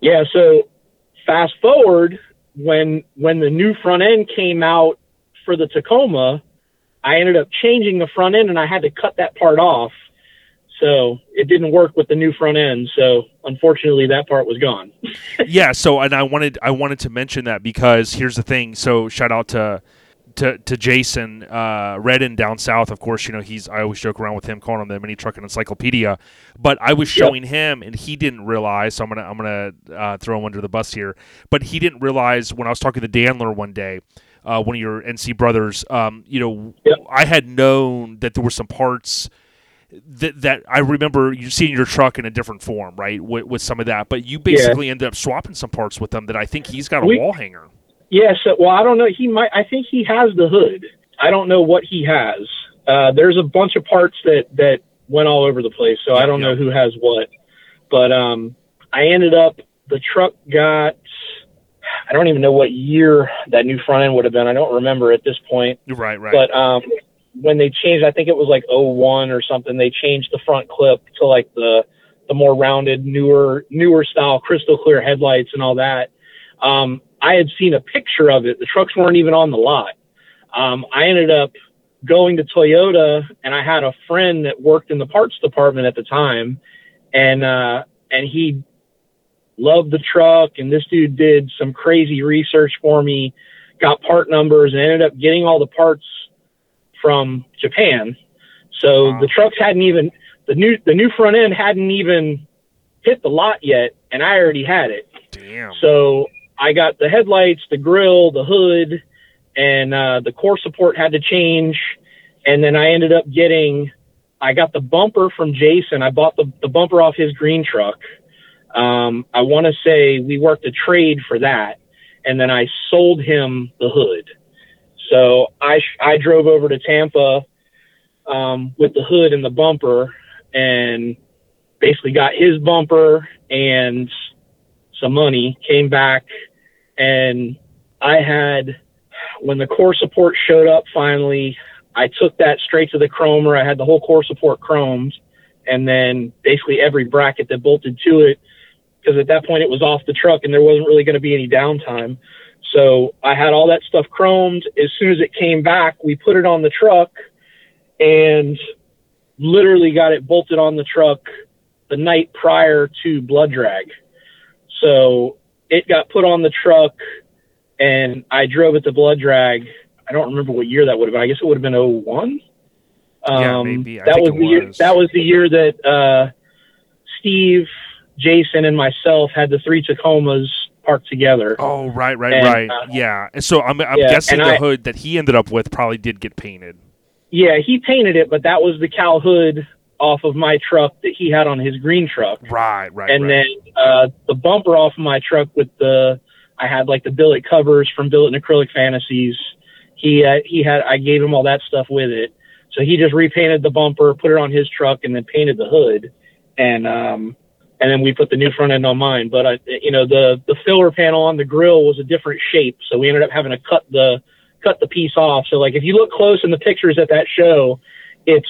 Yeah. So fast forward when when the new front end came out for the Tacoma, I ended up changing the front end, and I had to cut that part off. So it didn't work with the new front end. So unfortunately, that part was gone. yeah so and i wanted i wanted to mention that because here's the thing so shout out to to, to Jason uh, Redden down south, of course, you know he's. I always joke around with him, calling him the mini trucking encyclopedia. But I was Yep. showing him, and he didn't realize. So I'm gonna I'm gonna uh, throw him under the bus here. But he didn't realize when I was talking to Danler one day, uh, one of your NC brothers. Um, you know, Yep. I had known that there were some parts that that I remember you seeing your truck in a different form, right? With, with some of that, but you basically ended up swapping some parts with them that I think he's got a We- wall hanger. Yeah, so well, I don't know. He might. I think he has the hood. I don't know what he has. Uh, there's a bunch of parts that that went all over the place, so I don't Yeah. know who has what. But um, I ended up the truck got. I don't even know what year that new front end would have been. I don't remember at this point. Right, right. But um, when they changed, I think it was like 01 or something. They changed the front clip to like the the more rounded, newer newer style, crystal clear headlights and all that. Um, I had seen a picture of it. The trucks weren't even on the lot. Um, I ended up going to Toyota, and I had a friend that worked in the parts department at the time, and uh, and he loved the truck. And this dude did some crazy research for me, got part numbers, and ended up getting all the parts from Japan. So Wow. the trucks hadn't even the new the new front end hadn't even hit the lot yet, and I already had it. Damn. So I got the headlights, the grill, the hood, and uh, the core support had to change. And then I ended up getting, I got the bumper from Jason. I bought the, the bumper off his green truck. Um, I want to say we worked a trade for that. And then I sold him the hood. So I, I drove over to Tampa um, with the hood and the bumper and basically got his bumper and some money, came back, and I had when the core support showed up finally, I took that straight to the chromer. I had the whole core support chromed, and then basically every bracket that bolted to it, because at that point it was off the truck and there wasn't really going to be any downtime. So I had all that stuff chromed. As soon as it came back, we put it on the truck and literally got it bolted on the truck the night prior to blood drag. So it got put on the truck and I drove it to blood drag. I don't remember what year that would have been. I guess it would have been 01. Yeah, Um, maybe. I that think was it the year was. that was the year that uh, Steve, Jason, and myself had the three Tacomas parked together. Oh, right, right, And, right. uh, yeah. And so I'm, I'm yeah, guessing the I- hood that he ended up with probably did get painted. Yeah, he painted it, but that was the cowl hood off of my truck that he had on his green truck. Right, right, and right. then uh, the bumper off of my truck with the I had like the billet covers from Billet and Acrylic Fantasies. He uh, he had I gave him all that stuff with it, so he just repainted the bumper, put it on his truck, and then painted the hood, and um and then we put the new front end on mine. But I, you know the the filler panel on the grill was a different shape, so we ended up having to cut the cut the piece off. So like if you look close in the pictures at that show, it's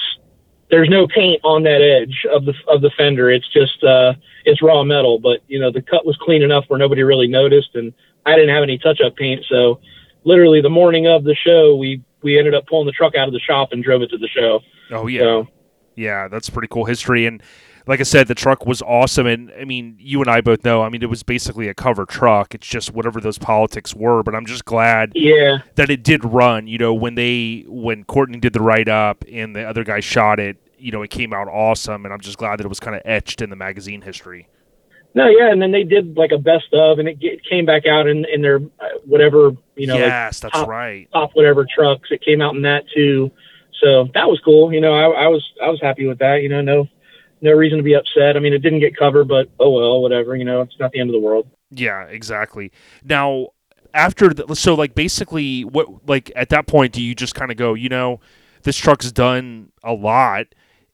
there's no paint on that edge of the of the fender. It's just uh, it's raw metal. But you know the cut was clean enough where nobody really noticed, and I didn't have any touch up paint. So literally the morning of the show, we we ended up pulling the truck out of the shop and drove it to the show. Oh yeah, So yeah, that's pretty cool history. And like I said, the truck was awesome. And I mean, you and I both know. I mean, it was basically a cover truck. It's just whatever those politics were. But I'm just glad yeah, that it did run. You know, when they when Courtney did the write up and the other guy shot it, you know, it came out awesome. And I'm just glad that it was kind of etched in the magazine history. no, yeah, and then they did like a best of, and it came back out in in their uh, whatever you know like yes, that's top- right. top whatever trucks. It came out in that too. So that was cool. You know, I, I was I was happy with that. You know, no no reason to be upset. I mean, it didn't get covered, but oh well, whatever. You know, it's not the end of the world. Yeah, exactly. Now, after the, so like basically what like at that point do you just kind of go, you know, this truck's done a lot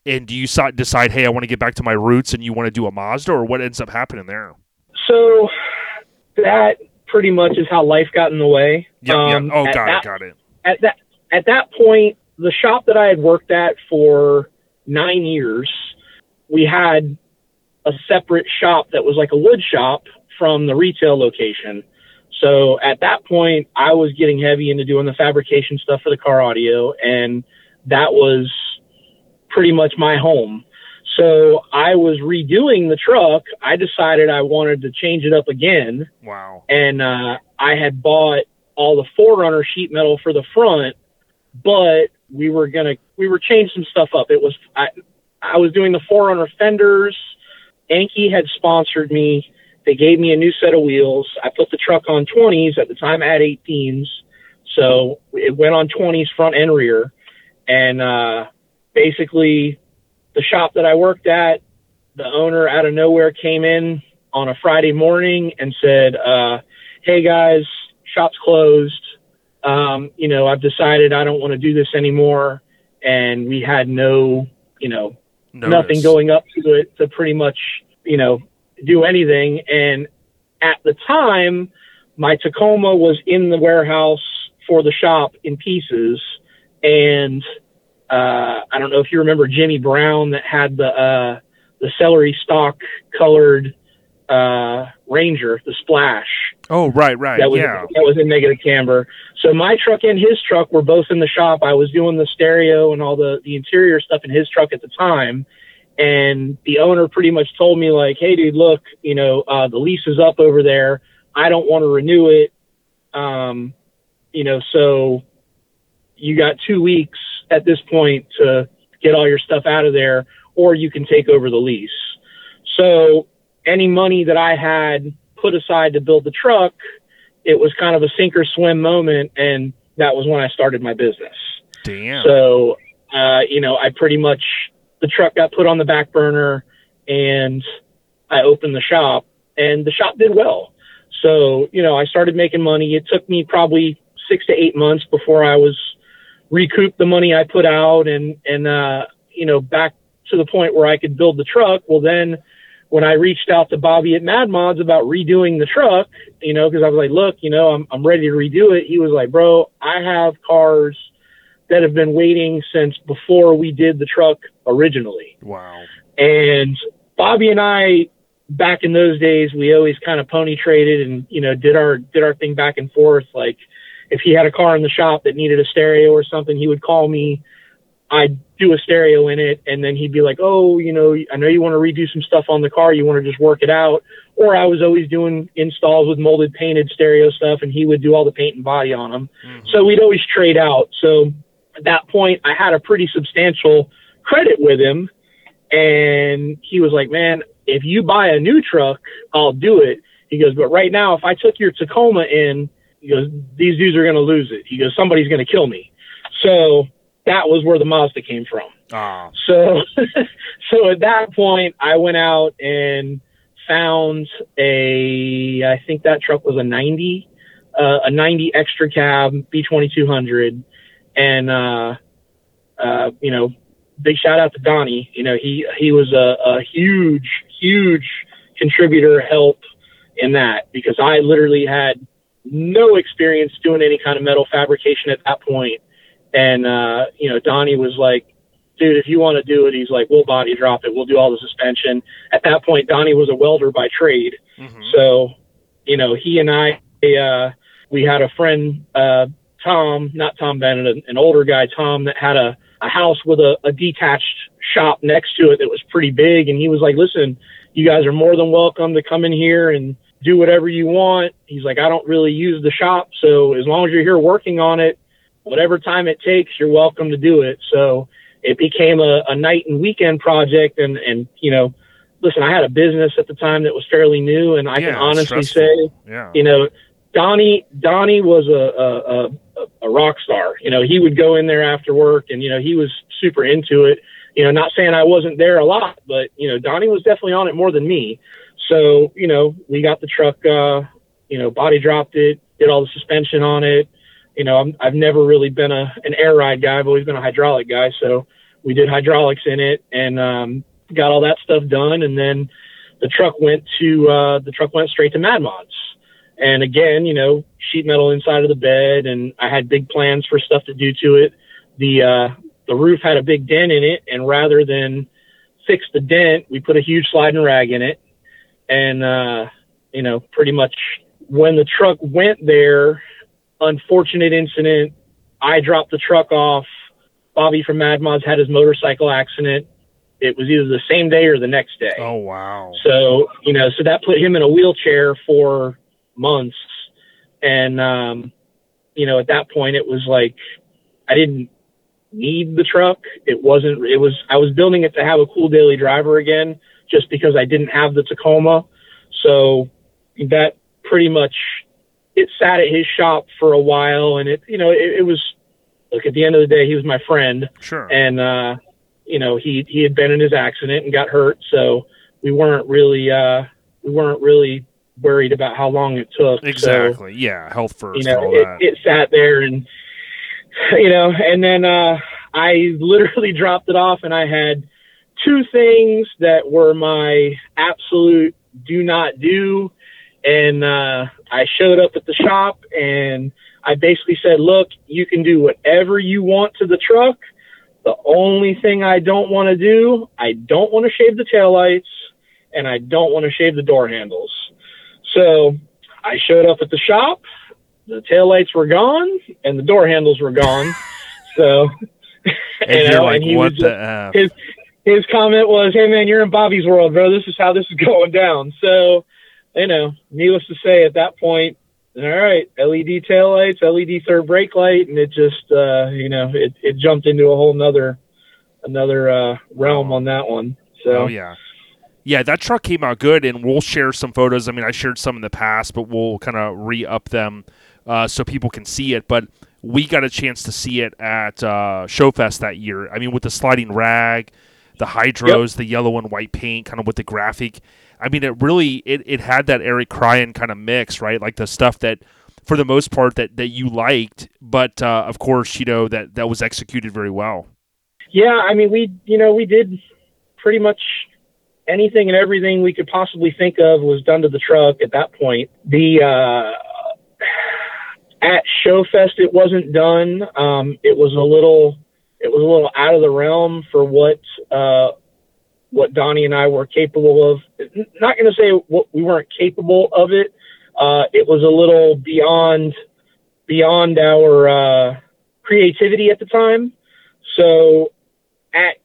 and do you decide, "Hey, I want to get back to my roots" and you want to do a Mazda or what ends up happening there? So that pretty much is how life got in the way. Yeah, Um, yeah. Oh, got that, it, got it. At that at that point, the shop that I had worked at for nine years, we had a separate shop that was like a wood shop from the retail location. So at that point, I was getting heavy into doing the fabrication stuff for the car audio, and that was pretty much my home. So I was redoing the truck. I decided I wanted to change it up again Wow. and uh, I had bought all the 4Runner sheet metal for the front, but we were gonna we were changing some stuff up. It was I I was doing the 4Runner fenders. Enkei had sponsored me. They gave me a new set of wheels. I put the truck on 20s at the time. I had 18s, so it went on 20s front and rear. And uh, basically, the shop that I worked at, the owner out of nowhere came in on a Friday morning and said, uh, "Hey guys, shop's closed. Um, you know, I've decided I don't want to do this anymore." And we had no, you know, Notice. nothing going up to it to pretty much, you know, do anything. And at the time, my Tacoma was in the warehouse for the shop in pieces. And uh, I don't know if you remember Jimmy Brown that had the uh, the celery stalk colored uh, Ranger, the Splash Oh, right, right. that was yeah. that was in negative camber. So my truck and his truck were both in the shop. I was doing the stereo and all the the interior stuff in his truck at the time, and the owner pretty much told me like, "Hey, dude, look, you know, uh, the lease is up over there. I don't want to renew it. Um, you know, so you got two weeks at this point to get all your stuff out of there, or you can take over the lease." So any money that I had put aside to build the truck, it was kind of a sink or swim moment, and that was when I started my business. Damn. So, uh, you know, I pretty much the truck got put on the back burner, and I opened the shop, and the shop did well. So, you know, I started making money. It took me probably six to eight months before I was recouped the money I put out, and and uh, you know, back to the point where I could build the truck. Well, then when I reached out to Bobby at Mad Mods about redoing the truck, you know, because I was like, look, you know, I'm I'm ready to redo it. He was like, bro, I have cars that have been waiting since before we did the truck originally. wow. And Bobby and I, back in those days, we always kind of pony traded and you know did our did our thing back and forth. Like if he had a car in the shop that needed a stereo or something, he would call me. I'd do a stereo in it, and then he'd be like, "Oh, you know, I know you want to redo some stuff on the car. You want to just work it out." Or I was always doing installs with molded, painted stereo stuff, and he would do all the paint and body on them. Mm-hmm. So we'd always trade out. So at that point, I had a pretty substantial credit with him, and he was like, "Man, if you buy a new truck, I'll do it." He goes, "But right now, if I took your Tacoma in, he goes, these dudes are going to lose it. He goes, somebody's going to kill me." So that was where the Mazda came from. Ah, So, so at that point, I went out and found a, I think that truck was a 90, uh, a 90 extra cab B2200. And, uh, uh, you know, big shout out to Donnie. You know, he, he was a, a huge, huge contributor help in that because I literally had no experience doing any kind of metal fabrication at that point. And, uh, you know, Donnie was like, dude, if you want to do it, he's like, we'll body drop it. We'll do all the suspension. At that point, Donnie was a welder by trade. Mhm. So, you know, he and I, uh, we had a friend, uh, Tom, not Tom Bennett, an, an older guy, Tom, that had a, a house with a, a detached shop next to it that was pretty big. And he was like, listen, you guys are more than welcome to come in here and do whatever you want. He's like, I don't really use the shop. So as long as you're here working on it, whatever time it takes, you're welcome to do it. So it became a, a night and weekend project. And, and, you know, listen, I had a business at the time that was fairly new. And I Yeah, can honestly say, Yeah. you know, Donnie Donnie was a, a a a rock star. You know, he would go in there after work, and you know he was super into it. You know, not saying I wasn't there a lot, but you know Donnie was definitely on it more than me. So you know, we got the truck, uh, you know, body dropped it, did all the suspension on it. You know, I'm, I've never really been a an air ride guy. I've always been a hydraulic guy. So we did hydraulics in it and um, got all that stuff done, and then the truck went to uh, the truck went straight to Mad Mods. And again, you know, sheet metal inside of the bed, and I had big plans for stuff to do to it. The uh, the roof had a big dent in it, and rather than fix the dent, we put a huge sliding rag in it. And uh, you know, pretty much when the truck went there, unfortunate incident. I dropped the truck off. Bobby from Mad Mods had his motorcycle accident. It was either the same day or the next day. Oh wow. So, you know, so that put him in a wheelchair for months. And, um, you know, at that point, it was like I didn't need the truck. It wasn't, it was, I was building it to have a cool daily driver again, just because I didn't have the Tacoma. So that pretty much, it sat at his shop for a while. And it, you know, it, it was, look, at the end of the day, he was my friend Sure. and uh you know he he had been in his accident and got hurt so we weren't really uh we weren't really worried about how long it took So, exactly. yeah. Health first. you know it, it sat there and you know and then uh i literally dropped it off and i had two things that were my absolute do not do and uh i showed up at the shop and i basically said look you can do whatever you want to the truck the only thing i don't want to do i don't want to shave the taillights and i don't want to shave the door handles so i showed up at the shop the taillights were gone and the door handles were gone. so, and you you're know, like, and he what was the his his comment was, "Hey man, you're in Bobby's world, bro. This is how this is going down." So, you know, needless to say, at that point, all right, LED taillights, LED third brake light, and it just, uh, you know, it it jumped into a whole nother another uh, realm on that one. So, Oh yeah. Yeah, that truck came out good, and we'll share some photos. I mean, I shared some in the past, but we'll kind of re up them uh, so people can see it. But we got a chance to see it at uh, Showfest that year. I mean, with the sliding rag, the hydros, the yellow and white paint, kind of with the graphic. I mean, it really it, it had that Eric Cryan kind of mix, right? Like the stuff that, for the most part, that that you liked, but uh, of course, you know that that was executed very well. Yeah, I mean, we, you know, we did pretty much anything and everything we could possibly think of was done to the truck at that point. The, uh, at Showfest, it wasn't done. Um, it was a little, it was a little out of the realm for what, uh, what Donnie and I were capable of. Not going to say what we weren't capable of it. Uh, it was a little beyond, beyond our, uh, creativity at the time. So at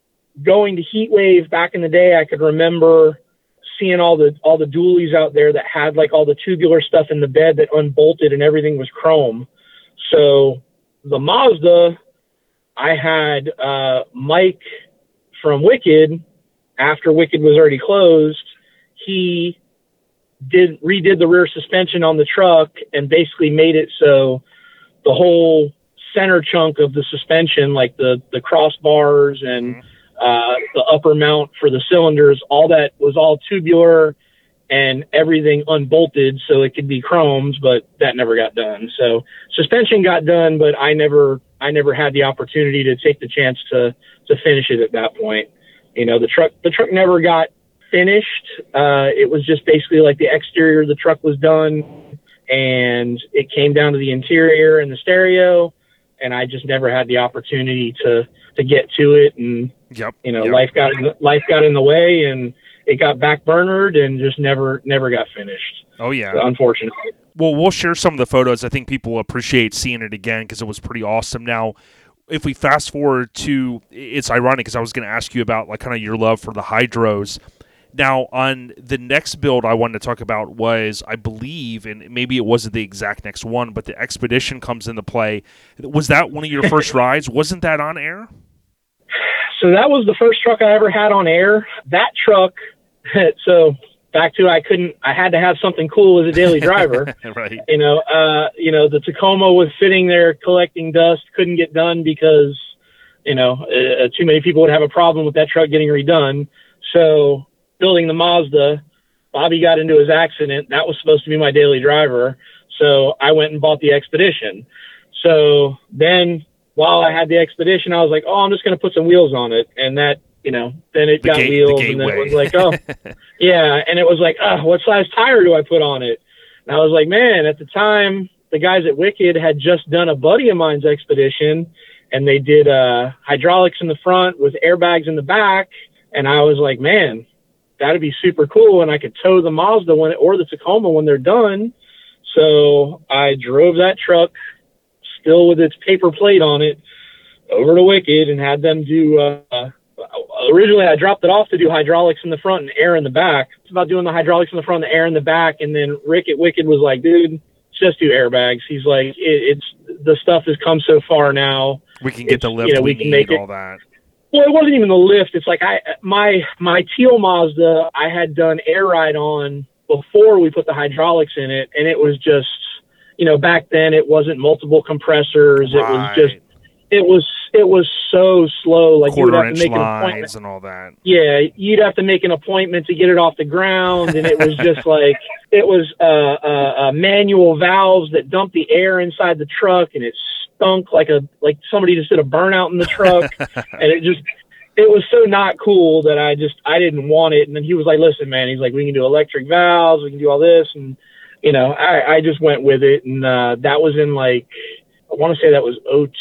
going to Heatwave back in the day, I could remember seeing all the all the dualies out there that had like all the tubular stuff in the bed that unbolted and everything was chrome. So the Mazda, I had uh, Mike from Wicked after Wicked was already closed. He did redid the rear suspension on the truck and basically made it so the whole center chunk of the suspension, like the the crossbars and uh, the upper mount for the cylinders, all that was all tubular and everything unbolted so it could be chromes, but that never got done. So suspension got done, but I never I never had the opportunity to take the chance to to finish it at that point. You know, the truck the truck never got finished. Uh, it was just basically like the exterior of the truck was done and it came down to the interior and the stereo, and I just never had the opportunity to to get to it, and Yep. you know yep. life got in the, life got in the way, and it got backburnered and just never never got finished. Oh yeah. Unfortunately. Well, we'll share some of the photos. I think people will appreciate seeing it again because it was pretty awesome. Now, if we fast forward to, it's ironic because I was going to ask you about like kind of your love for the hydros. Now, on the next build I wanted to talk about was, I believe, and maybe it wasn't the exact next one, but the expedition comes into play. Was that one of your first rides? Wasn't that on air? So that was the first truck I ever had on air. That truck, so back to I couldn't, I had to have something cool as a daily driver. right. you know, uh, you know, the Tacoma was sitting there collecting dust, couldn't get done because, you know, uh, too many people would have a problem with that truck getting redone. So building the Mazda, Bobby got into his accident. That was supposed to be my daily driver. So I went and bought the Expedition. So then while I had the Expedition, I was like, oh, I'm just going to put some wheels on it. And that, you know, then it The got gate- the wheels and then it was like, oh, yeah. And it was like, oh, what size tire do I put on it? And I was like, man, at the time, the guys at Wicked had just done a buddy of mine's expedition and they did uh, hydraulics in the front with airbags in the back. And I was like, man, that'd be super cool. And I could tow the Mazda when or the Tacoma when they're done. So I drove that truck still with its paper plate on it over to Wicked and had them do, uh, originally I dropped it off to do hydraulics in the front and air in the back. It's about doing the hydraulics in the front and the air in the back. And then Rick at Wicked was like, dude, just do airbags. He's like, it, it's the stuff has come so far now. We can get the lift you know, we, we can make it- all that. Well, it wasn't even the lift. It's like I my my teal Mazda I had done air ride on before we put the hydraulics in it, and it was just you know back then it wasn't multiple compressors. It was just Right. It was it was so slow. Like you would have to make an appointment. and all that. Yeah, you'd have to make an appointment to get it off the ground, and it was just like it was uh, uh, uh, manual valves that dumped the air inside the truck, and it stunk like a like somebody just did a burnout in the truck, and it just it was so not cool that I just I didn't want it. And then he was like, "Listen, man," he's like, "We can do electric valves, we can do all this," and you know, I I just went with it, and uh, that was in like I want to say that was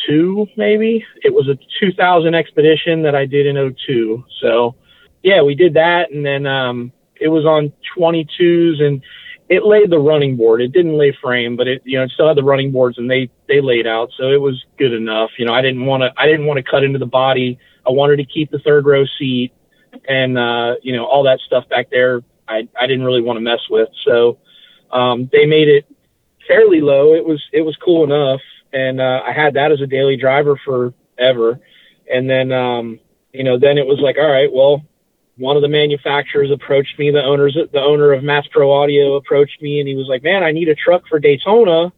02 maybe. It was a 2000 expedition that I did in 02. So yeah, we did that, and then um, it was on 22s, and it laid the running board. It didn't lay frame, but it you know it still had the running boards, and they they laid out, so it was good enough. You know, I didn't want to I didn't want to cut into the body. I wanted to keep the third row seat, and uh, you know all that stuff back there. I I didn't really want to mess with, so um, they made it fairly low. It was it was cool enough, and uh, I had that as a daily driver forever. And then um, you know, then it was like, all right, well, one of the manufacturers approached me. The owners, the owner of Mass Pro Audio approached me, and he was like, man, I need a truck for Daytona.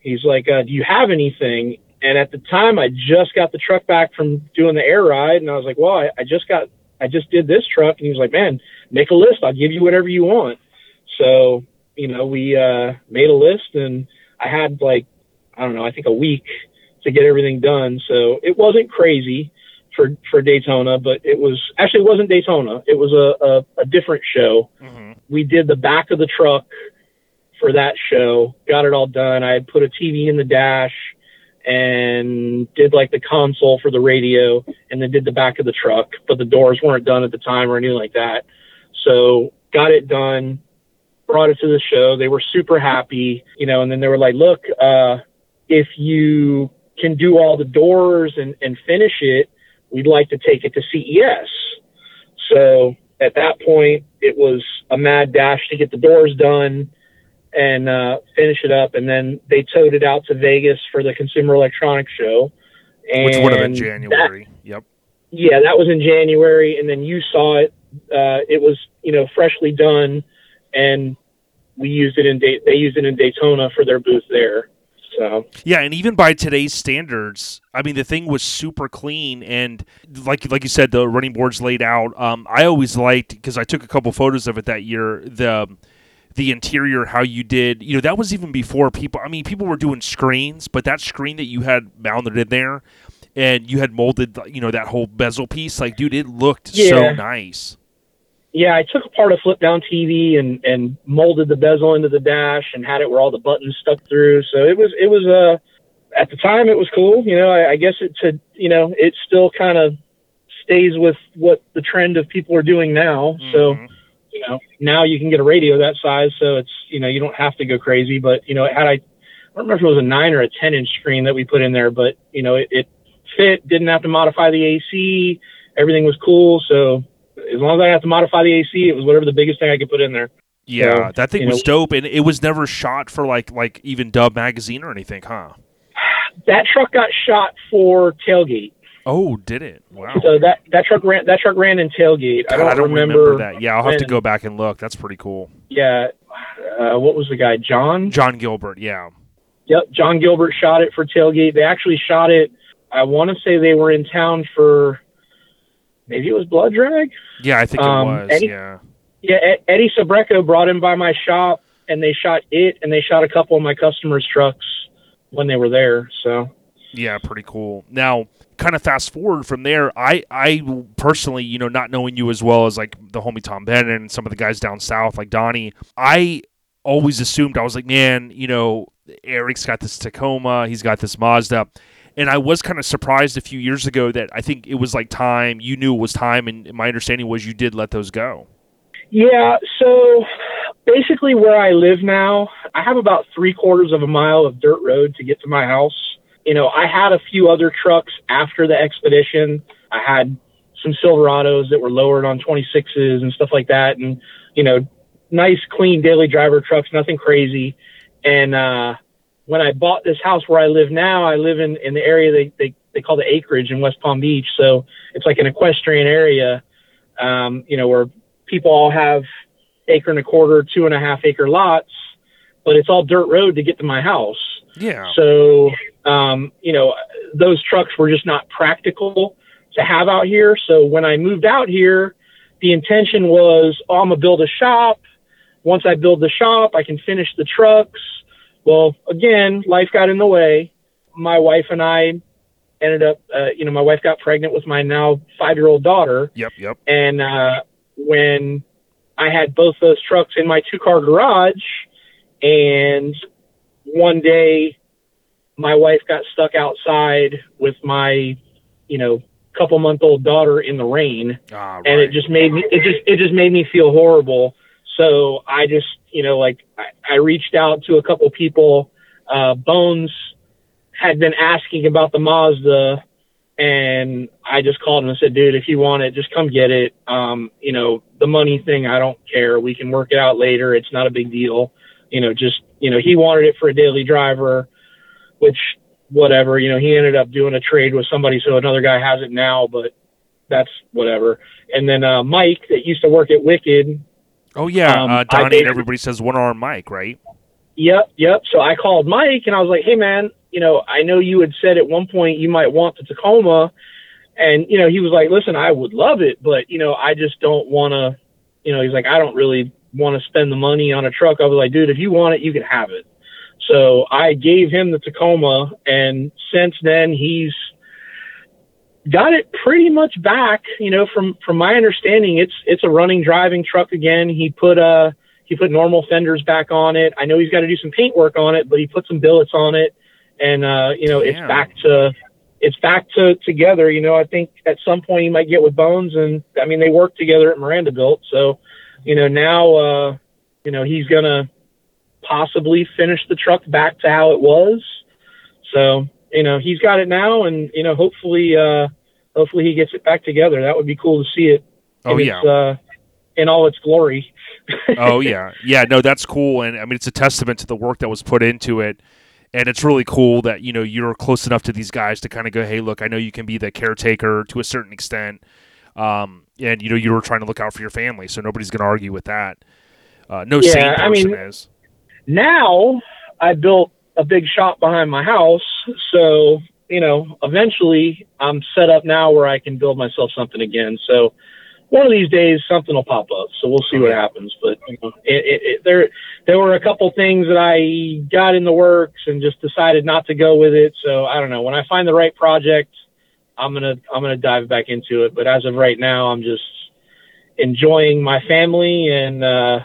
He's like, uh, do you have anything? And at the time, I just got the truck back from doing the air ride, and I was like, well, I, I just got, I just did this truck, and he was like, man, make a list. I'll give you whatever you want. So you know, we uh, made a list, and I had like, I don't know, I think a week to get everything done. So it wasn't crazy for for Daytona, but it was actually it wasn't Daytona. It was a a, a different show. Mhm. We did the back of the truck for that show. Got it all done. I had put a TV in the dash and did like the console for the radio, and then did the back of the truck. But the doors weren't done at the time or anything like that. So got it done brought it to the show. They were super happy, you know, and then they were like, look, uh, if you can do all the doors and, and finish it, we'd like to take it to CES. So at that point, it was a mad dash to get the doors done and uh, finish it up. And then they towed it out to Vegas for the Consumer Electronics Show. And Which would have been that- January. yep. yeah, that was in January, and then you saw it. Uh, it was you know freshly done, and we used it in da- they used it in Daytona for their booth there. So Yeah, and even by today's standards, I mean the thing was super clean and like like you said, the running boards laid out. Um, I always liked because I took a couple photos of it that year. The the interior, how you did, you know, that was even before people. I mean, people were doing screens, but that screen that you had mounted in there, and you had molded, you know, that whole bezel piece. Like, dude, it looked so nice. Yeah, I took apart a flip down TV and and molded the bezel into the dash and had it where all the buttons stuck through. So it was it was uh at the time it was cool. You know, I, I guess it's a you know it still kind of stays with what the trend of people are doing now. So Mhm. you know now you can get a radio that size, so it's you know you don't have to go crazy. But you know had I I don't remember if it was a nine or a ten inch screen that we put in there, but you know it, it fit. Didn't have to modify the AC. Everything was cool. So as long as I had to modify the AC, it was whatever the biggest thing I could put in there. Yeah, So, that thing was know- dope, and it was never shot for like like even Dub magazine or anything, huh? That truck got shot for tailgate. Oh, did it? Wow. So that that truck ran that truck ran in tailgate. I God, don't, remember, that. Yeah, I'll have to go back and look. That's pretty cool. Yeah, uh, what was the guy? John. John Gilbert. Yeah. Yep, John Gilbert shot it for tailgate. They actually shot it. I want to say they were in town for maybe it was Blood Drag. Yeah, I think it Um, was. Eddie- Yeah. Yeah, Eddie Sabreco brought him by my shop, and they shot it, and they shot a couple of my customers' trucks when they were there. So Yeah, pretty cool. Now, kind of fast forward from there, I I personally, you know, not knowing you as well as like the homie Tom Bennett and some of the guys down south, like Donnie, I always assumed I was like, man, you know, Eric's got this Tacoma, he's got this Mazda. And I was kind of surprised a few years ago that I think it was like time, you knew it was time, and my understanding was you did let those go. Yeah, so basically where I live now, I have about three quarters of a mile of dirt road to get to my house. You know, I had a few other trucks after the expedition. I had some Silverados that were lowered on 26s and stuff like that. And, you know, nice, clean daily driver trucks, nothing crazy. And, uh, when I bought this house where I live now, I live in, in the area they, they, they call the acreage in West Palm Beach. So it's like an equestrian area, um, you know, where people all have acre and a quarter, two and a half acre lots, but it's all dirt road to get to my house. Yeah. So, um, you know, those trucks were just not practical to have out here. So when I moved out here, the intention was, oh, I'm gonna build a shop. Once I build the shop, I can finish the trucks. Well, again, life got in the way. My wife and I ended up, uh, you know, my wife got pregnant with my now five year old daughter. Yep, yep. And uh, when I had both those trucks in my two car garage, and one day my wife got stuck outside with my, you know, couple month old daughter in the rain, Ah, right. and it just made me it just it just made me feel horrible. So I just you know like I, I reached out to a couple people. Uh, Bones had been asking about the Mazda, and I just called him and said, "Dude, if you want it, just come get it. Um, you know, the money thing, I don't care. We can work it out later. It's not a big deal. You know, just you know, he wanted it for a daily driver, which whatever. You know, he ended up doing a trade with somebody, so another guy has it now, but that's whatever. And then uh, Mike, that used to work at Wicked, oh yeah, um, uh, Donnie and everybody says one arm Mike, right? Yep, yep. So I called Mike and I was like, "Hey, man, you know, I know you had said at one point you might want the Tacoma," and you know, he was like, "Listen, I would love it, but you know, I just don't want to." You know, he's like, "I don't really want to spend the money on a truck." I was like, "Dude, if you want it, you can have it." So I gave him the Tacoma, and since then he's got it pretty much back. You know, from from my understanding, it's it's a running driving truck again. He put uh he put normal fenders back on it. I know he's got to do some paint work on it, but he put some billets on it, and uh, you know it's back to it's back to together. You know, I think at some point he might get with Bones, and I mean they work together at Miranda Built, so you know now uh, you know he's gonna possibly finish the truck back to how it was. So you know he's got it now, and you know hopefully uh, hopefully he gets it back together. That would be cool to see it. Oh in yeah. its, uh, in all its glory. oh yeah, yeah. No, that's cool, and I mean it's a testament to the work that was put into it, and it's really cool that you know you're close enough to these guys to kind of go, hey, look, I know you can be the caretaker to a certain extent, um, and you know you were trying to look out for your family, so nobody's going to argue with that. Uh, no Yeah, sane I person mean- is. now I built a big shop behind my house, so you know, eventually I'm set up now where I can build myself something again. So one of these days something will pop up. So we'll see what happens. But you know, it, it, it, there there were a couple things that I got in the works and just decided not to go with it. So I don't know. When I find the right project, I'm gonna I'm gonna dive back into it. But as of right now, I'm just enjoying my family and uh,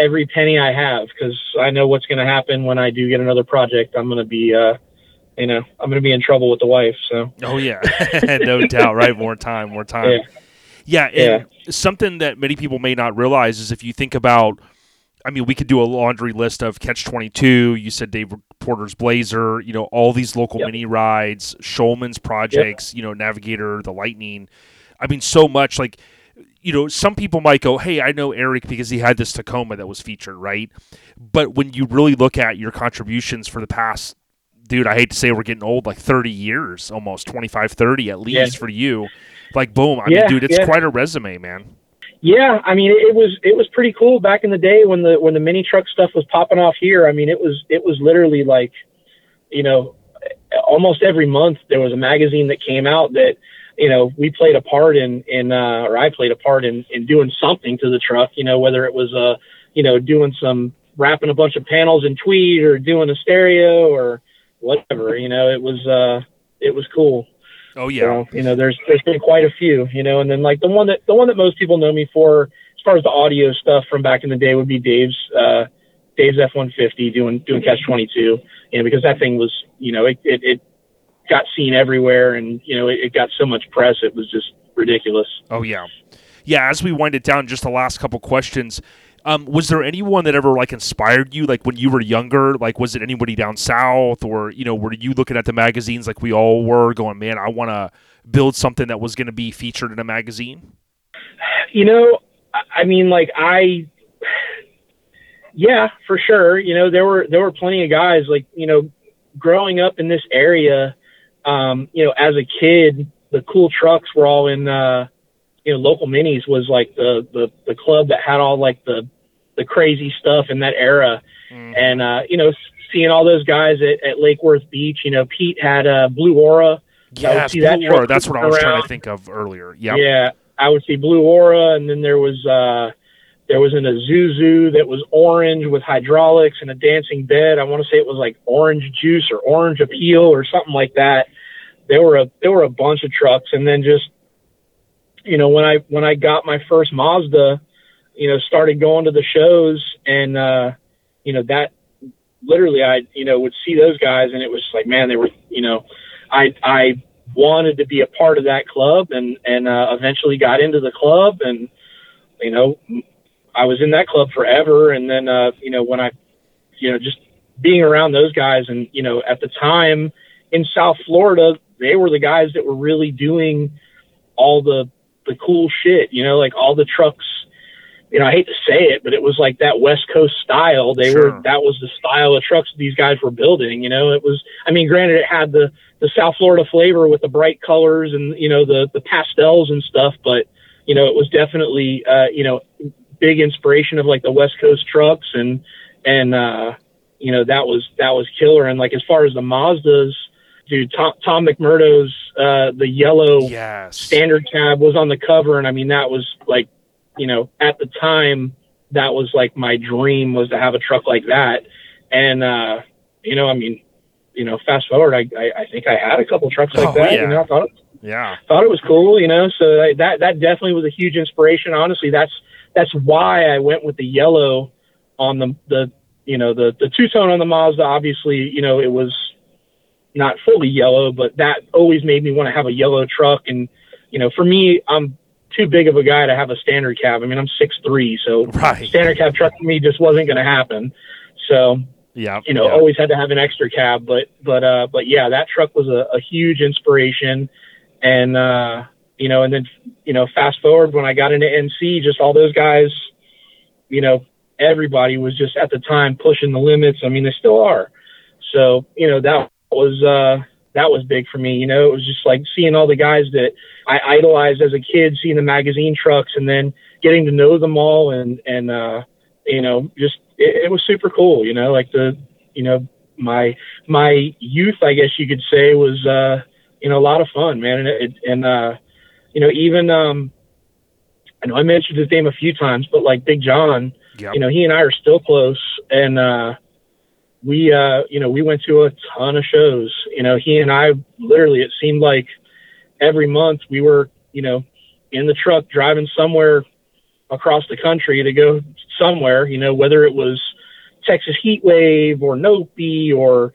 every penny I have because I know what's going to happen when I do get another project. I'm going to be, uh, you know, I'm going to be in trouble with the wife. So. Oh yeah, no doubt. Right, more time, more time. Yeah. Yeah, and something that many people may not realize is if you think about, I mean, we could do a laundry list of Catch Twenty Two. You said Dave Porter's Blazer. You know, all these local Yep. mini rides, Schulman's projects. You know, Navigator, the Lightning. I mean, so much like. You know, some people might go, "Hey, I know Eric because he had this Tacoma that was featured, right?" But when you really look at your contributions for the past, dude, I hate to say we're getting old, like 30 years, almost 25, 30 at least for you. Like, boom. I mean, dude, it's yeah. quite a resume, man. Yeah, I mean, it was it was pretty cool back in the day when the when the mini truck stuff was popping off here. I mean, it was it was literally like, you know, almost every month there was a magazine that came out that, you know, we played a part in in uh, or I played a part in in doing something to the truck. You know, whether it was uh, you know, doing some wrapping a bunch of panels in tweed or doing a stereo or whatever. You know, it was uh, it was cool. Oh, yeah. So, you know, there's there's been quite a few, you know, and then like the one that the one that most people know me for, as far as the audio stuff from back in the day, would be Dave's uh, Dave's F one fifty doing doing Catch twenty two, you know, because that thing was, you know, it it, it got seen everywhere, and you know, it, it got so much press, it was just ridiculous. Oh, yeah. Yeah, as we wind it down, just the last couple questions. Um, was there anyone that ever like inspired you, like when you were younger? Like, was it anybody down south, or you know, were you looking at the magazines like we all were, going, "Man, I want to build something that was going to be featured in a magazine"? You know, I- I mean, like I, yeah, for sure. You know, there were there were plenty of guys like you know, growing up in this area. Um, you know, as a kid, the cool trucks were all in. uh you know, local minis was like the the the club that had all like the the crazy stuff in that era, Mm. and uh, you know, seeing all those guys at, at Lake Worth Beach. You know, Pete had uh, Blue Aura. Yeah, that Aura, That's what I was trying to think of earlier. Yeah. Yeah, I would see Blue Aura, and then there was uh, there was an Isuzu that was orange with hydraulics and a dancing bed. I want to say it was like orange juice or orange appeal or something like that. There were a there were a bunch of trucks, and then just you know when I when I got my first Mazda, you know started going to the shows, and uh, you know that literally I you know would see those guys, and it was like man they were you know I I wanted to be a part of that club and and uh, eventually got into the club and you know I was in that club forever. And then uh you know when I you know just being around those guys and you know at the time in South Florida they were the guys that were really doing all the the cool shit you know like all the trucks. You know I hate to say it but it was like that West Coast style. They Sure. were that was the style of trucks these guys were building you know. It was I mean granted it had the the South Florida flavor with the bright colors and you know the the pastels and stuff, but you know it was definitely uh, you know big inspiration of like the West Coast trucks and and uh, you know that was that was killer. And like as far as the Mazdas, dude, Tom, Tom McMurdo's uh, the yellow Yes. standard cab was on the cover, and I mean that was like you know at the time that was like my dream was to have a truck like that, and uh, you know I mean you know fast forward I, I I think I had a couple trucks like Oh, that. yeah. You know I thought Yeah. thought it was cool, you know. So that that definitely was a huge inspiration. Honestly, that's that's why I went with the yellow on the the you know the the two tone on the Mazda. Obviously, you know it was not fully yellow, but that always made me want to have a yellow truck. And you know, for me, I'm too big of a guy to have a standard cab. I mean, I'm six three, so Right. standard cab truck for me just wasn't going to happen. So Yeah. you know, yeah. always had to have an extra cab. But but uh, but yeah, that truck was a, a huge inspiration, and uh, you know, and then you know, fast forward when I got into NC, just all those guys, you know, everybody was just at the time pushing the limits. I mean, they still are. So you know, that was uh, that was big for me. You know, it was just like seeing all the guys that I idolized as a kid, seeing the magazine trucks, and then getting to know them all, and and uh, you know, just it, it was super cool. You know, like the you know my my youth, I guess you could say, was uh, you know a lot of fun, man, and it, and uh, you know even um, I know I mentioned his name a few times, but like Big John, Yep. you know, he and I are still close, and uh, we, uh, you know, we went to a ton of shows. You know, he and I literally, it seemed like every month we were, you know, in the truck driving somewhere across the country to go somewhere, you know, whether it was Texas Heat Wave or Nopi or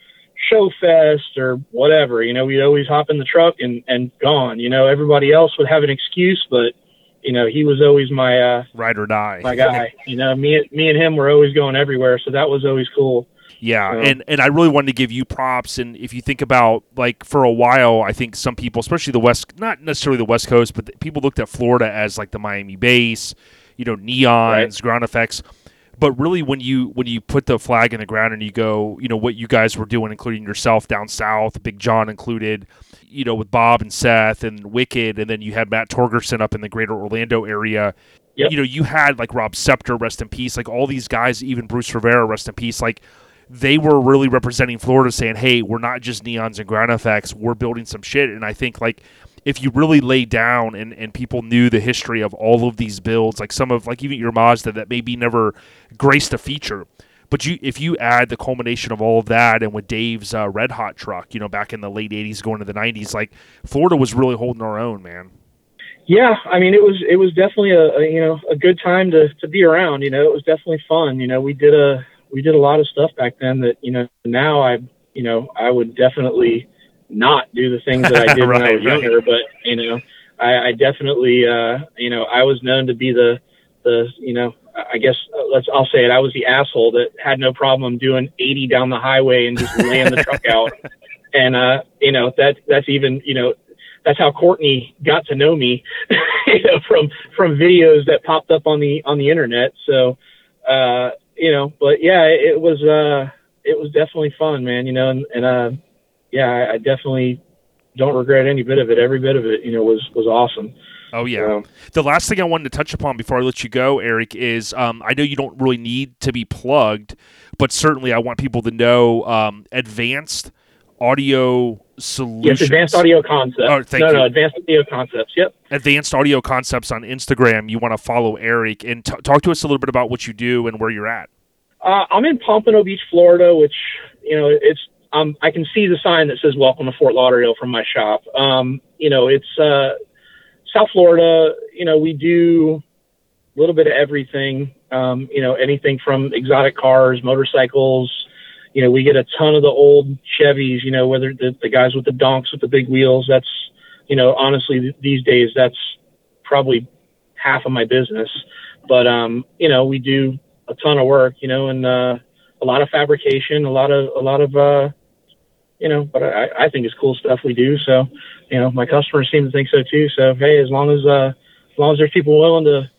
Show Fest or whatever, you know, we'd always hop in the truck and, and gone. You know, everybody else would have an excuse, but you know, he was always my uh Ride or die. my guy. you know, me me and him were always going everywhere, so that was always cool. Yeah, and and I really wanted to give you props. And if you think about like for a while, I think some people, especially the West, not necessarily the West Coast, but people looked at Florida as like the Miami base, you know, neons, ground effects. But really, when you when you put the flag in the ground and you go, you know, what you guys were doing, including yourself down south, Big John included, you know, with Bob and Seth and Wicked, and then you had Matt Torgerson up in the greater Orlando area. Yep. You know, you had like Rob Scepter, rest in peace, like all these guys, even Bruce Rivera, rest in peace, like they were really representing Florida, saying, "Hey, we're not just neons and ground effects. We're building some shit." And I think like if you really lay down and, and people knew the history of all of these builds, like some of like even your Mazda that maybe never graced a feature, but you if you add the culmination of all of that and with Dave's uh, Red Hot truck, you know, back in the late '80s going to the '90s, like Florida was really holding our own, man. Yeah, I mean, it was it was definitely a, a you know a good time to to be around. You know, it was definitely fun. You know, we did a we did a lot of stuff back then that you know now I you know I would definitely not do the things that I did when I was right. younger. But you know, I, I definitely uh, you know I was known to be the the you know I guess uh, let's I'll say it I was the asshole that had no problem doing 80 down the highway and just laying the truck out. And uh, you know that that's even you know that's how Courtney got to know me, you know, from from videos that popped up on the on the internet. So, uh, you know, but yeah, it was uh, it was definitely fun, man. You know, and, and uh, yeah, I, I definitely don't regret any bit of it. Every bit of it, you know, was was awesome. Oh yeah. So, The last thing I wanted to touch upon before I let you go, Eric, is um, I know you don't really need to be plugged, but certainly I want people to know um, advanced audio solutions. yes, advanced audio concepts. Oh, thank no, you. no, advanced audio concepts. Yep. Advanced audio concepts on Instagram. You want to follow Eric and t- talk to us a little bit about what you do and where you're at. Uh, I'm in Pompano Beach, Florida, which you know it's um, I can see the sign that says "Welcome to Fort Lauderdale" from my shop. Um, you know, it's uh, South Florida. You know, we do a little bit of everything. Um, you know, anything from exotic cars, motorcycles. You know, we get a ton of the old Chevys. You know, whether the, the guys with the donks with the big wheels. That's you know, honestly, these days that's probably half of my business. But um, you know, we do a ton of work, you know, and uh, a lot of fabrication, a lot of a lot of uh, you know, but I, I think it's cool stuff we do. So, you know, my customers seem to think so too. So hey, as long as uh, as long as there's people willing to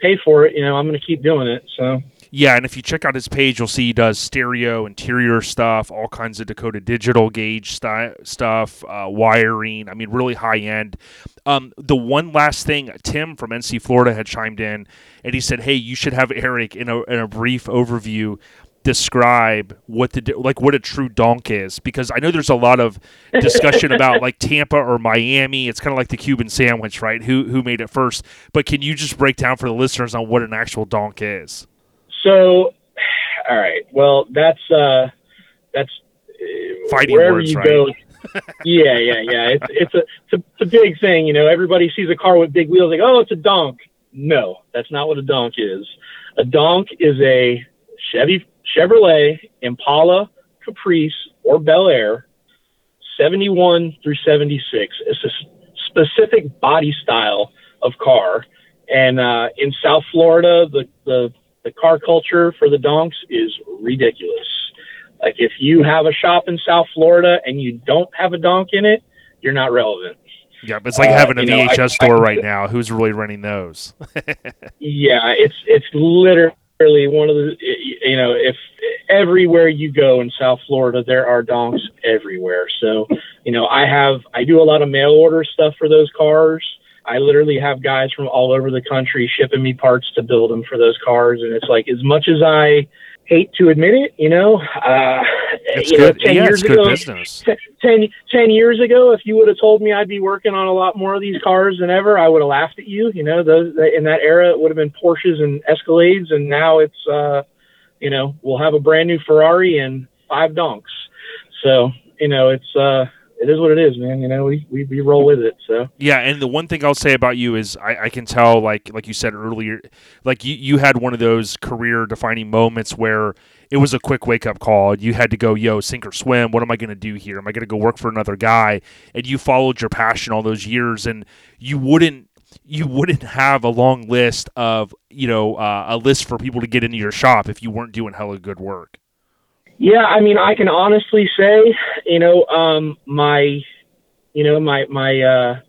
pay for it, you know, I'm going to keep doing it. So Yeah, and if you check out his page, you'll see he does stereo, interior stuff, all kinds of Dakota digital gauge sti- stuff, uh, wiring. I mean, really high end. Um, the one last thing, Tim from NC Florida had chimed in, and he said, "Hey, you should have Eric in a in a brief overview." Describe what the like what a true donk is because I know there's a lot of discussion about like Tampa or Miami it's kind of like the Cuban sandwich right who who made it first but can you just break down for the listeners on what an actual donk is so all right, well that's uh, that's uh, Fighting wherever words, you right? go. yeah, yeah, yeah. It's it's a it's a, it's a big thing. You know, everybody sees a car with big wheels, like, oh, it's a donk. No, that's not what a donk is. A donk is a Chevy Chevrolet Impala, Caprice, or Bel Air, 71 through 76. It's a specific body style of car. And uh, in South Florida, the, the, the car culture for the donks is ridiculous. Like if you have a shop in South Florida and you don't have a donk in it, you're not relevant. Yeah, but it's like Uh, having a you know, I- VHS I store can- right now. Who's really running those? Yeah, it's it's literally one of the you know if everywhere you go in South Florida there are donks everywhere. So you know I have I do a lot of mail order stuff for those cars. I literally have guys from all over the country shipping me parts to build them for those cars, and it's like as much as I hate to admit it, you know, uh, It's you know, good. ten yeah, years ago, business. 10, 10 years ago, if you would have told me I'd be working on a lot more of these cars than ever, I would have laughed at you. You know, those in that era, it would have been Porsches and Escalades, and now it's, uh, you know, we'll have a brand new Ferrari and five donks. So, you know, it's, uh, it is what it is, man. You know, we, we, we roll with it. So Yeah, and the one thing I'll say about you is I, I can tell, like like you said earlier, like you, you had one of those career defining moments where it was a quick wake up call. You had to go, yo, sink or swim. What am I going to do here? Am I going to go work for another guy? And you followed your passion all those years, and you wouldn't you wouldn't have a long list of you know uh, a list for people to get into your shop if you weren't doing hella good work. Yeah, I mean, I can honestly say, you know, um, my, you know, my my uh,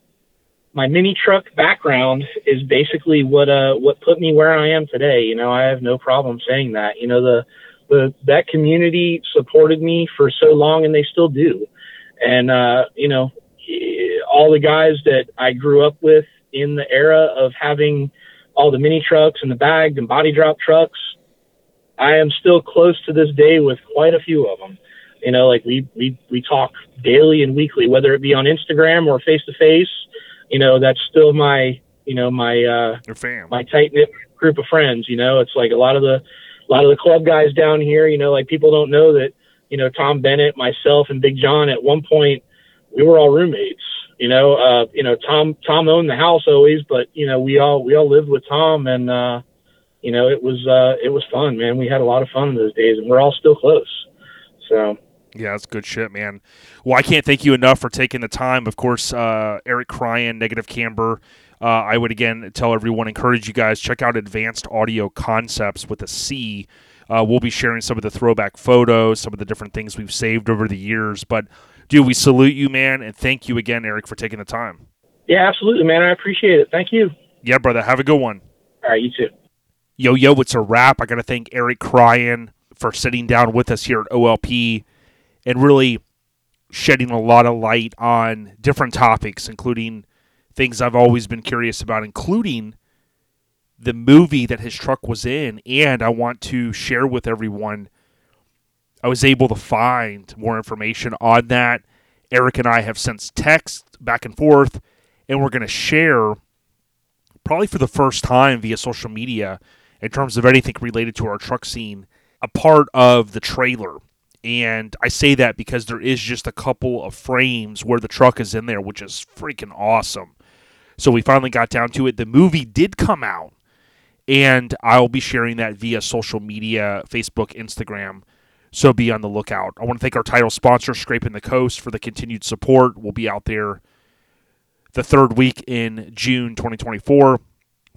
my mini truck background is basically what uh what put me where I am today. You know, I have no problem saying that. You know, the the that community supported me for so long, and they still do. And uh, you know, all the guys that I grew up with in the era of having all the mini trucks and the bagged and body drop trucks I am still close to this day with quite a few of them. You know, like we we we talk daily and weekly, whether it be on Instagram or face to face. You know, that's still my you know my uh, Your fam. my tight knit group of friends. You know, it's like a lot of the a lot of the club guys down here. You know, like people don't know that you know Tom Bennett, myself, and Big John at one point we were all roommates. You know, uh, you know Tom Tom owned the house always, but you know we all we all lived with Tom and. uh you know, it was uh, it was fun, man. We had a lot of fun those days, and we're all still close. So Yeah, that's good shit, man. Well, I can't thank you enough for taking the time. Of course, uh, Eric Cryan, Negative Camber. Uh, I would again tell everyone, encourage you guys check out Advanced Audio Concepts with a C. Uh, we'll be sharing some of the throwback photos, some of the different things we've saved over the years. But, dude, we salute you, man, and thank you again, Eric, for taking the time. yeah, absolutely, man. I appreciate it. Thank you. Yeah, brother. Have a good one. All right, you too. Yo, yo, it's a wrap. I got to thank Eric Cryan for sitting down with us here at OLP and really shedding a lot of light on different topics, including things I've always been curious about, including the movie that his truck was in. And I want to share with everyone, I was able to find more information on that. Eric and I have since text back and forth, and we're going to share probably for the first time via social media in terms of anything related to our truck scene a part of the trailer. And I say that because there is just a couple of frames where the truck is in there, which is freaking awesome. So we finally got down to it. The movie did come out, and I'll be sharing that via social media Facebook, Instagram. So be on the lookout. I want to thank our title sponsor, Scrapin the Coast, for the continued support. We'll be out there the third week in June 2024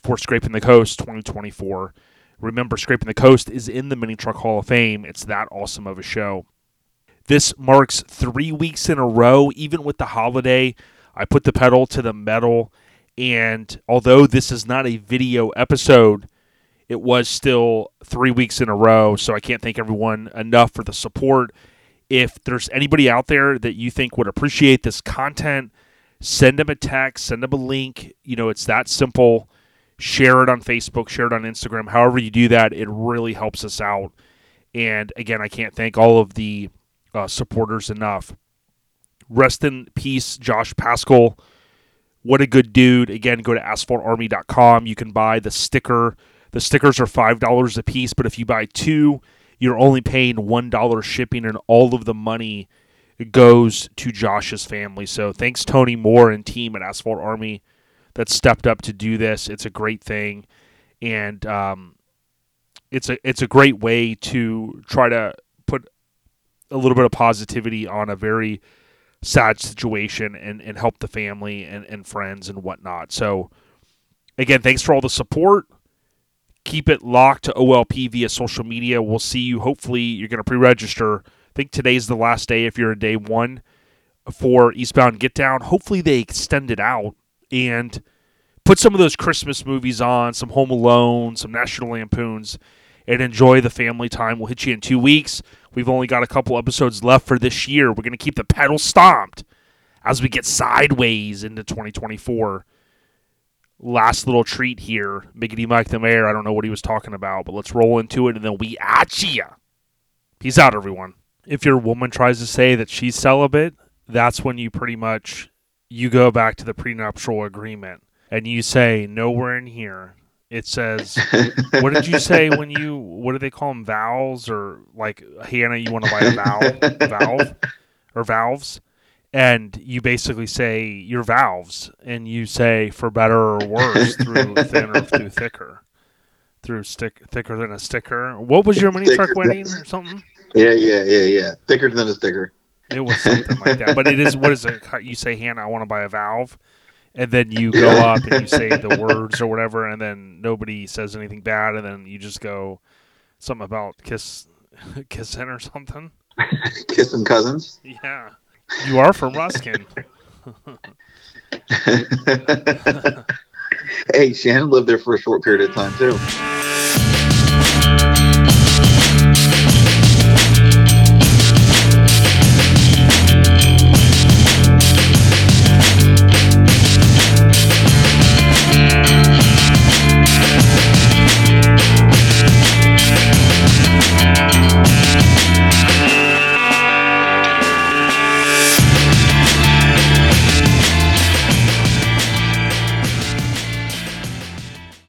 for Scrapin the Coast 2024. Remember, Scrapin the Coast is in the Mini Truck Hall of Fame. It's that awesome of a show. This marks three weeks in a row, even with the holiday. I put the pedal to the metal, and although this is not a video episode, it was still three weeks in a row. So I can't thank everyone enough for the support. If there's anybody out there that you think would appreciate this content, send them a text, send them a link. You know, it's that simple. Share it on Facebook, share it on Instagram. However, you do that, it really helps us out. And again, I can't thank all of the uh, supporters enough. Rest in peace, Josh Pascal. What a good dude. Again, go to asphaltarmy.com. You can buy the sticker. The stickers are $5 a piece, but if you buy two, you're only paying $1 shipping, and all of the money goes to Josh's family. So thanks, Tony Moore and team at Asphalt Army that stepped up to do this. It's a great thing, and um, it's a it's a great way to try to put a little bit of positivity on a very sad situation and, and help the family and, and friends and whatnot. So again, thanks for all the support. Keep it locked to OLP via social media. We'll see you. Hopefully, you're going to pre-register. I think today's the last day if you're a day one for Eastbound Get Down. Hopefully, they extend it out and put some of those Christmas movies on, some Home Alone, some National Lampoons, and enjoy the family time. We'll hit you in two weeks. We've only got a couple episodes left for this year. We're going to keep the pedal stomped as we get sideways into 2024. Last little treat here. Miggity Mike the Mayor. I don't know what he was talking about, but let's roll into it and then we at ya. Peace out, everyone. If your woman tries to say that she's celibate, that's when you pretty much you go back to the prenuptial agreement and you say nowhere in here it says what did you say when you what do they call them valves or like hannah you want to buy a valve valve or valves and you basically say your valves, and you say for better or worse through thinner through thicker, through stick thicker than a sticker. What was your mini truck wedding or something? Yeah, yeah, yeah, yeah. Thicker than a sticker. It was something like that. But it is what is it? You say, Hannah, I want to buy a valve. And then you go up and you say the words or whatever, and then nobody says anything bad, and then you just go something about kiss, kissing or something. Kissing cousins. Yeah, you are from Ruskin. hey, Shannon lived there for a short period of time too.